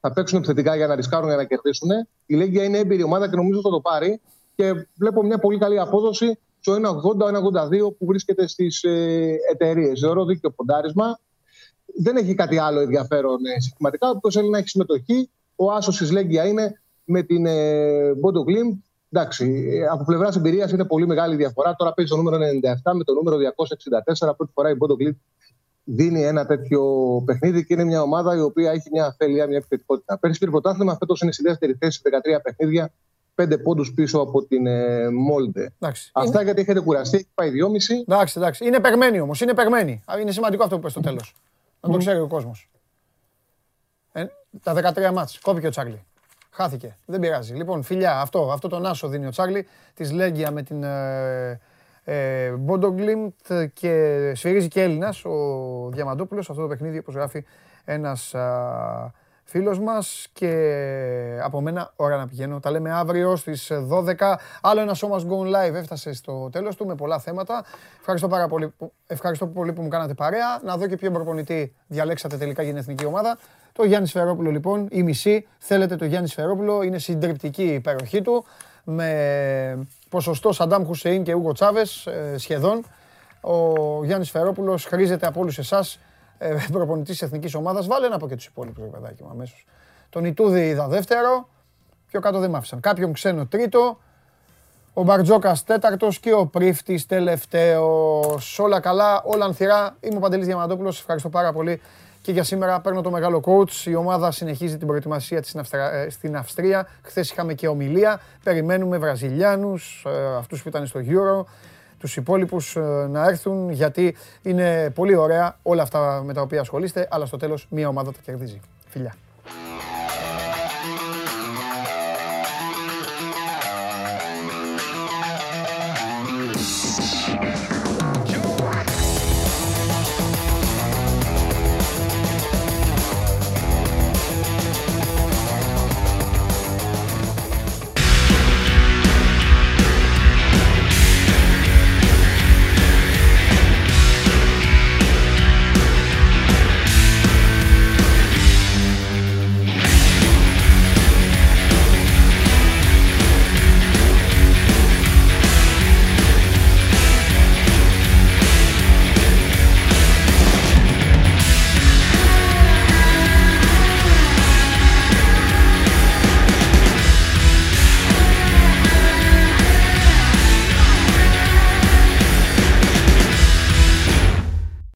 θα παίξουν επιθετικά για να ρισκάρουν για να κερδίσουν. Η Λέγκια είναι έμπειρη ομάδα και νομίζω θα το πάρει. Και βλέπω μια πολύ καλή απόδοση στο 1,80-1,82 που βρίσκεται στις ε, εταιρείες. Θεωρώ δίκαιο ποντάρισμα. Δεν έχει κάτι άλλο ενδιαφέρον ε, συστηματικά. Όποιο θέλει να έχει συμμετοχή, ο άσος της Λέγκια είναι με την ε, Bodo Glimt. Εντάξει, ε, από πλευράς εμπειρίας είναι πολύ μεγάλη η διαφορά. Τώρα παίζει το νούμερο 97 με το νούμερο 264. Πρώτη φορά η Bodo Glimt δίνει ένα τέτοιο παιχνίδι και είναι μια ομάδα η οποία έχει μια αφέλεια, μια επιθετικότητα. Πέρυσι πήρε πρωτάθλημα, φέτος είναι στη δεύτερη θέση, 13 παιχνίδια, 5 πόντους πίσω από την ε, Μόλντε. Εντάξει. Αυτά γιατί έχετε κουραστεί, έχει πάει 2,5. Εντάξει, εντάξει. Είναι παιγμένη όμως. Είναι παιγμένη. Α, Είναι σημαντικό αυτό που είπες στο τέλος. Να το ξέρει ο κόσμος. Ε, τα 13 μάτς. Κόπηκε ο Τσάρλι. Χάθηκε. Δεν πειράζει. Λοιπόν, φιλιά, αυτό, αυτό τον Άσο δίνει ο Τσάρλι. Της Λέγκια με την ε, ε, Μπόντογκλιμπτ και σφυρίζει και Έλληνας ο Διαμαντόπουλος. Αυτό το παιχνίδι, όπως γράφει ένας φίλος μας. Και από μένα, ώρα να πηγαίνω. Τα λέμε αύριο στις 12. Άλλο ένα σώμα Go Live έφτασε στο τέλος του με πολλά θέματα. Ευχαριστώ πάρα πολύ, που- ευχαριστώ πολύ που μου κάνατε παρέα. Να δω και ποιο προπονητή διαλέξατε τελικά για την εθνική ομάδα. Το Γιάννης Σφερόπουλο λοιπόν, η μισή. Θέλετε το Γιάννης Σφερόπουλο, είναι συντριπτική η υπεροχή του. Με ποσοστό Σαντάμ Χουσεϊν και Ούγο Τσάβες σχεδόν. Ο Γιάννης Φερόπουλος χρήζεται από όλους εσάς προπονητής της εθνικής ομάδας. Βάλε ένα από και τους υπόλοιπους, ρε παιδάκι μου αμέσως. Τον Ιτούδη είδα δεύτερο. Πιο κάτω δεν μ' άφησαν. Κάποιον ξένο τρίτο. Ο Μπαρτζόκας τέταρτος και ο Πρίφτης τελευταίος. Όλα καλά, όλα ανθυρά. Είμαι ο Παντελής Διαμαντόπουλος. Ευχαριστώ πάρα πολύ και για σήμερα. Παίρνω το μεγάλο coach. Η ομάδα συνεχίζει την προετοιμασία της στην Αυστρία. Χθες είχαμε και ομιλία. Περιμένουμε Βραζιλιάνους, αυτούς που ήταν στο Euro, τους υπόλοιπους να έρθουν γιατί είναι πολύ ωραία όλα αυτά με τα οποία ασχολείστε. Αλλά στο τέλος μια ομάδα τα κερδίζει. Φιλιά.